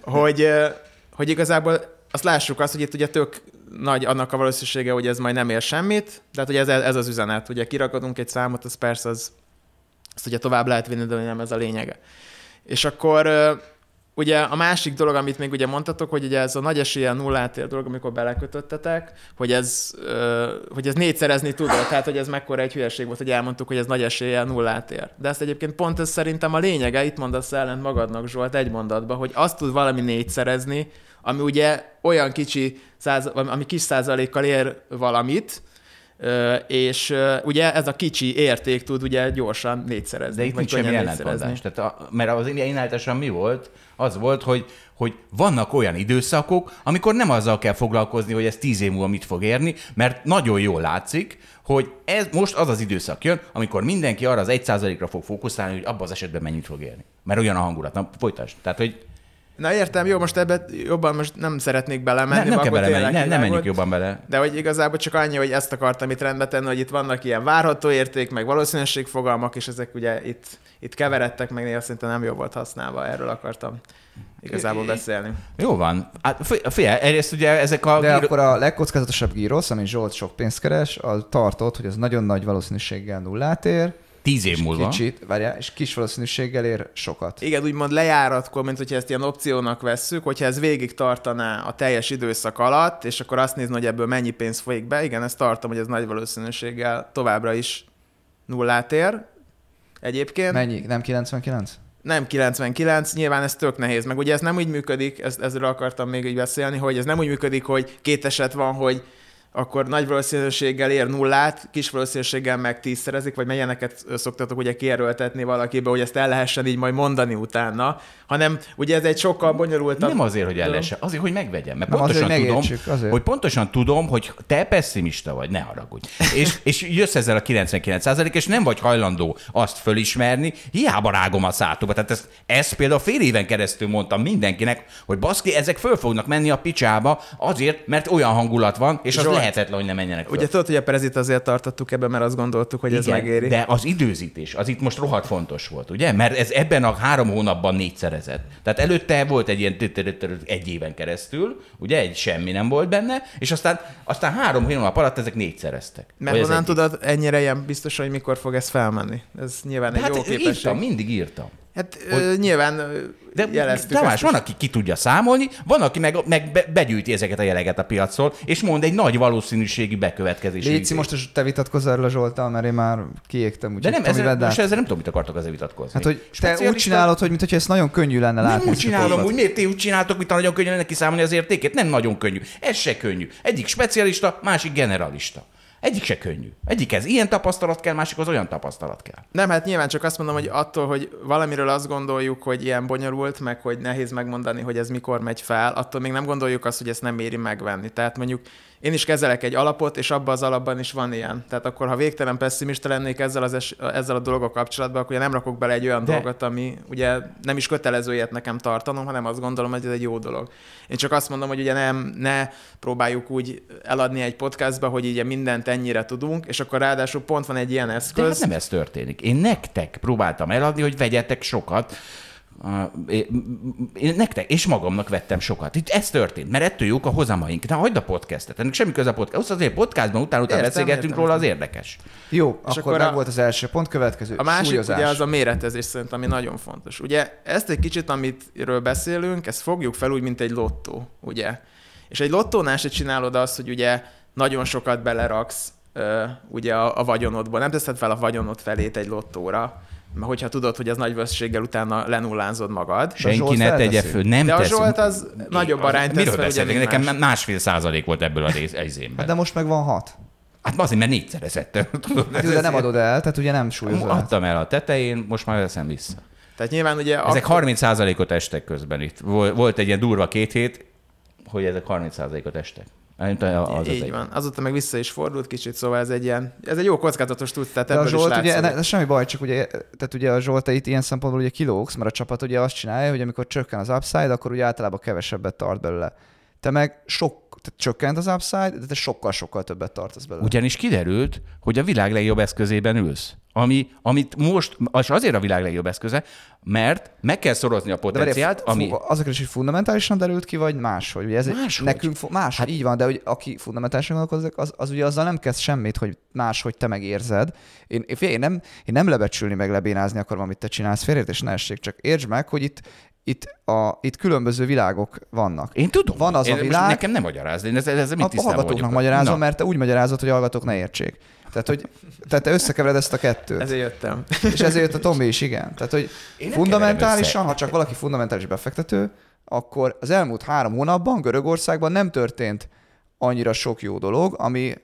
hogy, ö, hogy igazából azt lássuk azt, hogy itt ugye tök nagy annak a valószínűsége, hogy ez majd nem ér semmit, tehát hogy ez, ez az üzenet. Ugye kiragadunk egy számot, az persze az, azt ugye tovább lehet vinni, de nem ez a lényege. És akkor ugye a másik dolog, amit még ugye mondtatok, hogy ugye ez a nagy eséllyel nullát ér dolog, amikor belekötöttetek, hogy ez, hogy ez négyszerezni tudod, tehát hogy ez mekkora egy hülyeség volt, hogy elmondtuk, hogy ez nagy eséllyel nullát ér. De ezt egyébként pont ez szerintem a lényege, itt mondasz ellent magadnak Zsolt egy mondatban, hogy azt tud valami négyszerezni, ami ugye olyan kicsi, száz, ami kis százalékkal ér valamit, és ugye ez a kicsi érték tud ugye gyorsan négyszerezni. De itt nincs semmi ellentmondás. Tehát a, mert az én állításom mi volt? Az volt, hogy, hogy vannak olyan időszakok, amikor nem azzal kell foglalkozni, hogy ez tíz év múlva mit fog érni, mert nagyon jól látszik, hogy ez most az az időszak jön, amikor mindenki arra az egy százalékra fog fókuszálni, hogy abban az esetben mennyit fog érni. Mert olyan a hangulat. Na, folytasd. Tehát, hogy Na értem, jó, most ebbe jobban most nem szeretnék belemenni. ne, nem kell belemenni, ne, nem menjünk jobban bele. De hogy igazából csak annyi, hogy ezt akartam itt rendbe tenni, hogy itt vannak ilyen várható érték, meg valószínűségfogalmak, és ezek ugye itt, itt keveredtek, meg néha szerintem nem jó volt használva, erről akartam igazából beszélni. Jó van. Hát, fi- figyelj, egyrészt ugye ezek a... De akkor a legkockázatosabb gyrosz, ami Zsolt sok pénzt keres, az tartott, hogy az nagyon nagy valószínűséggel nullát ér, tíz év múlva. kicsit, várjál, és kis valószínűséggel ér sokat. Igen, úgymond lejáratkor, mint hogyha ezt ilyen opciónak vesszük, hogyha ez végig tartaná a teljes időszak alatt, és akkor azt nézni, hogy ebből mennyi pénz folyik be, igen, ezt tartom, hogy ez nagy valószínűséggel továbbra is nullát ér. Egyébként. Mennyi? Nem 99? Nem 99, nyilván ez tök nehéz, meg ugye ez nem úgy működik, ez, ezről akartam még így beszélni, hogy ez nem úgy működik, hogy két eset van, hogy akkor nagy valószínűséggel ér nullát, kis valószínűséggel meg tízszerezik, vagy melyeneket szoktatok ugye kierőltetni valakibe, hogy ezt el lehessen így majd mondani utána, hanem ugye ez egy sokkal bonyolultabb... Nem azért, hogy dolog. ellesse, azért, hogy megvegyem. Mert Nem, pontosan azért, hogy tudom, azért. hogy pontosan tudom, hogy te pessimista vagy, ne haragudj. és, és jössz ezzel a 99 és nem vagy hajlandó azt fölismerni, hiába rágom a szátokba. Tehát ezt, ezt például fél éven keresztül mondtam mindenkinek, hogy baszki, ezek föl fognak menni a picsába azért, mert olyan hangulat van, és az Zsolt, lehetetlen, hogy ne menjenek föl. Ugye tudod, hogy a prezit azért tartottuk ebben, mert azt gondoltuk, hogy ez Igen, megéri. De az időzítés, az itt most rohadt fontos volt, ugye? Mert ez ebben a három hónapban négyszerezett. Tehát előtte volt egy ilyen egy éven keresztül, ugye? Egy semmi nem volt benne, és aztán, aztán három hónap alatt ezek négyszereztek. Mert honnan tudod ennyire ilyen biztos, hogy mikor fog ez felmenni? Ez nyilván egy jó Hát képesség. írtam, mindig írtam. Hát ö, nyilván De jeleztük Tamás, ezt van, aki ki tudja számolni, van, aki meg, meg be- begyűjti ezeket a jeleket a piacról, és mond egy nagy valószínűségi bekövetkezési Léci, most te vitatkozz erről a Zsoltál, mert én már kiégtem, De úgyhogy nem, ezzel, most ezzel nem tudom, mit akartok ezzel vitatkozni. Hát, hogy te Specialista- úgy csinálod, hogy mintha ez nagyon könnyű lenne látni. Nem úgy csinálom, úgy miért ti úgy csináltok, mint nagyon könnyű lenne kiszámolni az értékét? Nem nagyon könnyű. Ez se könnyű. Egyik specialista, másik generalista. Egyik se könnyű. Egyikhez ilyen tapasztalat kell, másikhoz olyan tapasztalat kell. Nem, hát nyilván csak azt mondom, hogy attól, hogy valamiről azt gondoljuk, hogy ilyen bonyolult, meg hogy nehéz megmondani, hogy ez mikor megy fel, attól még nem gondoljuk azt, hogy ezt nem éri megvenni. Tehát mondjuk én is kezelek egy alapot, és abban az alapban is van ilyen. Tehát akkor, ha végtelen pessimista lennék ezzel, az es- ezzel a dologgal kapcsolatban, akkor ugye nem rakok bele egy olyan De- De... dolgot, ami ugye nem is kötelező ilyet nekem tartanom, hanem azt gondolom, hogy ez egy jó dolog. Én csak azt mondom, hogy ugye nem, ne próbáljuk úgy eladni egy podcastba, hogy ugye mindent ennyire tudunk, és akkor ráadásul pont van egy ilyen De eszköz. hát nem ez történik. Én nektek próbáltam eladni, hogy vegyetek sokat. Én- nektek, és magamnak vettem sokat. Itt ez történt, mert ettől jók a hozamaink. Na, hagyd a podcastet, ennek semmi köze a podcast. Azért podcastban utána utána Értem, beszélgettünk értem, róla, az érdekes. Jó, És akkor, akkor meg a- volt az első pont, következő. A másik súlyozás. ugye az a méretezés szerint, ami nagyon fontos. Ugye ezt egy kicsit, amitről beszélünk, ezt fogjuk fel úgy, mint egy lottó, ugye? És egy lottónál se csinálod azt, hogy ugye nagyon sokat beleraksz ugye a, a vagyonodból. Nem teszed fel a vagyonod felét egy lottóra, mert hogyha tudod, hogy az nagy veszséggel utána lenullázod magad. Senki ne tegye felteszi. föl, nem De a tesz. Zsolt az nagyobb arányt tesz Miről fel, ugye, Nekem más. másfél százalék volt ebből a rész. Hát de most meg van hat. Hát azért, mert négyszerezett. Hát, de nem adod el, tehát ugye nem súlyozol. át. Adtam el a tetején, most már veszem vissza. Tehát nyilván ugye... Ezek 30%-ot estek közben itt. Vol- Volt egy ilyen durva két hét, hogy ezek 30%-ot estek. Az az így egy. van. Azóta meg vissza is fordult kicsit, szóval ez egy ilyen, ez egy jó kockázatos tudsz, tehát De a ebből is Zsolt, ugye, látszik. ne, semmi baj, csak ugye, tehát ugye a Zsolt itt ilyen szempontból ugye kilógsz, mert a csapat ugye azt csinálja, hogy amikor csökken az upside, akkor ugye általában kevesebbet tart belőle. Te meg sok, tehát csökkent az upside, de te sokkal-sokkal többet tartasz belőle. Ugyanis kiderült, hogy a világ legjobb eszközében ülsz. Ami, amit most, és azért a világ legjobb eszköze, mert meg kell szorozni a De várj, potenciált, fu- ami... Azokra is, hogy fundamentálisan derült ki, vagy máshogy? Ugye ez Máshogy. Nekünk fo- más, hát, így van, de hogy aki fundamentálisan gondolkozik, az, az ugye azzal nem kezd semmit, hogy máshogy te megérzed. Én, én, nem, én nem lebecsülni, meg lebénázni akarom, amit te csinálsz, félreértés ne essék, csak értsd meg, hogy itt, itt, a, itt különböző világok vannak. Én tudom. Van az én, a világ- Nekem nem magyarázd, én ezzel, ezzel A, mit a hallgatóknak vagyok. magyarázom, Na. mert te úgy magyarázod, hogy hallgatók ne értsék. Tehát, hogy tehát te összekevered ezt a kettőt. Ezért jöttem. És ezért jött a Tomi is, igen. Tehát, hogy fundamentálisan, ha csak valaki fundamentális befektető, akkor az elmúlt három hónapban Görögországban nem történt annyira sok jó dolog, ami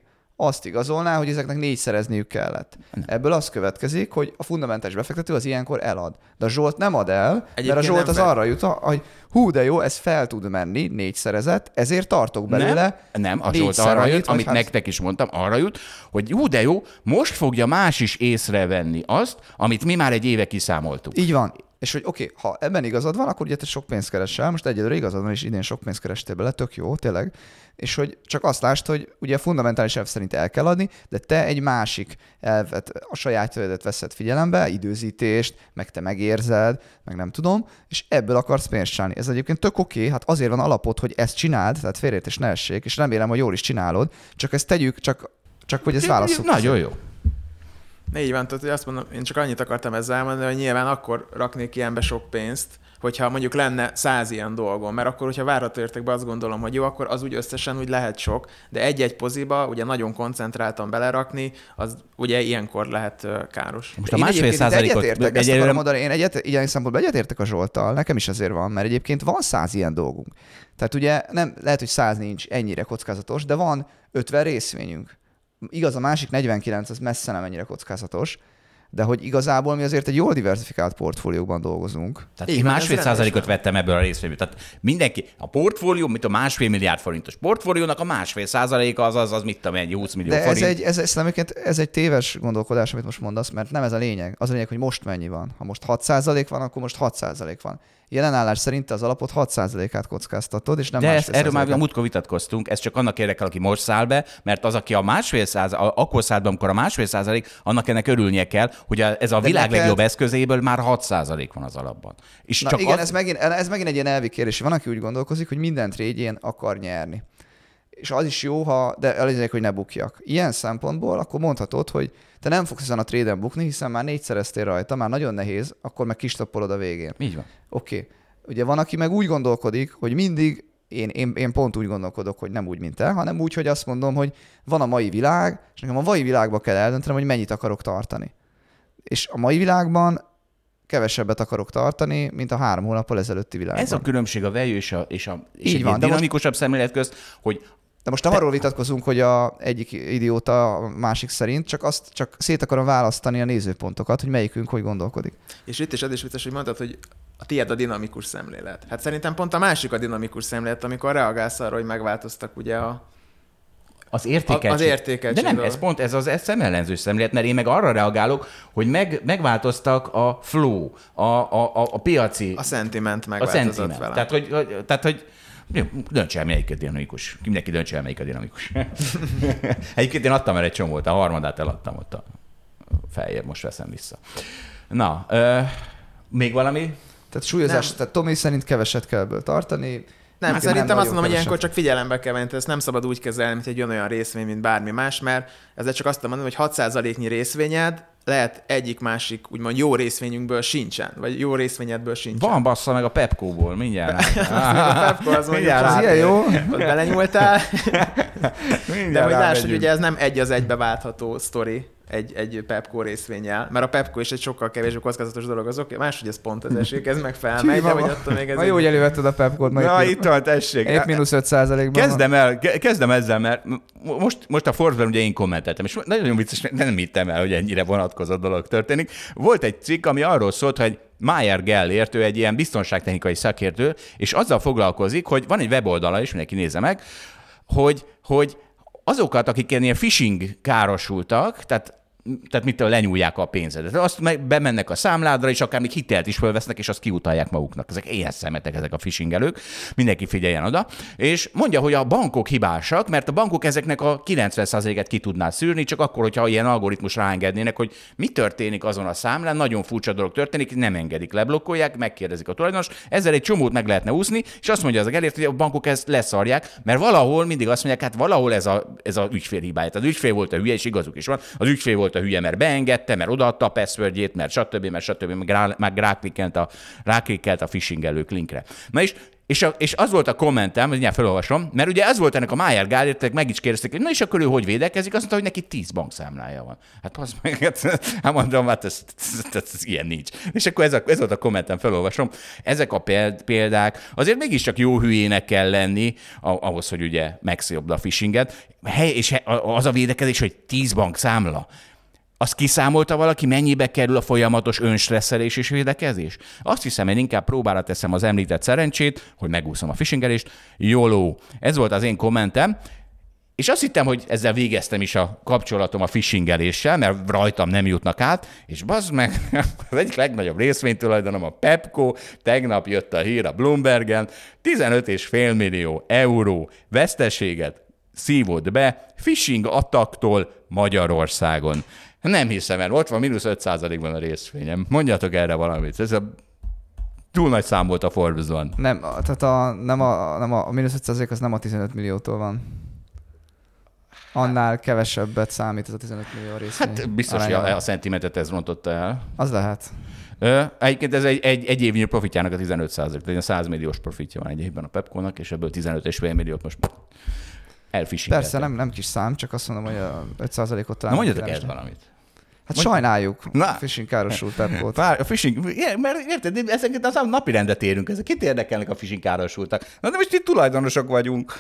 azt igazolná, hogy ezeknek négyszerezniük kellett. Nem. Ebből az következik, hogy a fundamentális befektető az ilyenkor elad. De a Zsolt nem ad el, mert a Egyébként Zsolt az fel- arra jut, hogy hú, de jó, ez fel tud menni, négyszerezett, ezért tartok belőle. Nem, nem, a Zsolt arra jut, amit hát- nektek is mondtam, arra jut, hogy jó, de jó, most fogja más is észrevenni azt, amit mi már egy éve kiszámoltuk. Így van. És hogy oké, okay, ha ebben igazad van, akkor ugye te sok pénzt keresel, most egyelőre igazad van, és idén sok pénzt kerestél bele, tök jó, tényleg. És hogy csak azt lásd, hogy ugye a fundamentális elv szerint el kell adni, de te egy másik elvet, a sajátjaidat veszed figyelembe, időzítést, meg te megérzed, meg nem tudom, és ebből akarsz pénzt csinálni. Ez egyébként tök oké, okay, hát azért van alapot, hogy ezt csináld, tehát félrét és ne essék, és remélem, hogy jól is csinálod, csak ezt tegyük, csak, csak hogy ezt válaszoljuk. Nagyon jó. Így van, tehát hogy azt mondom, én csak annyit akartam ezzel elmondani, hogy nyilván akkor raknék ilyenbe sok pénzt, hogyha mondjuk lenne száz ilyen dolgom, mert akkor, hogyha várható értékben azt gondolom, hogy jó, akkor az úgy összesen úgy lehet sok, de egy-egy poziba ugye nagyon koncentráltan belerakni, az ugye ilyenkor lehet káros. Most a másfél százalékot egyetértek, ezt egyelőre- akarom mondani, én egyet, ilyen szempontból egyetértek a Zsolttal, nekem is azért van, mert egyébként van száz ilyen dolgunk. Tehát ugye nem, lehet, hogy száz nincs ennyire kockázatos, de van 50 részvényünk. Igaz, a másik 49, az messze nem ennyire kockázatos, de hogy igazából mi azért egy jól diversifikált portfólióban dolgozunk. Tehát én ez másfél százalékot vettem ebből a részvényből. Tehát mindenki, a portfólió, mint a másfél milliárd forintos portfóliónak a másfél százaléka az, az, az mit tudom, egy 20 millió De ez forint. egy, ez, ez, ez, ez egy téves gondolkodás, amit most mondasz, mert nem ez a lényeg. Az a lényeg, hogy most mennyi van. Ha most 6% van, akkor most 6% van. Jelen állás szerint az alapot 6%-át kockáztatod, és nem De ezt, erről már a múltkor vitatkoztunk, ez csak annak érdekel, aki most száll be, mert az, aki a másfél százalék, akkor száll be, amikor a másfél százalék, annak ennek örülnie kell, hogy ez a De világ neked- legjobb eszközéből már 6 százalék van az alapban. És Na csak igen, az, ez, megint, ez megint egy ilyen elvi kérdés. Van, aki úgy gondolkozik, hogy minden trédjén akar nyerni. És az is jó, ha, de elég, hogy ne bukjak. Ilyen szempontból akkor mondhatod, hogy te nem fogsz ezen a tréden bukni, hiszen már négyszereztél rajta, már nagyon nehéz, akkor meg kistoppolod a végén. Így van. Oké. Okay. Ugye van, aki meg úgy gondolkodik, hogy mindig, én, én, én pont úgy gondolkodok, hogy nem úgy, mint te, hanem úgy, hogy azt mondom, hogy van a mai világ, és nekem a mai világba kell eldöntenem, hogy mennyit akarok tartani. És a mai világban kevesebbet akarok tartani, mint a három hónappal ezelőtti világban. Ez a különbség a value és a, és a és Így egy van, de most- dinamikusabb szemlélet közt, hogy De most nem arról vitatkozunk, hogy a egyik idióta a másik szerint, csak azt csak szét akarom választani a nézőpontokat, hogy melyikünk hogy gondolkodik. És itt is az is vicces, hogy mondtad, hogy a tiéd a dinamikus szemlélet. Hát szerintem pont a másik a dinamikus szemlélet, amikor reagálsz arra, hogy megváltoztak ugye a... az értékeltség. A- az értékeltség De nem, ez pont ez az ez szemellenző szemlélet, mert én meg arra reagálok, hogy meg, megváltoztak a flow, a, a, a, a piaci, A szentiment a megváltozott sentiment. vele. Tehát, hogy, tehát, hogy jó, dönts el, melyik a dinamikus. Mindenki döntse el, melyik a dinamikus. Egyébként én adtam el egy csomót, a harmadát eladtam ott a feljebb, most veszem vissza. Na, ö, még valami? Tehát súlyozás, Nem. tehát Tomi szerint keveset kell ebből tartani. Nem, Nekem szerintem azt nagyon mondom, hogy ilyenkor csak figyelembe kell venni, ezt nem szabad úgy kezelni, mint egy olyan részvény, mint bármi más, mert ezzel csak azt mondom, hogy 6%-nyi részvényed lehet egyik másik, úgymond jó részvényünkből sincsen, vagy jó részvényedből sincsen. Van bassza meg a Pepco-ból, mindjárt. a Pepco az Mindjárt Az ilyen jó. Ott belenyúltál, mindjárt de hogy láss, hogy ugye ez nem egy az egybe váltható sztori egy, egy Pepco részvényel, mert a Pepco is egy sokkal kevésbé kockázatos dolog, az oké, máshogy ez pont az esik, ez meg felmegy, de hogy attól még ez Na jó, hogy elővetted a Pepcot. Na, itt van, tessék. Épp mínusz 5 százalékban Kezdem el, ke- kezdem ezzel, mert most, most a Forbes-ben ugye én kommenteltem, és nagyon vicces, nem hittem el, hogy ennyire vonatkozott dolog történik. Volt egy cikk, ami arról szólt, hogy Mayer Gellért, ő egy ilyen biztonságtechnikai szakértő, és azzal foglalkozik, hogy van egy weboldala is, mindenki nézze meg, hogy, hogy azokat, akik ilyen phishing károsultak, tehát tehát mitől lenyúlják a pénzedet. Azt meg bemennek a számládra, és akár még hitelt is fölvesznek, és azt kiutalják maguknak. Ezek éhes szemetek, ezek a phishingelők. Mindenki figyeljen oda. És mondja, hogy a bankok hibásak, mert a bankok ezeknek a 90%-et ki tudná szűrni, csak akkor, hogyha ilyen algoritmus ráengednének, hogy mi történik azon a számlán, nagyon furcsa dolog történik, nem engedik, leblokkolják, megkérdezik a tulajdonos, ezzel egy csomót meg lehetne úszni, és azt mondja az elért, hogy a bankok ezt leszarják, mert valahol mindig azt mondják, hát valahol ez a, ez a ügyfél hibája. Az ügyfél volt a hülye, és igazuk is van. Az ügyfél volt a hülye, mert beengedte, mert odaadta a passwordjét, mert stb., mert stb., meg ráklikkelt a, ráklikkelt a phishingelők linkre. Na és és, a, és az volt a kommentem, hogy felolvasom, mert ugye ez volt ennek a Mayer Gálértek, meg is kérdezték, hogy na és akkor ő hogy védekezik, azt mondta, hogy neki tíz bankszámlája van. Hát az meg, hát, hát mondom, hát ez, ez, ez, ez, ilyen nincs. És akkor ez, a, ez volt a kommentem, felolvasom. Ezek a példák, azért mégiscsak jó hülyének kell lenni ahhoz, hogy ugye megszívd a phishinget. És az a védekezés, hogy tíz bankszámla. Azt kiszámolta valaki, mennyibe kerül a folyamatos önstresszelés és védekezés? Azt hiszem, én inkább próbára teszem az említett szerencsét, hogy megúszom a phishingelést. Jóló. Ez volt az én kommentem. És azt hittem, hogy ezzel végeztem is a kapcsolatom a phishingeléssel, mert rajtam nem jutnak át, és bazd meg, az egyik legnagyobb részvénytulajdonom a Pepco, tegnap jött a hír a Bloombergen, 15,5 millió euró veszteséget szívott be phishing attaktól Magyarországon. Nem hiszem el, ott van mínusz 5%-ban a részvényem. Mondjatok erre valamit. Ez a túl nagy szám volt a Forbes-ban. Nem, tehát a, nem a, nem a, a mínusz 5% az nem a 15 milliótól van. Annál kevesebbet számít ez a 15 millió részvény. Hát biztos, hogy a, a szentimentet ez rontotta el. Az lehet. Ö, egyébként ez egy, egy, egy évnyi profitjának a 15 százalék, tehát 100 milliós profitja van egy évben a Pepco-nak, és ebből 15,5 milliót most elfishingeltek. Persze, nem, nem kis szám, csak azt mondom, hogy a 5%-ot talán... Na mondjatok ezt valamit. Hát Mondj... sajnáljuk Na. a phishing károsult Pepkót. Pár, a phishing, mert érted, ezeket az napi rendet érünk, ezek kit érdekelnek a phishing károsultak? Na de most itt tulajdonosok vagyunk.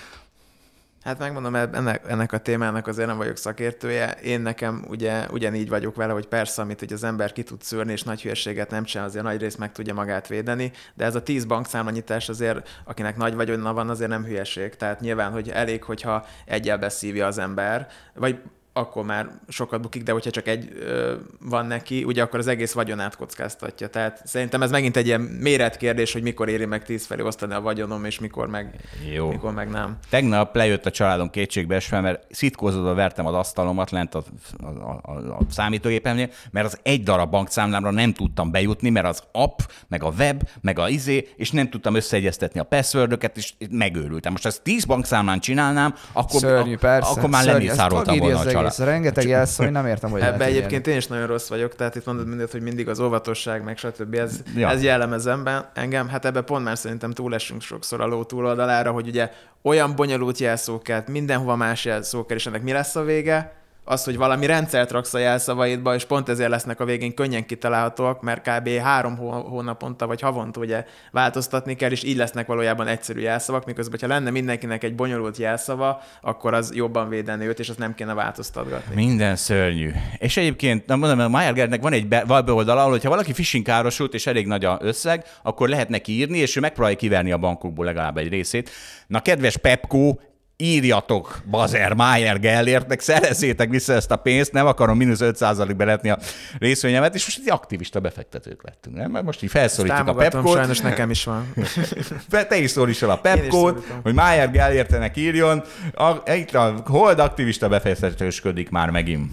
Hát megmondom, ennek, ennek a témának azért nem vagyok szakértője. Én nekem ugye ugyanígy vagyok vele, hogy persze, amit hogy az ember ki tud szűrni, és nagy hülyeséget nem csinál, azért nagy rész meg tudja magát védeni, de ez a tíz bankszámlanyítás azért, akinek nagy vagyona van, azért nem hülyeség. Tehát nyilván, hogy elég, hogyha egyel beszívja az ember, vagy akkor már sokat bukik, de hogyha csak egy ö, van neki, ugye akkor az egész vagyonát kockáztatja. Tehát szerintem ez megint egy ilyen méretkérdés, hogy mikor éri meg tíz felé osztani a vagyonom, és mikor meg, Jó. mikor meg nem. Tegnap lejött a családom kétségbeesve, mert szitkózódva vertem az asztalomat lent a, a, a, a számítógépemnél, mert az egy darab bankszámlámra nem tudtam bejutni, mert az app, meg a web, meg a izé, és nem tudtam összeegyeztetni a passwordöket, és megőrültem. Most ezt tíz bankszámlán csinálnám, akkor, Szörnyű, persze. akkor már lemészároltam volna a család ez rengeteg jelszó, hogy nem értem, hogy Ebbe egyébként én is nagyon rossz vagyok, tehát itt mondod mindegy, hogy mindig az óvatosság, meg stb. Ez, ja. ez jellemez engem. Hát ebbe pont már szerintem túlesünk sokszor a ló túloldalára, hogy ugye olyan bonyolult jelszókat, mindenhova más jelszók, és ennek mi lesz a vége? Az, hogy valami rendszert raksz a jelszavaidba, és pont ezért lesznek a végén könnyen kitalálhatóak, mert kb. három hónaponta vagy havonta ugye változtatni kell, és így lesznek valójában egyszerű jelszavak, miközben, ha lenne mindenkinek egy bonyolult jelszava, akkor az jobban védeni őt, és azt nem kéne változtatgatni. Minden szörnyű. És egyébként, nem mondom, a Meyergernek van egy weboldala, ahol, hogyha valaki phishing károsult, és elég nagy a összeg, akkor lehet neki írni, és ő megpróbálja kiverni a bankokból legalább egy részét. Na, kedves Pepco, írjatok Bazer Mayer Gellértnek, szerezzétek vissza ezt a pénzt, nem akarom mínusz 5 beletni a részvényemet, és most egy aktivista befektetők lettünk, nem? Mert most így felszólítjuk a Pepkót. sajnos nekem is van. Te is szólíts el a Pepkót, hogy Mayer Gellértenek írjon. A, itt a Hold aktivista befektetősködik már megint.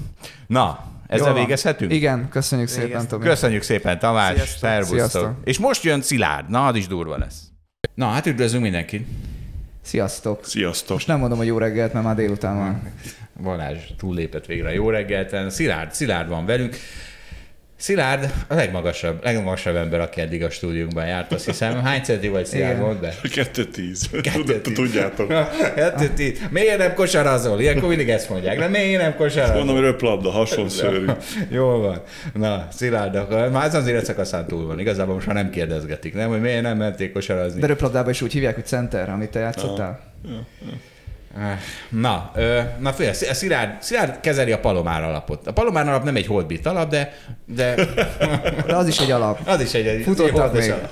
Na, ezzel Jó végezhetünk? Igen, köszönjük Végez. szépen, Tomi. Köszönjük szépen, Tamás. Szervusztok. És most jön Szilárd. Na, az is durva lesz. Na, hát üdvözlünk mindenkit. Sziasztok! Sziasztok! Most nem mondom, hogy jó reggelt, mert már délután van. Balázs túllépett végre a jó reggelt. Szilárd, Szilárd van velünk. Szilárd a legmagasabb, legmagasabb ember, aki eddig a stúdiónkban járt, azt hiszem. Hány centi vagy Szilárd, mondd be? Kettő tíz. Tudjátok. Kettő tíz. Miért nem kosarazol? Ilyenkor mindig ezt mondják. De miért nem kosarazol? Mondom, röplabda, hasonszörű. Jól van. Na, Szilárd, akkor már az azért szakaszán túl van. Igazából most már nem kérdezgetik, nem? Hogy miért nem menték kosarazni. De röplabdában is úgy hívják, hogy center, amit te játszottál? Ja, ja, ja. Na, na fél, Szilárd, Szilárd kezeli a Palomár alapot. A Palomár alap nem egy holdbit alap, de, de De az is egy alap. az is egy, egy Futottak még. alap.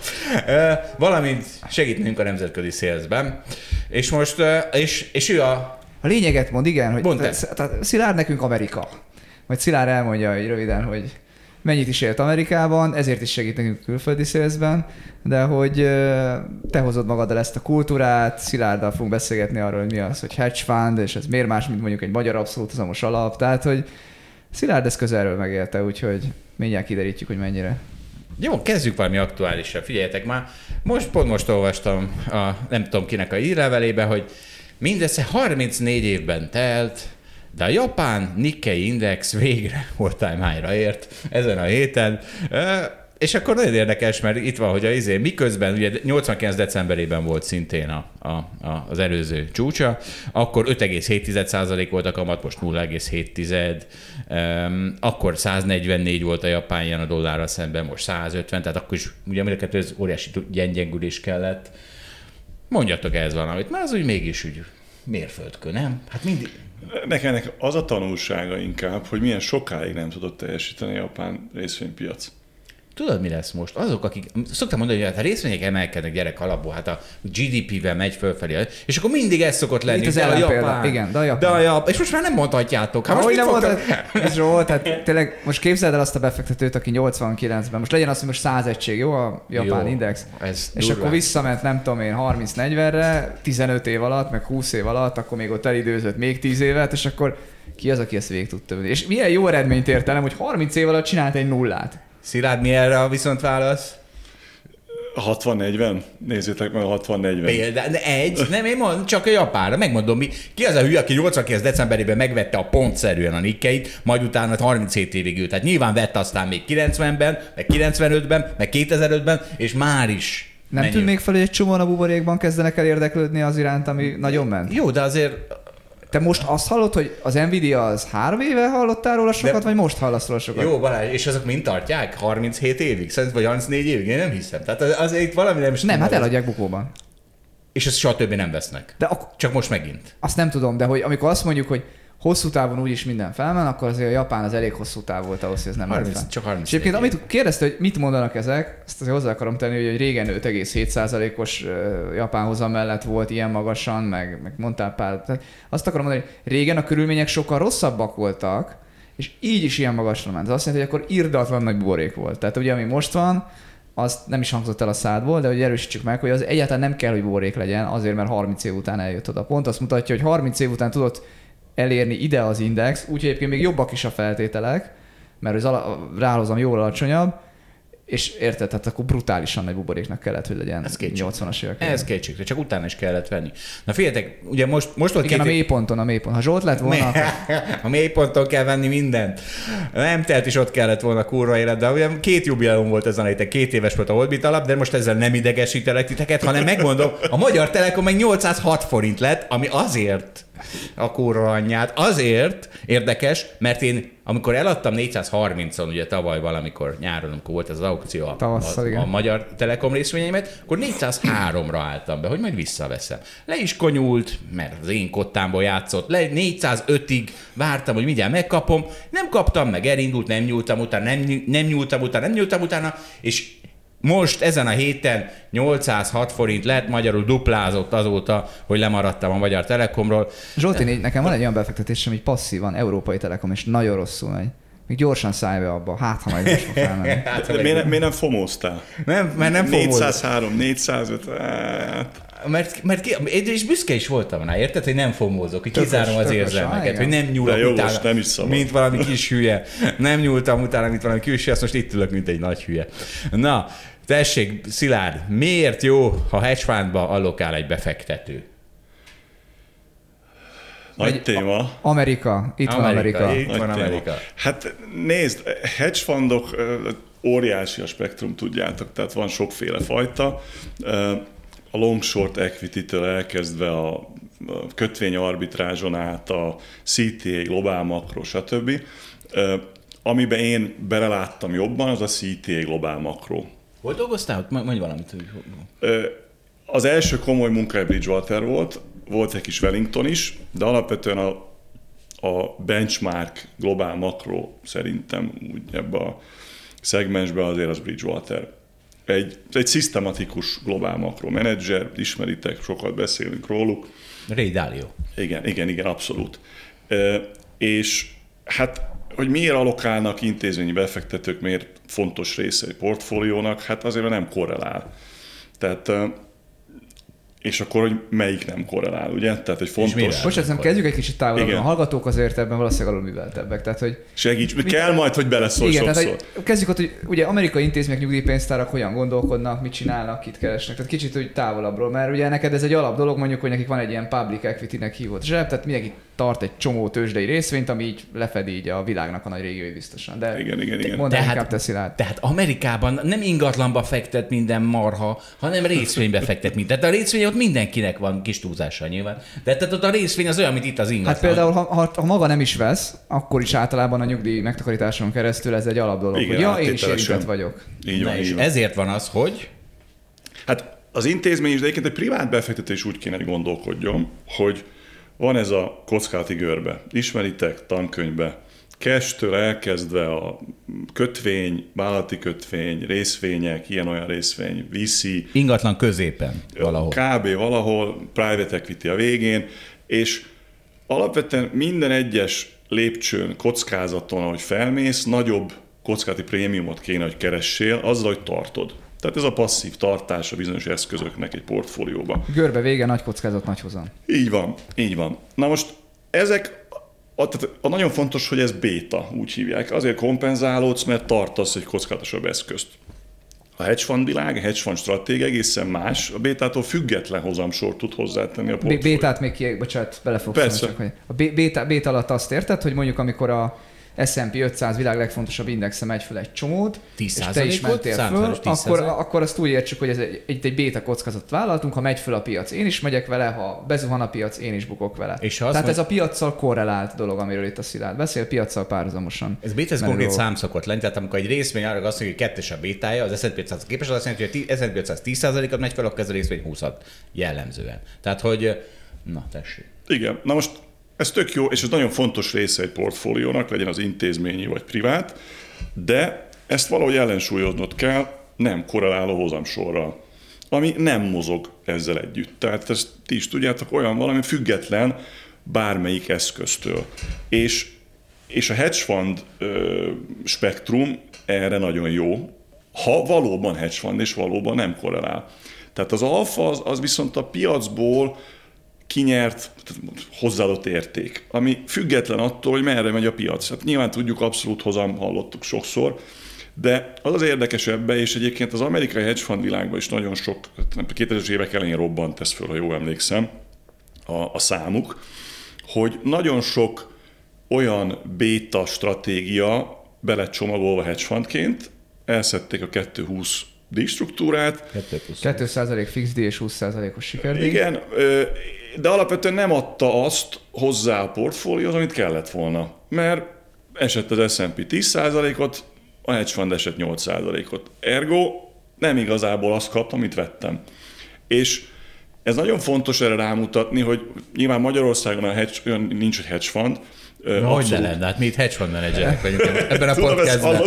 Valamint segítünk a nemzetközi szélzben. És most, és, és ő a A lényeget mond, igen, hogy tehát Szilárd nekünk Amerika. Majd Szilárd elmondja hogy röviden, hogy mennyit is élt Amerikában, ezért is segít nekünk külföldi szélzben, de hogy te hozod magaddal ezt a kultúrát, Szilárddal fogunk beszélgetni arról, hogy mi az, hogy hedge fund, és ez miért más, mint mondjuk egy magyar abszolútizamos alap, tehát hogy Szilárd ezt közelről megélte, úgyhogy mindjárt kiderítjük, hogy mennyire. Jó, kezdjük valami aktuálisra. Figyeljetek már, most pont most olvastam a nem tudom kinek a írlevelébe, hogy mindössze 34 évben telt, de a japán Nikkei Index végre all-time high-ra ért ezen a héten. És akkor nagyon érdekes, mert itt van, hogy a izé, miközben ugye 89 decemberében volt szintén a, a, a, az előző csúcsa, akkor 5,7% volt a kamat, most 0,7, um, akkor 144 volt a japán jen a dollárra szemben, most 150, tehát akkor is ugye mind a kettő ez óriási gyengengülés kellett. Mondjatok ehhez valamit, mert az úgy mégis úgy mérföldkő, nem? Hát mindig, Nekem ennek az a tanulsága inkább, hogy milyen sokáig nem tudott teljesíteni a japán részvénypiac. Tudod, mi lesz most? Azok, akik... Szoktam mondani, hogy hát a részvények emelkednek gyerek alapból, hát a GDP-vel megy fölfelé, és akkor mindig ez szokott lenni. Itt az de a ellenpélda. japán. Igen, de a japán. De a japán. És most már nem mondhatjátok. Hát most mit nem mondtad? Ez Zsolt, hát tényleg most képzeld el azt a befektetőt, aki 89-ben, most legyen azt, hogy most 100 egység, jó a japán Jó, index? ez és durván. akkor visszament, nem tudom én, 30-40-re, 15 év alatt, meg 20 év alatt, akkor még ott elidőzött még 10 évet, és akkor ki az, aki ezt végig tudta venni? És milyen jó eredményt ért el, hogy 30 év alatt csinált egy nullát. Szilárd, mi erre a viszont válasz? 60-40? Nézzétek meg a 60-40. Például, de egy, nem én mondom, csak a japánra, megmondom, mi, ki az a hülye, aki 89 decemberében megvette a pontszerűen a nikkeit, majd utána 37 évig ült. Tehát nyilván vett aztán még 90-ben, meg 95-ben, meg 2005-ben, és már is. Nem mennyi- tűnnék fel, hogy egy csomóan a buborékban kezdenek el érdeklődni az iránt, ami nagyon ment? Jó, de azért Te most azt hallod, hogy az Nvidia az három éve hallottál róla sokat, De- vagy most hallasz róla sokat? Jó, Balázs, és azok mind tartják? 37 évig? Szerintem, vagy 34 évig? Én nem hiszem. Tehát az- azért itt valami nem is Nem, hát eladják bukóban. És ezt soha többé nem vesznek. De ak- Csak most megint. azt nem tudom, de hogy amikor azt mondjuk, hogy hosszú távon úgyis minden felmen, akkor azért a Japán az elég hosszú táv volt ahhoz, hogy ez nem ment 30, fel. csak 30. És egyébként, amit kérdezte, hogy mit mondanak ezek, ezt azért hozzá akarom tenni, hogy régen 5,7%-os ö, japán hozam mellett volt ilyen magasan, meg, meg mondtál pár. Tehát azt akarom mondani, hogy régen a körülmények sokkal rosszabbak voltak, és így is ilyen magasra ment. Ez azt jelenti, hogy akkor irdatlan nagy buborék volt. Tehát ugye, ami most van, azt nem is hangzott el a szádból, de hogy erősítsük meg, hogy az egyáltalán nem kell, hogy buborék legyen, azért, mert 30 év után eljött oda. Pont azt mutatja, hogy 30 év után tudott elérni ide az index, úgyhogy egyébként még jobbak is a feltételek, mert az ala- ráhozam jól alacsonyabb, és érted, tehát akkor brutálisan nagy buboréknak kellett, hogy legyen Ez kétség. 80-as évek. Ez kétségre, csak utána is kellett venni. Na figyeljetek, ugye most, most volt Igen, a két... mélyponton, a mélypont. Ha Zsolt lett volna, akkor a mélyponton kell venni mindent. Nem telt is ott kellett volna kurva élet, de ugye két jubileum volt ezen a héten, két éves volt a Holdbit alap, de most ezzel nem idegesítelek titeket, hanem megmondom, a Magyar Telekom meg 806 forint lett, ami azért a kurva anyját, azért érdekes, mert én amikor eladtam 430-on, ugye tavaly valamikor nyáron, amikor volt ez az aukció a, Tavasszal, a, igen. a Magyar Telekom részvényeimet, akkor 403-ra álltam be, hogy majd visszaveszem. Le is konyult, mert az én kottámból játszott, le 405-ig vártam, hogy mindjárt megkapom, nem kaptam, meg elindult, nem nyúltam utána, nem, nem nyúltam utána, nem nyúltam utána, és most ezen a héten 806 forint lett, magyarul duplázott azóta, hogy lemaradtam a Magyar Telekomról. Zsolti, négy- nekem van egy olyan befektetésem, hogy passzívan, Európai Telekom, és nagyon rosszul megy. Még gyorsan szállj be abba, hát ha majd most. Hát, De miért, miért nem fomóztál? nem, mert nem fogom 403, 405, hát... Mert, mert ki, és büszke is voltam rá, érted, hogy nem fomózok, hogy kizárom az érzelmeket, hogy nem nyúlok De jogos, utána, nem is szabad. mint valami kis hülye. Nem nyúltam utána, mint valami hülye, azt most itt ülök, mint egy nagy hülye. Na, tessék, Szilárd, miért jó, ha hedge fundba allokál egy befektető? Nagy Egy- téma. Amerika, itt van Amerika. Itt Nagy van téma. Amerika. Hát nézd, hedge fundok ö, óriási a spektrum, tudjátok, tehát van sokféle fajta. A long short equity-től elkezdve a a kötvény arbitrázson át, a CTA, globál makro, stb. Amiben én beleláttam jobban, az a CTA globál makro. Hol dolgoztál? Mondj valamit. hogy- Az első komoly munka egy Bridgewater volt, volt egy kis Wellington is, de alapvetően a, a benchmark globál makro szerintem úgy ebbe a szegmensbe azért az Bridgewater. Egy, egy szisztematikus globál makro menedzser, ismeritek, sokat beszélünk róluk. Ray Dalio. Igen, igen, igen, abszolút. E, és hát, hogy miért alokálnak intézményi befektetők, miért fontos része egy portfóliónak, hát azért nem korrelál. Tehát és akkor, hogy melyik nem korrelál, ugye? Tehát egy fontos... Most ezt kezdjük egy kicsit távolabb. A hallgatók azért ebben valószínűleg alulműveltebbek. Tehát, hogy Segíts, mit, kell majd, hogy beleszól igen, sokszor. Tehát, hogy kezdjük ott, hogy ugye amerikai intézmények, nyugdíjpénztárak hogyan gondolkodnak, mit csinálnak, kit keresnek. Tehát kicsit úgy távolabbról, mert ugye neked ez egy alap dolog, mondjuk, hogy nekik van egy ilyen public equity-nek hívott zseb, tehát mindenki tart egy csomó tőzsdei részvényt, ami így lefedi így a világnak a nagy régiói biztosan. De igen, igen, igen. Mondd tehát, teszi rá. Tehát Amerikában nem ingatlanba fektet minden marha, hanem részvénybe fektet minden. Tehát a részvény ott mindenkinek van kis túlzással nyilván. De tehát ott a részvény az olyan, mint itt az ingatlan. Hát például, ha, ha, ha maga nem is vesz, akkor is általában a nyugdíj megtakarításon keresztül ez egy alap dolog. Igen, hogy ja, én is érintett vagyok. Így van, Na, és így van. ezért van az, hogy? Hát az intézmény is, de egyébként egy privát befektetés úgy kéne, hogy gondolkodjon, hogy van ez a kockázati görbe. Ismeritek tankönyvbe. Kestől elkezdve a kötvény, vállalati kötvény, részvények, ilyen-olyan részvény, viszi. Ingatlan középen valahol. Kb. valahol, private equity a végén, és alapvetően minden egyes lépcsőn, kockázaton, ahogy felmész, nagyobb kockázati prémiumot kéne, hogy keressél, azzal, hogy tartod. Tehát ez a passzív tartás a bizonyos eszközöknek egy portfólióban. Görbe vége, nagy kockázat, nagy hozam. Így van, így van. Na most ezek, a, tehát a nagyon fontos, hogy ez béta, úgy hívják. Azért kompenzálódsz, mert tartasz egy kockázatosabb eszközt. A hedge fund világ, a hedge fund stratégia egészen más, a bétától független hozamsort tud hozzátenni a portfólió. Bétát még ki, bocsánat, bele fogsz Persze. Csak, hogy a béta, béta alatt azt érted, hogy mondjuk amikor a S&P 500 világ legfontosabb indexe megy föl egy csomót, 10 és te is mentél föl, akkor, akkor azt úgy értsük, hogy ez egy, egy, egy béta kockázatot vállaltunk, ha megy föl a piac, én is megyek vele, ha bezuhan a piac, én is bukok vele. És Tehát mond... ez a piacsal korrelált dolog, amiről itt a Szilárd beszél, piacsal párhuzamosan. Ez béta, ez konkrét szám szokott lenni, tehát amikor egy részvény arra azt mondja, hogy kettes a bétája, az S&P 500 képes, az azt jelenti, hogy a S&P 500 10%-at megy fel, akkor ez a részvény 20 jellemzően. Tehát, hogy na tessék. Igen, na most ez tök jó, és ez nagyon fontos része egy portfóliónak, legyen az intézményi vagy privát, de ezt valahogy ellensúlyoznod kell nem korreláló hozamsorral, ami nem mozog ezzel együtt. Tehát ezt ti is tudjátok, olyan valami független bármelyik eszköztől. És, és a hedge fund ö, spektrum erre nagyon jó, ha valóban hedge fund és valóban nem korrelál. Tehát az alfa az, az viszont a piacból kinyert hozzáadott érték, ami független attól, hogy merre megy a piac. Hát nyilván tudjuk, abszolút hozam hallottuk sokszor, de az az érdekes ebbe, és egyébként az amerikai hedge fund világban is nagyon sok, 2000-es évek elején robbant ez föl, ha jól emlékszem, a, a számuk, hogy nagyon sok olyan béta stratégia bele csomagolva hedge fundként, elszedték a 220 díjstruktúrát. 2% fix díj és 20%-os sikerdíj. Igen, de alapvetően nem adta azt hozzá a portfólióhoz, amit kellett volna. Mert esett az S&P 10%-ot, a hedge fund esett 8%-ot. Ergo nem igazából azt kaptam, amit vettem. És ez nagyon fontos erre rámutatni, hogy nyilván Magyarországon a hedge, olyan nincs, hogy hedge fund, Na, hogy ne lenne, hát mi itt hedge fund menedzserek vagyunk ebben a podcastben.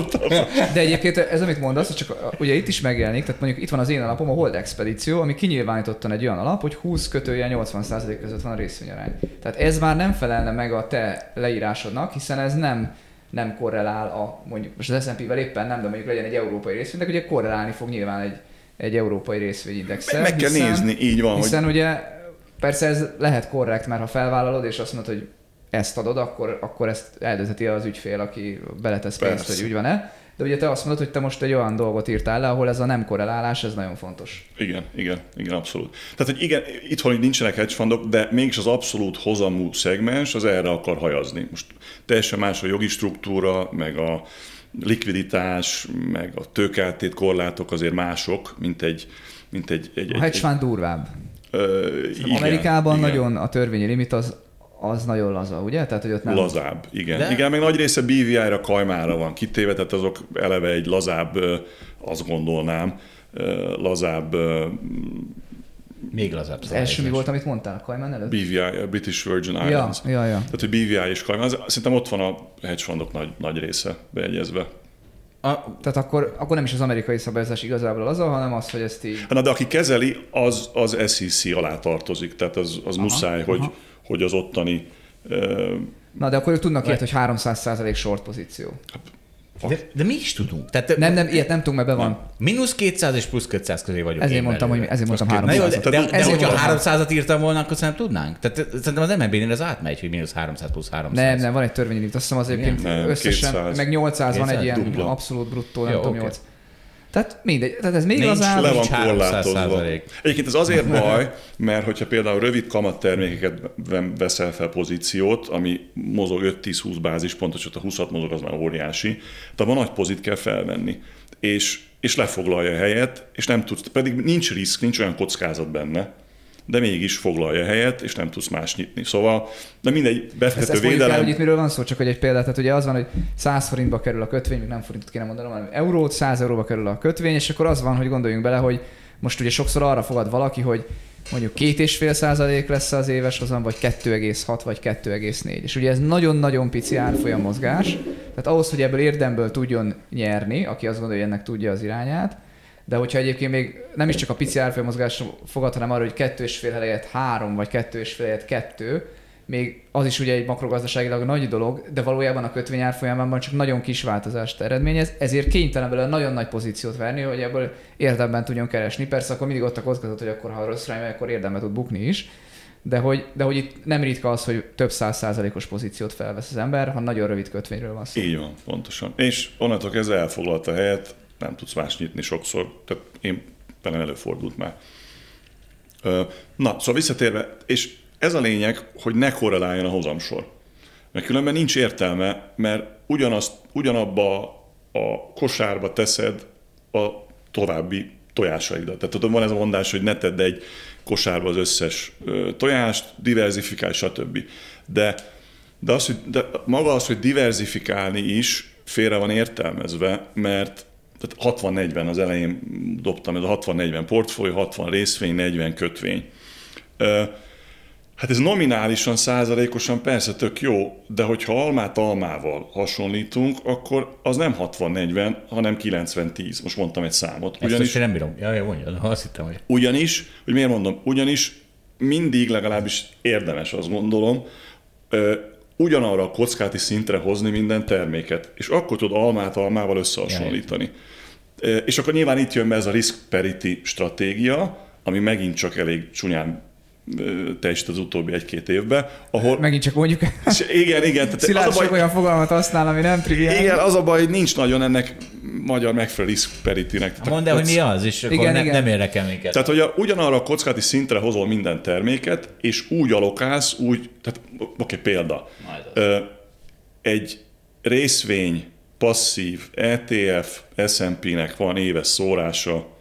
De egyébként ez, amit mondasz, csak ugye itt is megjelenik, tehát mondjuk itt van az én alapom, a Hold Expedíció, ami kinyilvánítottan egy olyan alap, hogy 20 kötője 80% között van a részvényarány. Tehát ez már nem felelne meg a te leírásodnak, hiszen ez nem nem korrelál a, mondjuk most az S&P-vel éppen nem, de mondjuk legyen egy európai részvény, de ugye korrelálni fog nyilván egy, egy európai részvényindexel. Meg, meg kell hiszen, nézni, így van. Hiszen hogy... ugye persze ez lehet korrekt, mert ha felvállalod, és azt mondod, hogy ezt adod, akkor, akkor ezt eldözheti az ügyfél, aki beletesz pénzt, hogy úgy van-e. De ugye te azt mondod, hogy te most egy olyan dolgot írtál le, ahol ez a nem korrelálás, ez nagyon fontos. Igen, igen, igen, abszolút. Tehát, hogy igen, itthon nincsenek hedge fundok, de mégis az abszolút hozamú szegmens az erre akar hajazni. Most teljesen más a jogi struktúra, meg a likviditás, meg a tőkeltét korlátok azért mások, mint egy... Mint egy, egy, a hedge fund durvább. Ö, igen, Amerikában igen. nagyon a törvényi limit az az nagyon laza, ugye? Tehát, hogy ott nem... Lazább, igen. De... Igen, meg nagy része BVI-ra, kajmára van kitéve, tehát azok eleve egy lazább, azt gondolnám, lazább Még lazább Az első mi volt, amit mondtál a Kajmán előtt? BVI, a British Virgin Ja, Islands. ja, ja. Tehát, hogy BVI és Cayman, az, szerintem ott van a hedge fundok nagy, nagy része bejegyezve. A, Tehát akkor, akkor nem is az amerikai szabályozás igazából az, hanem az, hogy ezt így... Na, de aki kezeli, az, az SEC alá tartozik, tehát az, az muszáj, hogy, aha. hogy az ottani ö, Na, de akkor ők tudnak ilyet, hogy 300% short pozíció. de, de mi is tudunk. Tehát, Nem, nem, ilyet nem tudunk, mert be van. Mínusz 200 és plusz 200 közé vagyok Ezért mondtam, hogy belőle. ezért mondtam két- Na jó, de, 300 de, de, de Ezért hogyha mondtam. 300-at írtam volna, akkor szerintem tudnánk. Tehát szerintem az MNB-nél az átmegy, hogy mínusz 300 plusz 300. Nem, nem, van egy törvényi limit, azt hiszem az egyébként Nem, összesen, 200. meg 800 van egy 200 ilyen dupla. abszolút bruttó, nem Jó, tudom, oké. 8. Tehát mindegy, tehát ez még Nincs lazább. le van Nincs 300 korlátozva. Egyébként ez azért baj, mert hogyha például rövid kamattermékeket veszel fel pozíciót, ami mozog 5-10-20 bázispontot, a 20 mozog, az már óriási, de abban nagy pozit kell felvenni. És, és lefoglalja a helyet, és nem tudsz, pedig nincs risk, nincs olyan kockázat benne, de mégis foglalja helyet, és nem tudsz más nyitni. Szóval, de mindegy, Ezt, befektető ezt védelem, hogy itt miről van szó, csak hogy egy példát, tehát ugye az van, hogy 100 forintba kerül a kötvény, még nem forintot kéne mondanom, hanem eurót, 100 euróba kerül a kötvény, és akkor az van, hogy gondoljunk bele, hogy most ugye sokszor arra fogad valaki, hogy mondjuk két és fél százalék lesz az éves hozam, vagy 2,6 vagy 2,4. És ugye ez nagyon-nagyon pici árfolyam mozgás, tehát ahhoz, hogy ebből érdemből tudjon nyerni, aki azt gondolja, hogy ennek tudja az irányát, de hogyha egyébként még nem is csak a pici árfolyam mozgás fogad, hanem arra, hogy kettő és fél helyett három, vagy kettő és fél helyett kettő, még az is ugye egy makrogazdaságilag nagy dolog, de valójában a kötvény árfolyamában csak nagyon kis változást eredményez, ezért kénytelen belőle nagyon nagy pozíciót verni, hogy ebből érdemben tudjon keresni. Persze akkor mindig ott a kockázat, hogy akkor ha rossz megy, akkor érdembe tud bukni is, de hogy, de hogy itt nem ritka az, hogy több száz százalékos pozíciót felvesz az ember, ha nagyon rövid kötvényről van szó. Így van, pontosan. És onnantól kezdve elfoglalta helyet, nem tudsz más nyitni sokszor. Tehát én velem előfordult már. Na, szóval visszatérve, és ez a lényeg, hogy ne korreláljon a hozamsor. Mert különben nincs értelme, mert ugyanazt, ugyanabba a kosárba teszed a további tojásaidat. Tehát tudom, van ez a mondás, hogy ne tedd egy kosárba az összes tojást, diversifikálj, stb. De, de, az, hogy, de maga az, hogy diversifikálni is félre van értelmezve, mert tehát 60-40 az elején dobtam, ez a 60-40 portfólió, 60 részvény, 40 kötvény. Hát ez nominálisan, százalékosan persze tök jó, de hogyha almát almával hasonlítunk, akkor az nem 60-40, hanem 90-10. Most mondtam egy számot. Ezt Ugyanis, én nem bírom. Ja, ja, mondjad. Azt hittem, hogy... ugyanis, hogy miért mondom, ugyanis mindig legalábbis érdemes, azt gondolom, ugyanarra a kockáti szintre hozni minden terméket, és akkor tud almát almával összehasonlítani. Ö, És akkor nyilván itt jön be ez a risk parity stratégia, ami megint csak elég csúnyán teljesít az utóbbi egy-két évben, ahol... Megint csak mondjuk, És igen, igen. Tehát Szilárd az a baj, olyan fogalmat használ, ami nem triviális. igen, az a baj, hogy nincs nagyon ennek magyar megfelelő risk parity-nek. Mondd el, hogy mi az, és akkor Igen, ne, igen. nem érdekel minket. Tehát, hogy a, ugyanarra a kockázati szintre hozol minden terméket, és úgy alokálsz, úgy, tehát oké, okay, példa. Majd egy részvény, passzív, ETF, S&P-nek van éves szórása,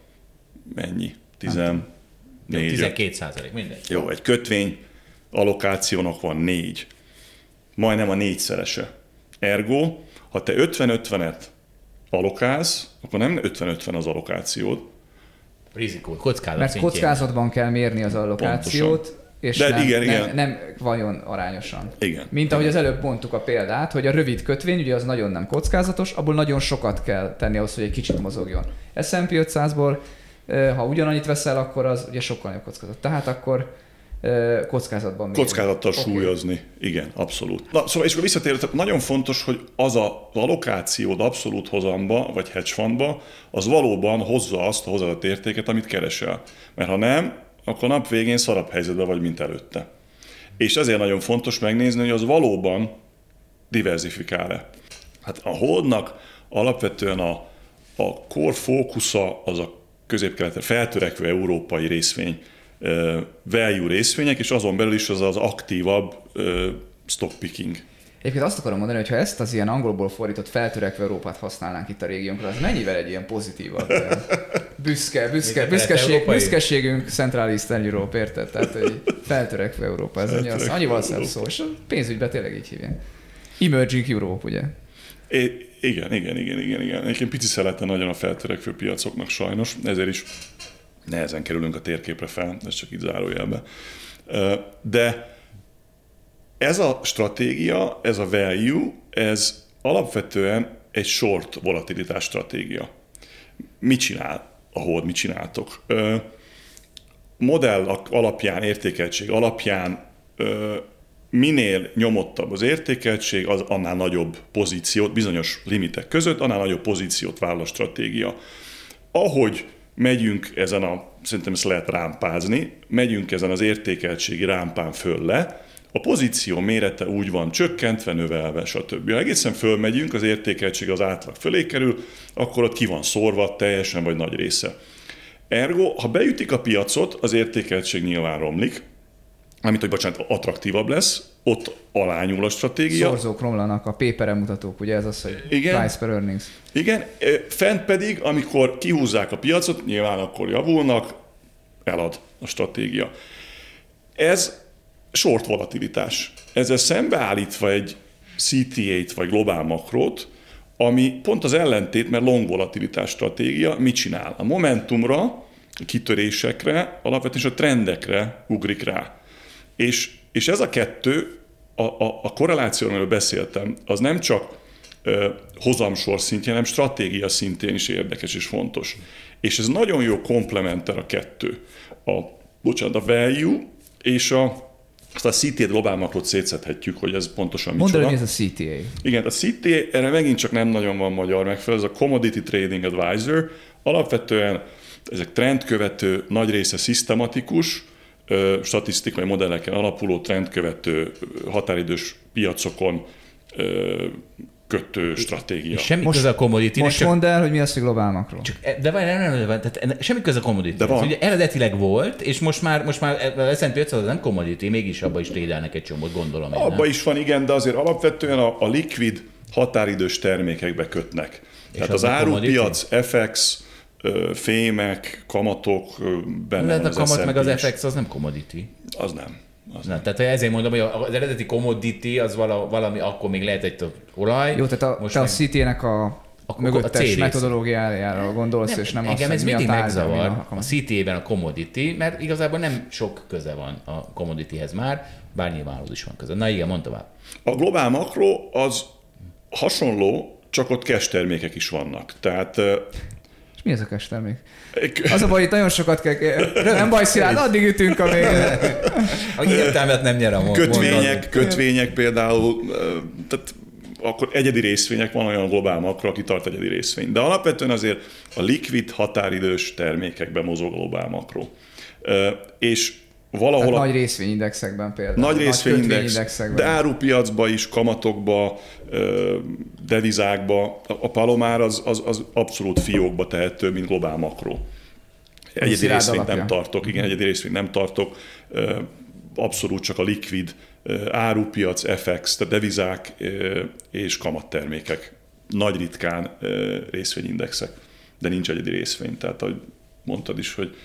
mennyi? 14. 12 százalék, mindegy. Jó, egy kötvény allokációnak van négy. Majdnem a négyszerese. Ergo, ha te 50-50-et alokálsz, akkor nem 50-50 az allokációd, Rizikó, kockázat Mert szintjén. kockázatban kell mérni az allokációt, és De nem, igen, nem, igen. nem vajon arányosan. Igen. Mint ahogy az előbb mondtuk a példát, hogy a rövid kötvény, ugye az nagyon nem kockázatos, abból nagyon sokat kell tenni ahhoz, hogy egy kicsit mozogjon. S&P 500-ból, eh, ha ugyanannyit veszel, akkor az ugye sokkal nagyobb kockázat. Tehát akkor kockázatban mérni. Kockázattal okay. súlyozni. Igen, abszolút. Na, szóval, és akkor visszatérve, nagyon fontos, hogy az a allokációd abszolút hozamba, vagy hedge fundba, az valóban hozza azt a hozzáadott értéket, amit keresel. Mert ha nem, akkor nap végén szarabb helyzetben vagy, mint előtte. És ezért nagyon fontos megnézni, hogy az valóban diversifikál-e. Hát a holdnak alapvetően a, a core fókusza az a közép feltörekvő európai részvény, value részvények, és azon belül is az az aktívabb stock picking. Egyébként azt akarom mondani, hogy ha ezt az ilyen angolból fordított feltörekvő Európát használnánk itt a régiónkra, az mennyivel egy ilyen pozitívabb, ilyen büszke, büszke, büszkeség, büszkeségünk Central Eastern Europe, érted? Tehát, hogy feltörekvő Európa, ez annyi, az, annyival szebb szó, és a pénzügyben tényleg így hívják. Emerging Europe, ugye? É, igen, igen, igen, igen, igen. Egyébként pici szelete nagyon a feltörekvő piacoknak sajnos, ezért is nehezen kerülünk a térképre fel, ez csak így zárójelbe. De ez a stratégia, ez a value, ez alapvetően egy short volatilitás stratégia. Mit csinál a hold, mit csináltok? Modell alapján, értékeltség alapján minél nyomottabb az értékeltség, az annál nagyobb pozíciót, bizonyos limitek között, annál nagyobb pozíciót vállal a stratégia. Ahogy megyünk ezen a, szerintem ezt lehet rámpázni, megyünk ezen az értékeltségi rámpán föl le, a pozíció mérete úgy van csökkentve, növelve, stb. Ha egészen fölmegyünk, az értékeltség az átlag fölé kerül, akkor ott ki van szórva teljesen vagy nagy része. Ergo, ha beütik a piacot, az értékeltség nyilván romlik, amit, hogy bocsánat, attraktívabb lesz, ott alányul a stratégia. Szorzók romlanak, a paper mutatók, ugye ez az, hogy Igen. price per earnings. Igen, fent pedig, amikor kihúzzák a piacot, nyilván akkor javulnak, elad a stratégia. Ez short volatilitás. Ezzel szembeállítva egy CTA-t vagy globál makrót, ami pont az ellentét, mert long volatilitás stratégia mit csinál? A momentumra, a kitörésekre, alapvetően a trendekre ugrik rá. És, és ez a kettő, a, a, a korreláció, amiről beszéltem, az nem csak ö, hozamsor szintjén, hanem stratégia szintén is érdekes és fontos. És ez nagyon jó komplementer a kettő. A, bocsánat, a value és a, azt a CTA globál makrot szétszedhetjük, hogy ez pontosan Mondd el, ez a CTA. Igen, a CTA, erre megint csak nem nagyon van magyar megfelelő, ez a Commodity Trading Advisor. Alapvetően ezek trendkövető, nagy része szisztematikus, statisztikai modelleken alapuló trendkövető határidős piacokon kötő stratégia. És semmi most, köze a commodity Most csak, mondd el, hogy mi az, hogy globál makro. Csak, e- de várj, nem, nem, nem, tehát semmi köze a commodity. De van. Ugye eredetileg volt, és most már, most már az S&P 500 nem commodity, mégis abba is trédelnek egy csomót, gondolom. Én, abba nem? is van, igen, de azért alapvetően a, a likvid határidős termékekbe kötnek. És Tehát az, az árupiac, FX, fémek, kamatok benne De a kamat meg az FX az nem commodity. Az nem. Az nem. Tehát ezért mondom, hogy az eredeti commodity az valami, akkor még lehet egy olaj. Jó, tehát a, most te a CT-nek a a mögöttes a metodológiájára gondolsz, nem, és nem engem azt, ez mindig megzavar a, a CT-ben a commodity, mert igazából nem sok köze van a commodityhez már, bár nyilván is van köze. Na igen, mondta már. A globál makro az hasonló, csak ott cash termékek is vannak. Tehát mi ez a kestermék? Az a baj, itt nagyon sokat kell... Nem baj, Szilárd, addig ütünk, amíg... A értelmet nem nyer a mondat. Kötvények, kötvények például, tehát akkor egyedi részvények, van olyan globál makro, aki tart egyedi részvényt. De alapvetően azért a likvid határidős termékekben mozog a globál makro. És valahol... Tehát a... nagy részvényindexekben például. Nagy részvényindex, de árupiacba is, kamatokba, devizákba. A palomár az, az, az abszolút fiókba tehető, mint globál makro. Egyedi részvényt alapja. nem tartok, igen, egyedi részvényt nem tartok. Abszolút csak a likvid árupiac, FX, tehát devizák és kamattermékek. Nagy ritkán részvényindexek, de nincs egyedi részvény. Tehát, ahogy mondtad is, hogy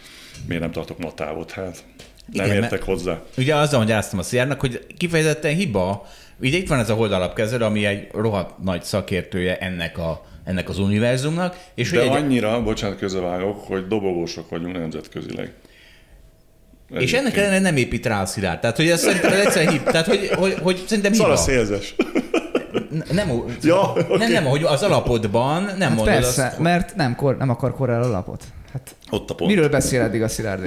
miért nem tartok matávot, hát nem Igen, értek hozzá. Ugye azzal áztam a Szijárnak, hogy kifejezetten hiba, ugye itt van ez a holdalapkezelő, ami egy rohadt nagy szakértője ennek a ennek az univerzumnak. És De egy... annyira, bocsánat, közevágok, hogy dobogósok vagyunk nemzetközileg. Ez és ennek ellenére nem épít rá a szilárd. Tehát, hogy ez szerintem egyszer hib. Tehát, hogy, hogy, hogy szerintem hiba. szélzes. Nem, ja, okay. nem, nem, hogy az alapodban nem hát mondod persze, azt, mert nem, kor, nem akar korrel alapot. Hát ott a pont. Miről beszél eddig a Szilárd?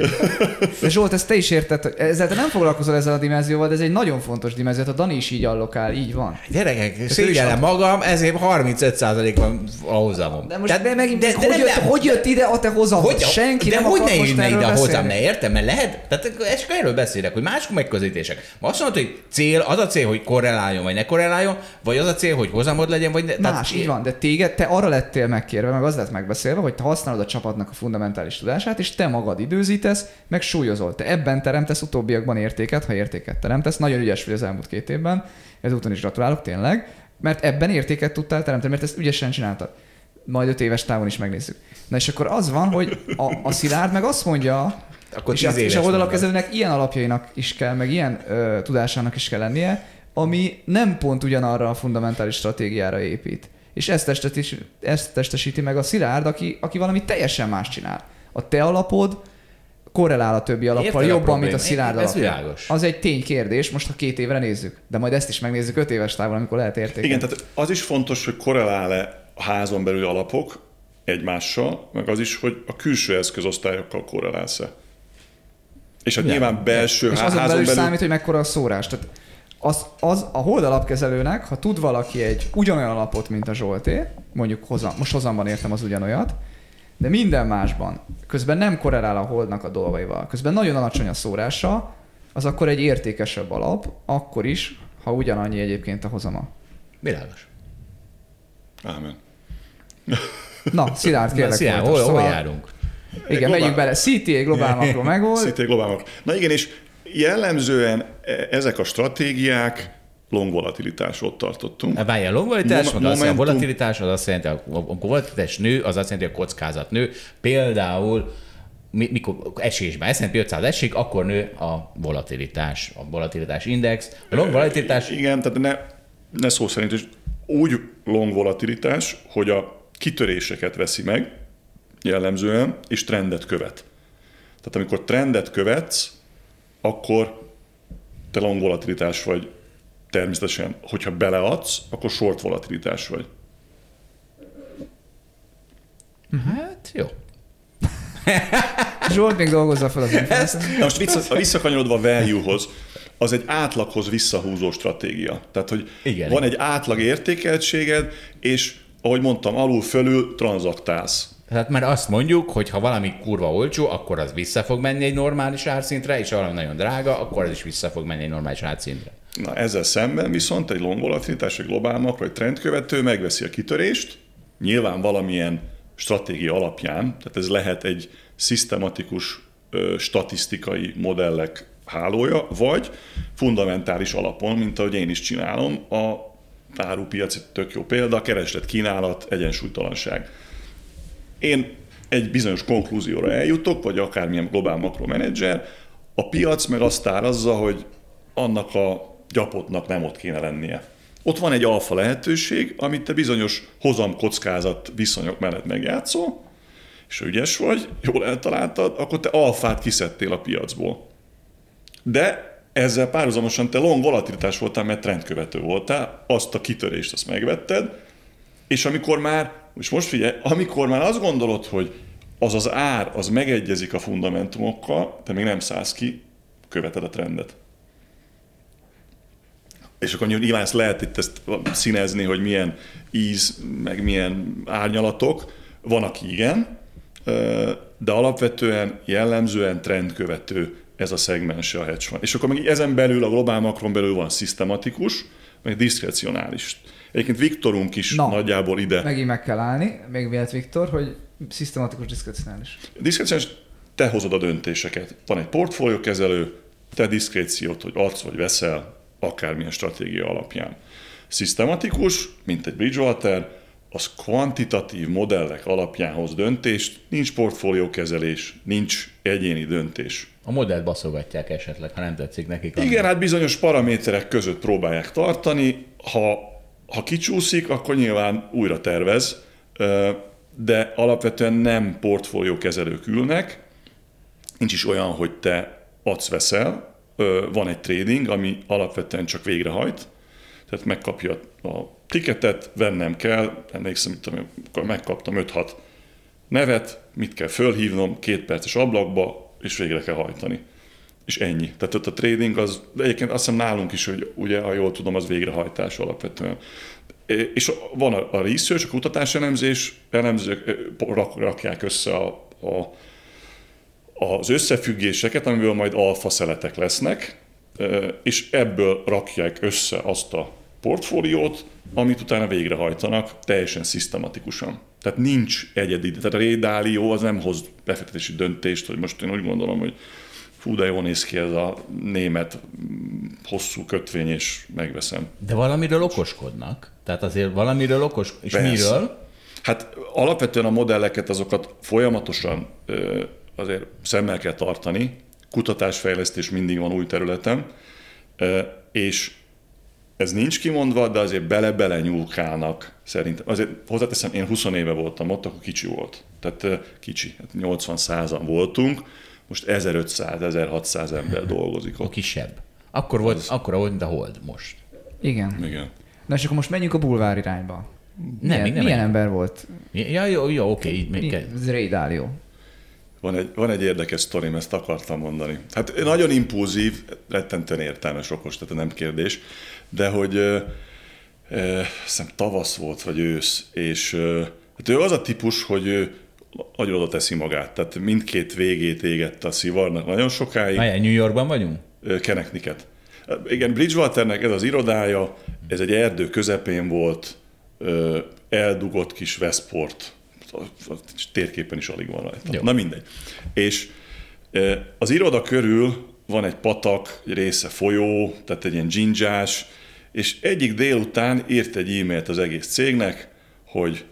De Zsolt, ezt te is érted, hogy ezzel te nem foglalkozol ezzel a dimenzióval, de ez egy nagyon fontos dimenzió. A Dani is így allokál, így van. Gyerekek, szégyellem magam, ezért 35% van a hozamom. De most Tehát, de, megint, de, de, hogy, de, jött, de, hogy jött ide a te hozamod? Hogy, Senki de nem hogy ne jönne ide a hozam, ne értem, mert lehet, tehát csak erről beszélek, hogy mások megközelítések. Azt mondod, hogy cél, az a cél, hogy korreláljon, vagy ne korreláljon, vagy az a cél, hogy hozamod legyen, vagy ne. Más, így van, de téged, te arra lettél megkérve, meg az lett megbeszélve, hogy te használod a csapatnak a fundamentális tudását, és te magad időzítesz, meg súlyozol. Te ebben teremtesz utóbbiakban értéket, ha értéket teremtesz. Nagyon ügyes vagy az elmúlt két évben, ezúton is gratulálok tényleg, mert ebben értéket tudtál teremteni, mert ezt ügyesen csináltad. Majd öt éves távon is megnézzük. Na és akkor az van, hogy a, a Szilárd meg azt mondja, akkor és, és a oldalapkezelőnek ilyen alapjainak is kell, meg ilyen ö, tudásának is kell lennie, ami nem pont ugyanarra a fundamentális stratégiára épít. És ezt, testesíti, ezt testesíti meg a Szilárd, aki, aki valami teljesen más csinál. A te alapod korrelál a többi alappal Érted a jobban, mint a szilárd Ez alapja. világos. Az egy ténykérdés, most ha két évre nézzük. De majd ezt is megnézzük öt éves távon, amikor lehet értékelni. Igen, tehát az is fontos, hogy korrelál-e a házon belüli alapok egymással, meg az is, hogy a külső eszközosztályokkal korrelálsz-e. És hát nyilván belső És há- azon házon belül belül... számít, hogy mekkora a szórás. Tehát az, az a hold alapkezelőnek, ha tud valaki egy ugyanolyan alapot, mint a Zsolté, mondjuk hozam, most hozamban értem az ugyanolyat, de minden másban, közben nem korrelál a holdnak a dolgaival, közben nagyon alacsony a szórása, az akkor egy értékesebb alap, akkor is, ha ugyanannyi egyébként a hozama. Világos. Ámen. Na, Szilárd, Na, kérlek, szia, hol, folytasd. hol Szóval- járunk? Igen, Globál- megyünk bele. CTA globál makro megvolt. Szintén globálok. Na igen, és jellemzően e- ezek a stratégiák long volatilitás ott tartottunk. Hát Várjál, a longvolatilitás, Mom- meg az, a momentum- volatilitás az azt jelenti, a volatilitás nő, az azt jelenti, a kockázat nő. Például mi- mikor esésben, S&P 500 esik, akkor nő a volatilitás, a volatilitás index. A long volatilitás, Igen, tehát ne, ne szó szerint is úgy long volatilitás, hogy a kitöréseket veszi meg jellemzően, és trendet követ. Tehát amikor trendet követsz, akkor te long volatilitás vagy természetesen, hogyha beleadsz, akkor short volatilitás vagy. hát jó. Zsolt még dolgozza fel az. Na most vissza, visszakanyarodva a value-hoz, az egy átlaghoz visszahúzó stratégia. Tehát, hogy Igen. Igen. van egy átlag értékeltséged, és ahogy mondtam, alul-fölül tranzaktálsz. Tehát már azt mondjuk, hogy ha valami kurva olcsó, akkor az vissza fog menni egy normális árszintre, és ha valami nagyon drága, akkor az is vissza fog menni egy normális árszintre. Na ezzel szemben viszont egy long volatilitás, egy globál makro, egy trendkövető megveszi a kitörést, nyilván valamilyen stratégia alapján, tehát ez lehet egy szisztematikus ö, statisztikai modellek hálója, vagy fundamentális alapon, mint ahogy én is csinálom, a árupiac egy tök jó példa, kereslet, kínálat, egyensúlytalanság. Én egy bizonyos konklúzióra eljutok, vagy akármilyen globál makromenedzser, a piac meg azt árazza, hogy annak a gyapotnak nem ott kéne lennie. Ott van egy alfa lehetőség, amit te bizonyos hozam-kockázat viszonyok mellett megjátszol, és ügyes vagy, jól eltaláltad, akkor te alfát kiszedtél a piacból. De ezzel párhuzamosan te long volatilitás voltál, mert trendkövető voltál, azt a kitörést azt megvetted, és amikor már, és most figyelj, amikor már azt gondolod, hogy az az ár, az megegyezik a fundamentumokkal, te még nem szállsz ki, követed a trendet. És akkor nyilván ezt lehet itt ezt színezni, hogy milyen íz, meg milyen árnyalatok. Van, aki igen, de alapvetően jellemzően trendkövető ez a szegmense a hedge fund. És akkor még ezen belül, a globál makron belül van szisztematikus, meg diszkrecionális. Egyébként Viktorunk is Na. Na. nagyjából ide. Megint meg kell állni, még miatt Viktor, hogy szisztematikus diszkrecionális. Diszkréciós, te hozod a döntéseket. Van egy portfóliókezelő, te diszkréciót, hogy adsz vagy veszel, akármilyen stratégia alapján. Szisztematikus, mint egy Bridgewater, az kvantitatív modellek alapján hoz döntést, nincs portfóliókezelés, nincs egyéni döntés. A modellt baszogatják esetleg, ha nem tetszik nekik. Igen, hát bizonyos paraméterek között próbálják tartani, ha, ha kicsúszik, akkor nyilván újra tervez, de alapvetően nem portfóliókezelők ülnek, nincs is olyan, hogy te adsz-veszel, van egy trading, ami alapvetően csak végrehajt, tehát megkapja a tiketet, vennem kell, emlékszem, én, akkor megkaptam 5-6 nevet, mit kell fölhívnom, két perces ablakba, és végre kell hajtani. És ennyi. Tehát ott a trading az, de egyébként azt hiszem nálunk is, hogy ugye, ha jól tudom, az végrehajtás alapvetően. És van a, a research, a kutatás elemzés, elemzők rak, rakják össze a, a, az összefüggéseket, amiből majd alfa szeletek lesznek, és ebből rakják össze azt a portfóliót, amit utána végrehajtanak teljesen szisztematikusan. Tehát nincs egyedi, tehát a rédálió az nem hoz befektetési döntést, hogy most én úgy gondolom, hogy fú, de jól néz ki ez a német mm, hosszú kötvény, és megveszem. De valamiről okoskodnak. Tehát azért valamiről okos... És Persze. miről? Hát alapvetően a modelleket azokat folyamatosan ö, azért szemmel kell tartani, kutatásfejlesztés mindig van új területen, és ez nincs kimondva, de azért bele-bele nyúlkálnak szerintem. Azért hozzáteszem, én 20 éve voltam ott, akkor kicsi volt. Tehát kicsi, hát 80 százan voltunk. most 1500-1600 ember dolgozik A ott. kisebb. Akkor volt, akkor volt, mint a hold most. Igen. Igen. Na és akkor most menjünk a bulvár irányba. milyen, még nem milyen ember volt? Ja, jó, jó, oké, még Mi? Ray Dalio. Van egy, van egy érdekes sztorim, ezt akartam mondani. Hát nagyon impulzív, rettentően értelmes, okos, tehát nem kérdés, de hogy ö, azt hiszem tavasz volt, vagy ősz, és ö, hát ő az a típus, hogy ő nagyon oda teszi magát, tehát mindkét végét égette a szivarnak nagyon sokáig. Várjál, New Yorkban vagyunk? Kenekniket. Igen, Bridgewaternek ez az irodája, ez egy erdő közepén volt, eldugott kis Westport, a térképen is alig van rajta. Jó. Na mindegy. És az iroda körül van egy patak, egy része folyó, tehát egy ilyen dzsindzsás, és egyik délután írt egy e-mailt az egész cégnek, hogy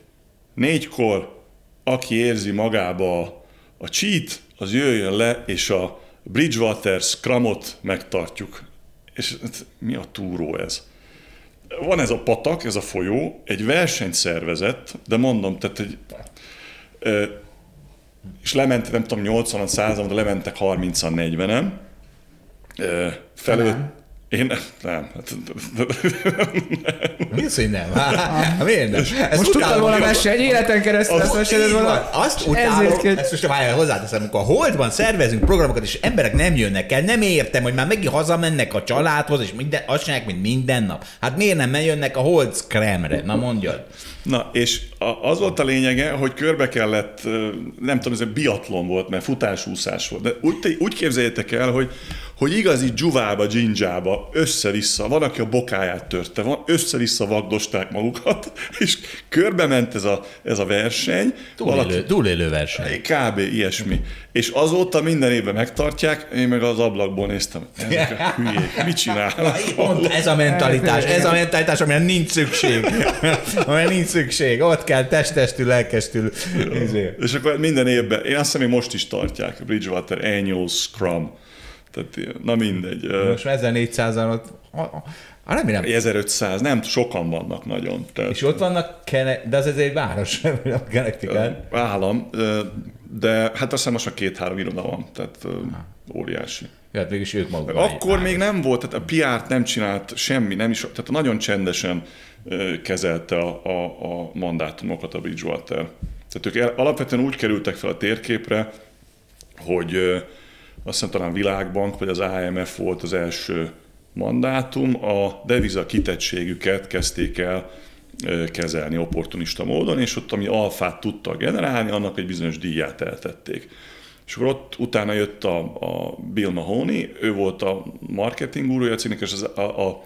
négykor, aki érzi magába a, a cheat, az jöjjön le, és a Bridgewater Scrumot megtartjuk. És hát mi a túró ez? Van ez a patak, ez a folyó, egy versenyt szervezett, de mondom, tehát egy, és lement, nem tudom, 80 százal, de lementek 30-an, 40-en. Ö, Felül, én nem, nem. Hát, Mi az, hogy nem? Hát, miért nem? Ezt Most tudtad utálom, volna mesélni, egy életen keresztül ezt meséled volna. Azt utálom, ezt most várjál, hozzáteszem, amikor a Holdban szervezünk programokat, és emberek nem jönnek el, nem értem, hogy már megint hazamennek a családhoz, és minden, azt csinálják, mint minden nap. Hát miért nem jönnek a Hold Scramre? Na mondjad. Na, és az volt a lényege, hogy körbe kellett, nem tudom, ez egy biatlon volt, mert futásúszás volt, de úgy, úgy képzeljétek el, hogy, hogy igazi dzsuvába, dzsindzsába, össze-vissza, van, aki a bokáját törte, van, össze-vissza vagdosták magukat, és körbe ment ez a, ez a verseny. Túlélő, túlélő verseny. Kb. ilyesmi. És azóta minden évben megtartják, én meg az ablakból néztem, ezek a hülyék, mit csinálnak? Pont ez a mentalitás, ez a mentalitás, amire nincs szükség. Amire nincs szükség. Ott kell testestül, lelkestül. Izé. És akkor minden évben, én azt hiszem, hogy most is tartják Bridgewater Annual Scrum. Tehát, na mindegy. Most már 1400-an ott, a- remélem, 1500, nem, sokan vannak nagyon. Tehát, és ott vannak, Kene- de az ez egy város, a Connecticut. állam, de hát azt hiszem most a két-három iroda van, tehát óriási. Ja, hát mégis ők maguk. Akkor még nem volt, tehát a PR-t nem csinált semmi, nem is, tehát nagyon csendesen kezelte a, a, a mandátumokat a Bridgewater. Tehát ők alapvetően úgy kerültek fel a térképre, hogy azt hiszem talán Világbank vagy az IMF volt az első mandátum, a deviza kitettségüket kezdték el kezelni opportunista módon, és ott ami alfát tudtak generálni, annak egy bizonyos díját eltették. És akkor ott utána jött a, a Bill Mahoney, ő volt a marketing gurúja a cégnek, és az, a, a,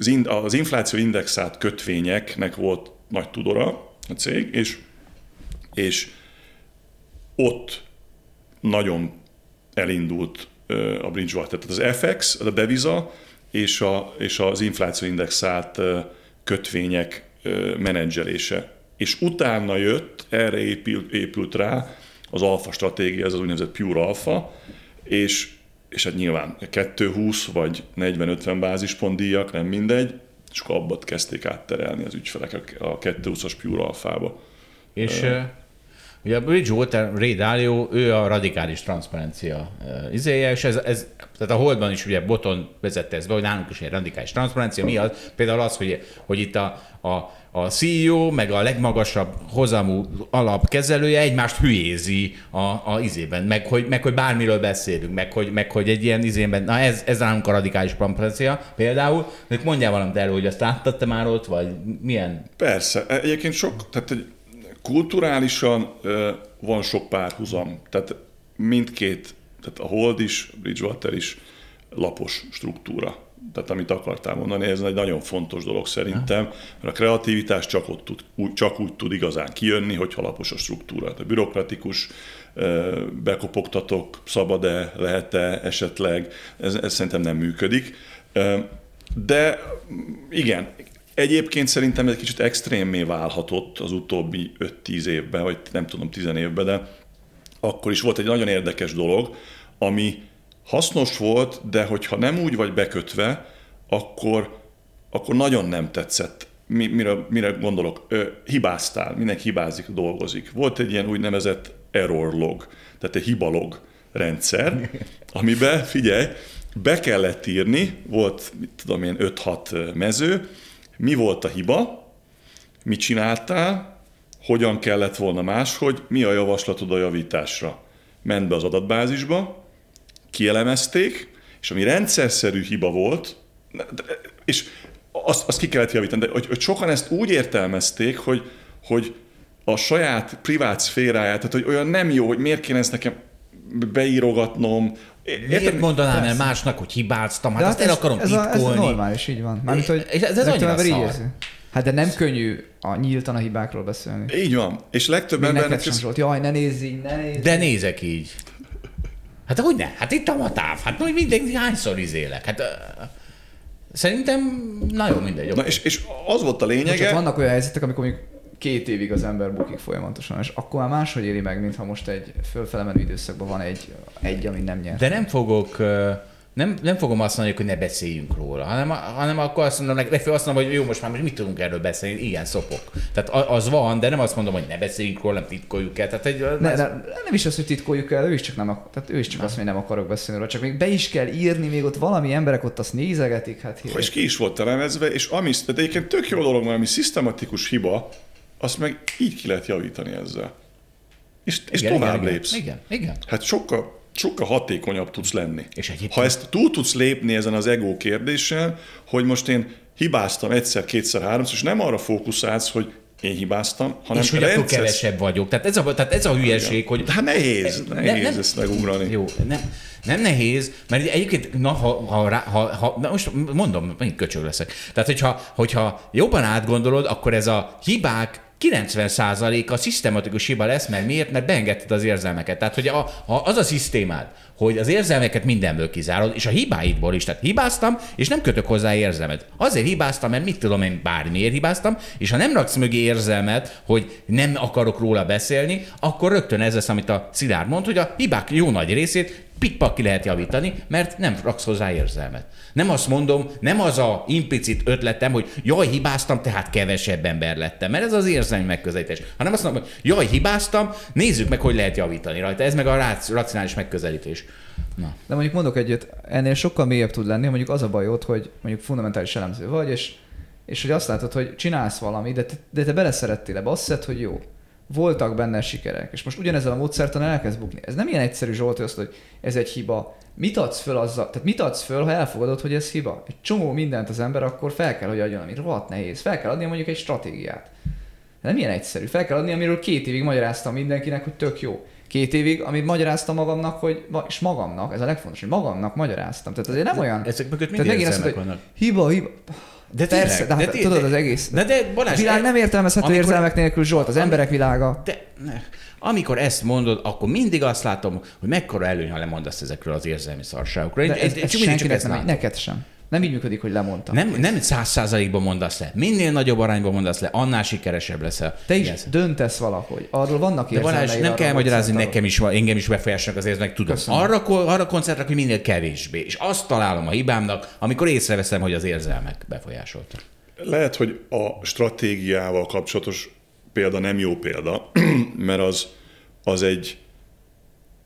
az, in, az infláció indexált kötvényeknek volt nagy tudora a cég, és, és ott nagyon elindult a Bridgewater. Tehát az FX, a deviza, és, a, és az infláció indexált ö, kötvények menedzselése. És utána jött, erre épült, épült rá az alfa stratégia, ez az úgynevezett pure alfa, és, és hát nyilván 220 vagy 40-50 bázispont díjak, nem mindegy, és akkor abbat kezdték átterelni az ügyfelek a 220-as pure alfába. És uh, ugye a Bridgewater, Ray Dalio, ő a radikális transzparencia uh, izéje, és ez, ez, tehát a Holdban is ugye Boton vezette ezt be, hogy nálunk is egy radikális transzparencia. Mi az? Például az, hogy, hogy itt a, a, a CEO, meg a legmagasabb hozamú alapkezelője egymást hülyézi a, a izében, meg hogy, meg hogy bármiről beszélünk, meg hogy, meg hogy egy ilyen izében, na ez, ez nálunk a radikális transzparencia például. De mondjál valamit erről, hogy azt láttad te már ott, vagy milyen? Persze, egyébként sok, tehát egy kulturálisan van sok párhuzam, tehát mindkét, tehát a Hold is, Bridgewater is lapos struktúra. Tehát amit akartál mondani, ez egy nagyon fontos dolog szerintem, mert a kreativitás csak, ott tud, csak úgy tud igazán kijönni, hogyha lapos a struktúra. Tehát bürokratikus, bekopogtatok, szabad-e, lehet-e esetleg, ez, ez szerintem nem működik. De igen, Egyébként szerintem egy kicsit extrémmé válhatott az utóbbi 5-10 évben, vagy nem tudom, 10 évben, de akkor is volt egy nagyon érdekes dolog, ami hasznos volt, de hogyha nem úgy vagy bekötve, akkor, akkor nagyon nem tetszett. Mi, mire, mire gondolok? Ö, hibáztál, mindenki hibázik, dolgozik. Volt egy ilyen úgynevezett error log, tehát egy hibalog. rendszer, amiben, figyelj, be kellett írni, volt, mit tudom én, 5-6 mező, mi volt a hiba, mit csináltál, hogyan kellett volna máshogy, mi a javaslatod a javításra. Ment be az adatbázisba, kielemezték, és ami rendszerszerű hiba volt, és azt, azt ki kellett javítani, de hogy, hogy sokan ezt úgy értelmezték, hogy, hogy a saját privát szféráját, tehát hogy olyan nem jó, hogy miért kéne ezt nekem beírogatnom. Miért mondanám el másnak, hogy hibáztam? Hát, De azt el akarom ez, a, ez titkolni. normális, így van. Mármint, hogy És ez- ez annyira ember így szar. érzi. Hát de nem könnyű a nyíltan a hibákról beszélni. Így van. És legtöbb embernek ez. Jaj, ne nézz így, ne nézz De nézek így. Hát hogy ne? Hát itt a táv. Hát hogy mindenki hányszor izélek? Hát szerintem, na jó, mindegy. na és, és az volt a lényege, vannak olyan helyzetek, amikor mondjuk két évig az ember bukik folyamatosan, és akkor már máshogy éli meg, mintha most egy fölfele menő időszakban van egy, egy ami nem nyer. De nem fogok, nem, nem fogom azt mondani, hogy ne beszéljünk róla, hanem, hanem akkor azt mondom, legfeljebb azt mondom, hogy jó, most már most mit tudunk erről beszélni, igen, szopok. Tehát az van, de nem azt mondom, hogy ne beszéljünk róla, nem titkoljuk el. Tehát egy, Ne, ne, nem is az, hogy titkoljuk el, ő is csak, nem, ak- tehát ő is csak azt mondja, hogy nem akarok beszélni róla, csak még be is kell írni, még ott valami emberek ott azt nézegetik, hát és ki is volt elemezve, és ami, tehát egyébként tök jó dolog van, ami szisztematikus hiba, azt meg így ki lehet javítani ezzel. És, és igen, tovább igen, lépsz. Igen, igen. Hát sokkal, sokkal hatékonyabb tudsz lenni. És egyébként- Ha ezt túl tudsz lépni ezen az ego kérdéssel, hogy most én hibáztam egyszer, kétszer, háromszor, és nem arra fókuszálsz, hogy én hibáztam, hanem és hogy akkor rendszer- kevesebb vagyok. Tehát ez a, tehát ez a hülyeség, hogy hát nehéz, Ne- nehéz nem- ezt megugrani. Jó, nem, nem nehéz, mert egyébként, na, ha, ha, ha, ha na most mondom, megint köcsög leszek. Tehát, hogyha, hogyha jobban átgondolod, akkor ez a hibák 90%-a szisztematikus hiba lesz, mert miért? Mert beengedted az érzelmeket. Tehát, hogy a, ha az a szisztémád, hogy az érzelmeket mindenből kizárod, és a hibáidból is. Tehát hibáztam, és nem kötök hozzá érzelmet. Azért hibáztam, mert mit tudom én, bármiért hibáztam, és ha nem raksz mögé érzelmet, hogy nem akarok róla beszélni, akkor rögtön ez lesz, amit a Szilárd mond, hogy a hibák jó nagy részét pikpak ki lehet javítani, mert nem raksz hozzá érzelmet. Nem azt mondom, nem az a implicit ötletem, hogy jaj, hibáztam, tehát kevesebb ember lettem, mert ez az érzelmi megközelítés. Hanem azt mondom, hogy jaj, hibáztam, nézzük meg, hogy lehet javítani rajta. Ez meg a racionális megközelítés. Na. De mondjuk mondok egyet, ennél sokkal mélyebb tud lenni, mondjuk az a bajod, hogy mondjuk fundamentális elemző vagy, és, és hogy azt látod, hogy csinálsz valamit, de te, de te beleszerettél ebbe, azt hiszed, hogy jó. Voltak benne sikerek, és most ugyanezzel a módszertan elkezd bukni. Ez nem ilyen egyszerű Zsolt, hogy azt, hogy ez egy hiba. Mit adsz föl azzal? Tehát mit adsz föl, ha elfogadod, hogy ez hiba? Egy csomó mindent az ember akkor fel kell, hogy adjon, ami rohadt nehéz. Fel kell adnia mondjuk egy stratégiát. Nem ilyen egyszerű. Fel kell adni, amiről két évig magyaráztam mindenkinek, hogy tök jó. Két évig, amit magyaráztam magamnak, hogy, és magamnak, ez a legfontosabb, hogy magamnak magyaráztam. Tehát azért nem olyan. Ezek mögött mindig megint azt hogy hiba, hiba. De Persze, tényleg, de, hát, de tudod de- az egész. De, de Balázs, a világ e- nem értelmezhető amikor- érzelmek nélkül, Zsolt, az emberek világa. De ne. amikor ezt mondod, akkor mindig azt látom, hogy mekkora előny, ha lemondasz ezekről az érzelmi szarságokról. De Én- ez, ez mindig csak senkinek nem, látom. neked sem. Nem így működik, hogy lemondtam. Nem, nem száz százalékban mondasz le. Minél nagyobb arányban mondasz le, annál sikeresebb leszel. Te is Igen. döntesz valahogy. Arról vannak De Balázs, nem kell magyarázni, nekem is engem is befolyásolnak az érzek, tudom. Köszönöm. Arra, arra koncentrálok, hogy minél kevésbé. És azt találom a hibámnak, amikor észreveszem, hogy az érzelmek befolyásoltak. Lehet, hogy a stratégiával kapcsolatos példa nem jó példa, mert az, az egy,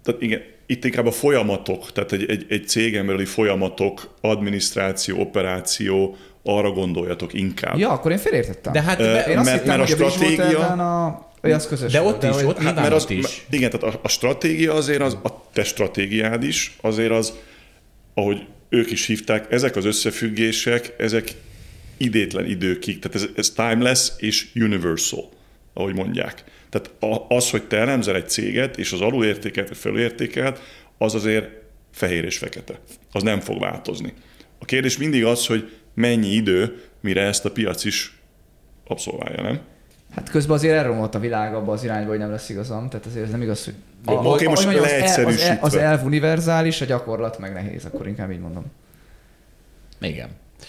tehát igen, itt inkább a folyamatok, tehát egy, egy, egy cégen belüli folyamatok, adminisztráció, operáció, arra gondoljatok inkább. Ja, akkor én félértettem. De hát, be, én azt mert- hittem, mert a stratégia- a... Az közös de ott is, hogy- ott Hát, mert az, is. Igen, tehát a, a stratégia azért az, a te stratégiád is, azért az, ahogy ők is hívták, ezek az összefüggések, ezek idétlen időkig, tehát ez, ez timeless és universal, ahogy mondják. Tehát a- az, hogy te elemzel egy céget, és az alulértékelt, vagy felülértékelt, az azért fehér és fekete. Az nem fog változni. A kérdés mindig az, hogy mennyi idő, mire ezt a piac is abszolválja, nem? Hát közben azért elromlott a világ abba az irányba, hogy nem lesz igazam. Tehát azért ez nem igaz, hogy... Ahogy- oké, most ahogy mondjam, az el- az, el, leegyszerűsítve. az elv univerzális, a gyakorlat meg nehéz, akkor inkább így mondom. Igen.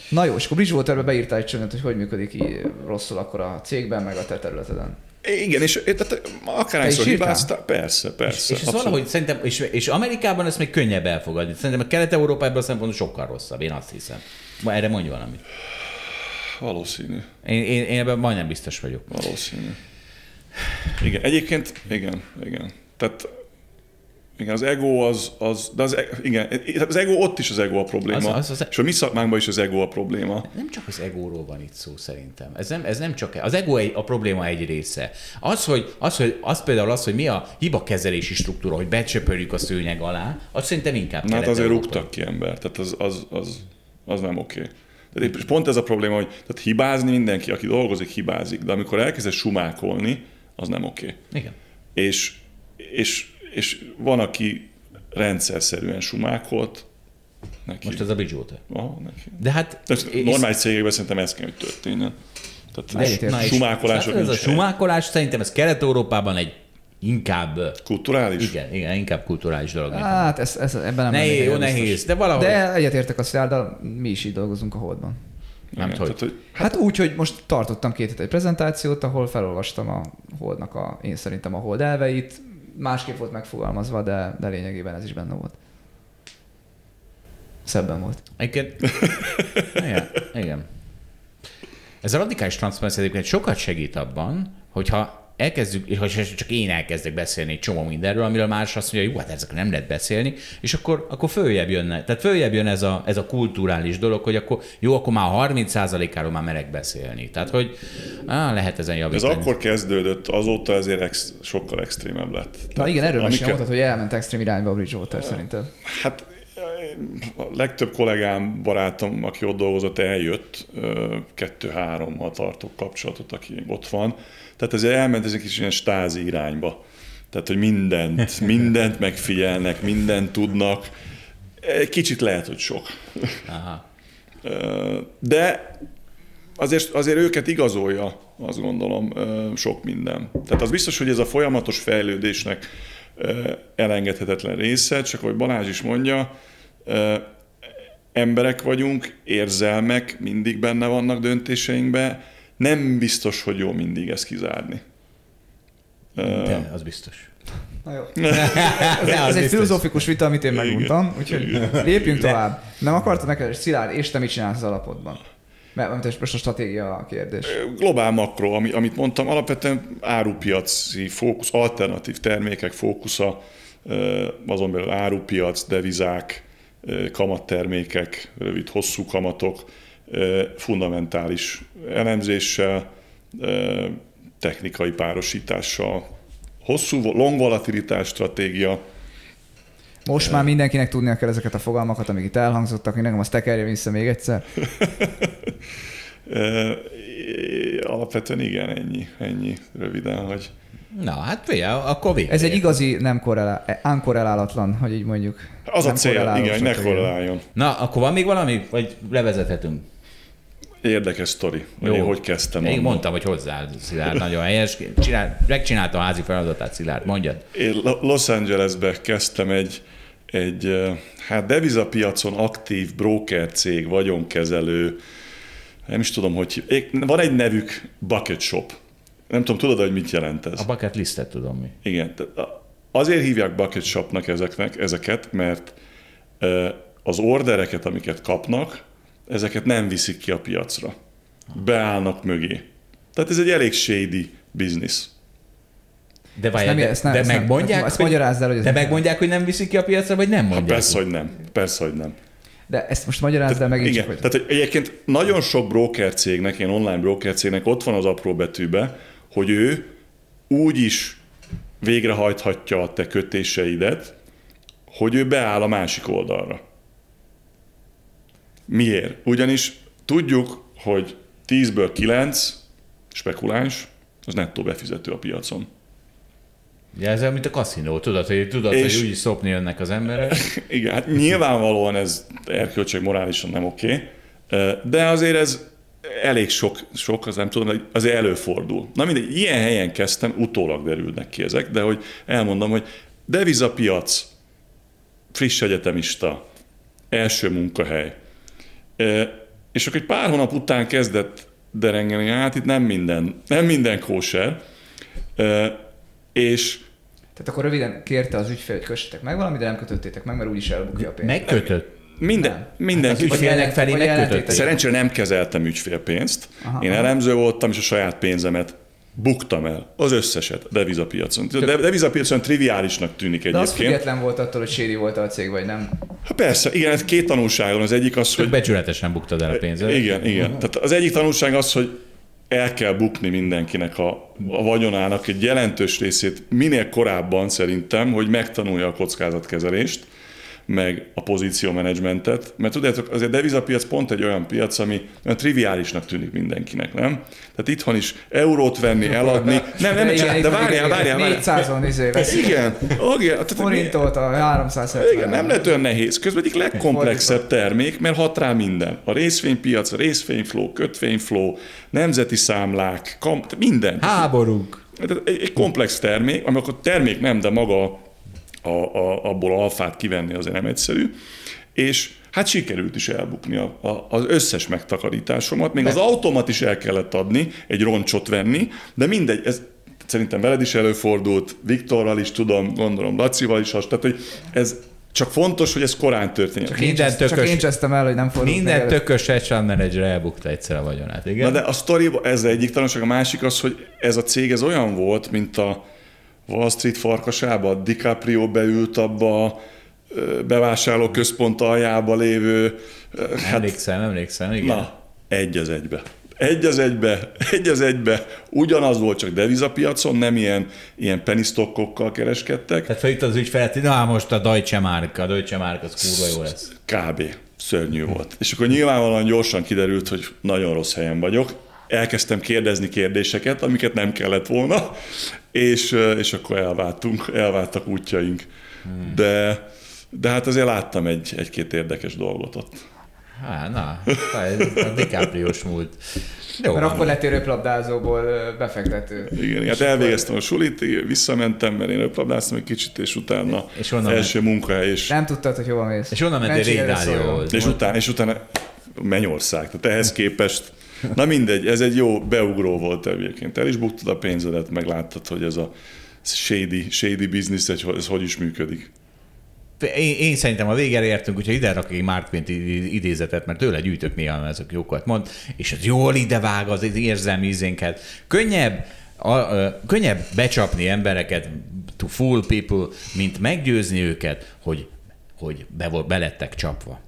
Na jó, és akkor Bridgewaterbe beírtál egy csöndet, hogy hogy működik így rosszul akkor a cégben, meg a te területeden. Igen, és tehát akárhányszor hibáztál, persze, persze. És ez abszolút. valahogy szerintem, és, és Amerikában ezt még könnyebb elfogadni. Szerintem a a szempontból sokkal rosszabb, én azt hiszem. Ma erre mondj valamit. Valószínű, Én, én, én ebben majdnem biztos vagyok. valószínű. Igen, egyébként, igen, igen. Tehát Igen, az ego az, az de az, e- igen, az ego ott is az ego a probléma. Az- az- az- és a mi szakmánkban is az ego a probléma. Nem csak az egóról van itt szó szerintem. Ez nem, ez nem csak az ego egy, a probléma egy része. Az, hogy, az, hogy az például az, hogy mi a hibakezelési struktúra, hogy becsöpörjük a szőnyeg alá, az szerintem inkább Na hát azért rúgtak ki ember, tehát az, az, az, az nem oké. Tehát épp- és pont ez a probléma, hogy tehát hibázni mindenki, aki dolgozik, hibázik, de amikor elkezdesz sumákolni, az nem oké. Igen. És, és, és van, aki rendszerszerűen sumákolt, neki. Most ez a Bridgewater. Aha, neki. De hát... De és- normális cégekben szerintem ez kell, hogy történjen. Tehát a Na sumákolások hát ez a sumákolás szerintem ez Kelet-Európában egy inkább, Kulturális? igen, igen, inkább kulturális dolog. Hát ez, ez, ebben nem Nehéz, jó, nehéz, de valahogy... De egyetértek hogy de mi is így dolgozunk a Holdban. Nem Igen, hogy. tehát, hogy Hát úgy, hogy most tartottam két hét egy prezentációt, ahol felolvastam a Holdnak a, én szerintem a Hold elveit, másképp volt megfogalmazva, de, de lényegében ez is benne volt. Szebben volt. Egyébként, igen, igen. Ez a radikális transzparencia egyébként sokat segít abban, hogyha elkezdjük, és ha csak én elkezdek beszélni egy csomó mindenről, amiről más azt mondja, hogy jó, hát ezekről nem lehet beszélni, és akkor, akkor följebb jönne. Tehát följebb jön ez a, ez a kulturális dolog, hogy akkor jó, akkor már 30%-áról már merek beszélni. Tehát, hogy á, lehet ezen ez javítani. akkor kezdődött, azóta ezért ex, sokkal extrémebb lett. Na igen, erről amiket- mesélj, mondtad, hogy elment extrém irányba a Bridgewater szerintem. Hát a legtöbb kollégám, barátom, aki ott dolgozott, eljött, kettő-hárommal tartok kapcsolatot, aki ott van. Tehát ezért elment ez egy kis ilyen stázi irányba. Tehát, hogy mindent, mindent megfigyelnek, mindent tudnak. Kicsit lehet, hogy sok. Aha. De azért, azért őket igazolja, azt gondolom, sok minden. Tehát az biztos, hogy ez a folyamatos fejlődésnek elengedhetetlen része, csak ahogy Balázs is mondja, emberek vagyunk, érzelmek mindig benne vannak döntéseinkben, nem biztos, hogy jó mindig ezt kizárni. De, az biztos. Na jó. De az Ez egy filozófikus vita, amit én megmondtam, úgyhogy lépjünk tovább. Nem akartad meg, Szilárd, és te mit csinálsz az alapodban? Mert most a stratégia a kérdés. Globál makro, ami, amit mondtam, alapvetően árupiaci fókusz, alternatív termékek fókusza, azon belül árupiac, devizák, kamattermékek, rövid, hosszú kamatok, fundamentális elemzéssel, technikai párosítással, hosszú, long volatilitás stratégia, Most már mindenkinek tudnia kell ezeket a fogalmakat, amik itt elhangzottak, hogy nekem azt tekerje vissza még egyszer. Alapvetően igen, ennyi, ennyi röviden, hogy Na, hát figyelj, akkor végig. Ez egy igazi nem korrelá- unkorrelálatlan, hogy így mondjuk. az a nem cél, igen, ne korreláljon. Na, akkor van még valami, vagy levezethetünk? Érdekes sztori, hogy Jó. én hogy kezdtem. Én annól. mondtam, hogy hozzá, Szilárd, nagyon helyes. Csinál, megcsinálta a házi feladatát, Szilárd, mondjad. Én Lo- Los Angelesbe kezdtem egy, egy hát devizapiacon aktív broker cég, vagyonkezelő, nem is tudom, hogy van egy nevük Bucket Shop. Nem tudom, tudod, hogy mit jelent ez? A bucket listet tudom mi. Igen. Azért hívják bucket shopnak ezeknek, ezeket, mert az ordereket, amiket kapnak, ezeket nem viszik ki a piacra. Beállnak mögé. Tehát ez egy elég shady business. De, várjál, nem- de, ezt nem- de ezt nem- megmondják, ezt hogy, el, hogy ez de nem- megmondják, hogy nem viszik ki a piacra, vagy nem mondják? Persze, hogy nem. Persze, hogy nem. De ezt most magyarázd el megint Igen, csak, hogy... tehát hogy egyébként nagyon sok broker cégnek, ilyen online broker cégnek ott van az apró betűbe, hogy ő úgy is végrehajthatja a te kötéseidet, hogy ő beáll a másik oldalra. Miért? Ugyanis tudjuk, hogy 10-ből 9 spekuláns, az nettó befizető a piacon. Ja, ez olyan, mint a kaszinó, tudod, hogy, tudod, És- hogy úgyis szopni jönnek az emberek. Igen, hát nyilvánvalóan ez erkölcség morálisan nem oké, de azért ez elég sok, sok, az nem tudom, hogy azért előfordul. Na mindegy, ilyen helyen kezdtem, utólag derülnek ki ezek, de hogy elmondom, hogy devizapiac, friss egyetemista, első munkahely, és akkor egy pár hónap után kezdett derengeni, hát itt nem minden, nem minden kóser, és Tehát akkor röviden kérte az ügyfél, hogy kössetek meg valamit, de nem kötöttétek meg, mert úgyis elbukja a pénzt. Megkötött. minden, mindenki, Az ügyfélnek felé megkötött. Szerencsére nem kezeltem ügyfélpénzt. Aha, Én aha. elemző voltam, és a saját pénzemet buktam el az összeset a devizapiacon. A devizapiacon triviálisnak tűnik De az egyébként. független volt attól, hogy séri volt a cég, vagy nem? Ha persze, igen, ez két tanulság van. Az egyik az, Tök hogy becsületesen buktad el a pénzed. Igen, igen. Tehát az egyik tanulság az, hogy el kell bukni mindenkinek a, a vagyonának egy jelentős részét minél korábban szerintem, hogy megtanulja a kockázatkezelést, meg a pozíciómenedzsmentet, mert tudjátok, azért a devizapiac pont egy olyan piac, ami olyan triviálisnak tűnik mindenkinek, nem? Tehát itthon is eurót venni, eladni, nem, nem, csak, de várjál, várjál, várjál. 400-on izé. Igen, igen, tehát Forintot a 370. igen, nem lehet olyan nehéz. Közben egyik legkomplexebb termék, mert hat rá minden. A részvénypiac, a részvényflow, kötvényflow, nemzeti számlák, kam, minden. Háborúk. Tehát Egy, egy komplex termék, ami akkor termék nem, de maga a, a, abból alfát kivenni azért nem egyszerű. És hát sikerült is elbukni a, a, az összes megtakarításomat. Még az automat is el kellett adni, egy roncsot venni, de mindegy, ez szerintem veled is előfordult, Viktorral is tudom, gondolom Lacival is has, tehát hogy ez csak fontos, hogy ez korán történjen. Csak én, Minden csak tökös- én csesztem el, hogy nem fordult Minden meg tökös hedge fund manager elbukta egyszer a vagyonát, igen? Na de a sztoriban ez egyik tanulság, a másik az, hogy ez a cég ez olyan volt, mint a Wall Street farkasába, DiCaprio beült abba a bevásárló központ aljába lévő, hát Emlékszem, emlékszem, igen. na, egy az egybe. Egy az egybe, egy az egybe, ugyanaz volt, csak devizapiacon, nem ilyen, ilyen penny stockokkal kereskedtek. Tehát felült az ügyfelet, na most a Deutsche Mark, a Deutsche Mark az kurva jó lesz. Kb. Szörnyű volt. És akkor nyilvánvalóan gyorsan kiderült, hogy nagyon rossz helyen vagyok. Elkezdtem kérdezni kérdéseket, amiket nem kellett volna, és, és akkor elváltunk, elváltak útjaink. De, de hát azért láttam egy, egy-két érdekes dolgot ott. Há, na, ez a DiCaprio-s múlt. Jó, Mert akkor lettél röplabdázóból befektető. Igen, hát elvégeztem a sulit, visszamentem, mert én öplabdáztam egy kicsit, és utána És onnan első munkahely, és, Nem tudtad, hogy hova mész. És onnan mentél. Daliohoz. és, utána, és utána Mennyország. Tehát ehhez képest, na mindegy, ez egy jó beugró volt egyébként. El is buktad a pénzedet, meg láttad, hogy ez a shady, shady business, hogy ez hogy is működik. Én, én szerintem a végére értünk, úgyhogy ide rakok egy Mark Twain idézetet, mert tőle gyűjtök néha ezek jókat mond, és az jól idevág az érzelmi ízénket. Könnyebb, a, a, könnyebb becsapni embereket, to fool people, mint meggyőzni őket, hogy, hogy be, belettek csapva.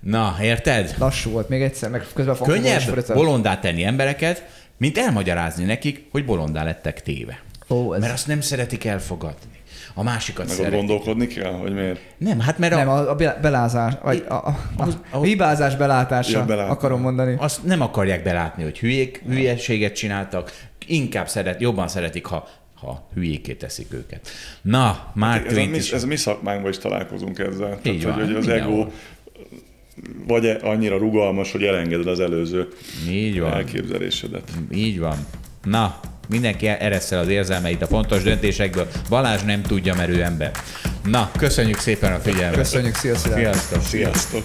Na, érted? Lassú volt még egyszer, meg közben fogom Könnyebb bolondá tenni embereket, mint elmagyarázni nekik, hogy bolondá lettek téve. Ó, ez- Mert azt nem szeretik elfogadni. A másikat Meg szeretik. gondolkodni kell, hogy miért. Nem, hát mert Nem, a, a, a be- belázás, vagy a, a, a, a hibázás belátása, Ja, belátni. akarom mondani. azt nem akarják belátni, hogy hülyék, hülyeséget csináltak, inkább szeret, jobban szeretik, ha, ha hülyéké teszik őket. Na, Mark Ez a, Twain mi, is. ez a mi szakmánkban is találkozunk ezzel. Így Tehát, van, hogy, hogy az ego vagy e- annyira rugalmas, hogy elengeded az előző Így van. elképzelésedet. Így van. Na, mindenki ereszel az érzelmeit a fontos döntésekből. Balázs nem tudja, mert ő ember. Na, köszönjük szépen a figyelmet. Köszönjük, sziasztok! Sziasztok. Sziasztok!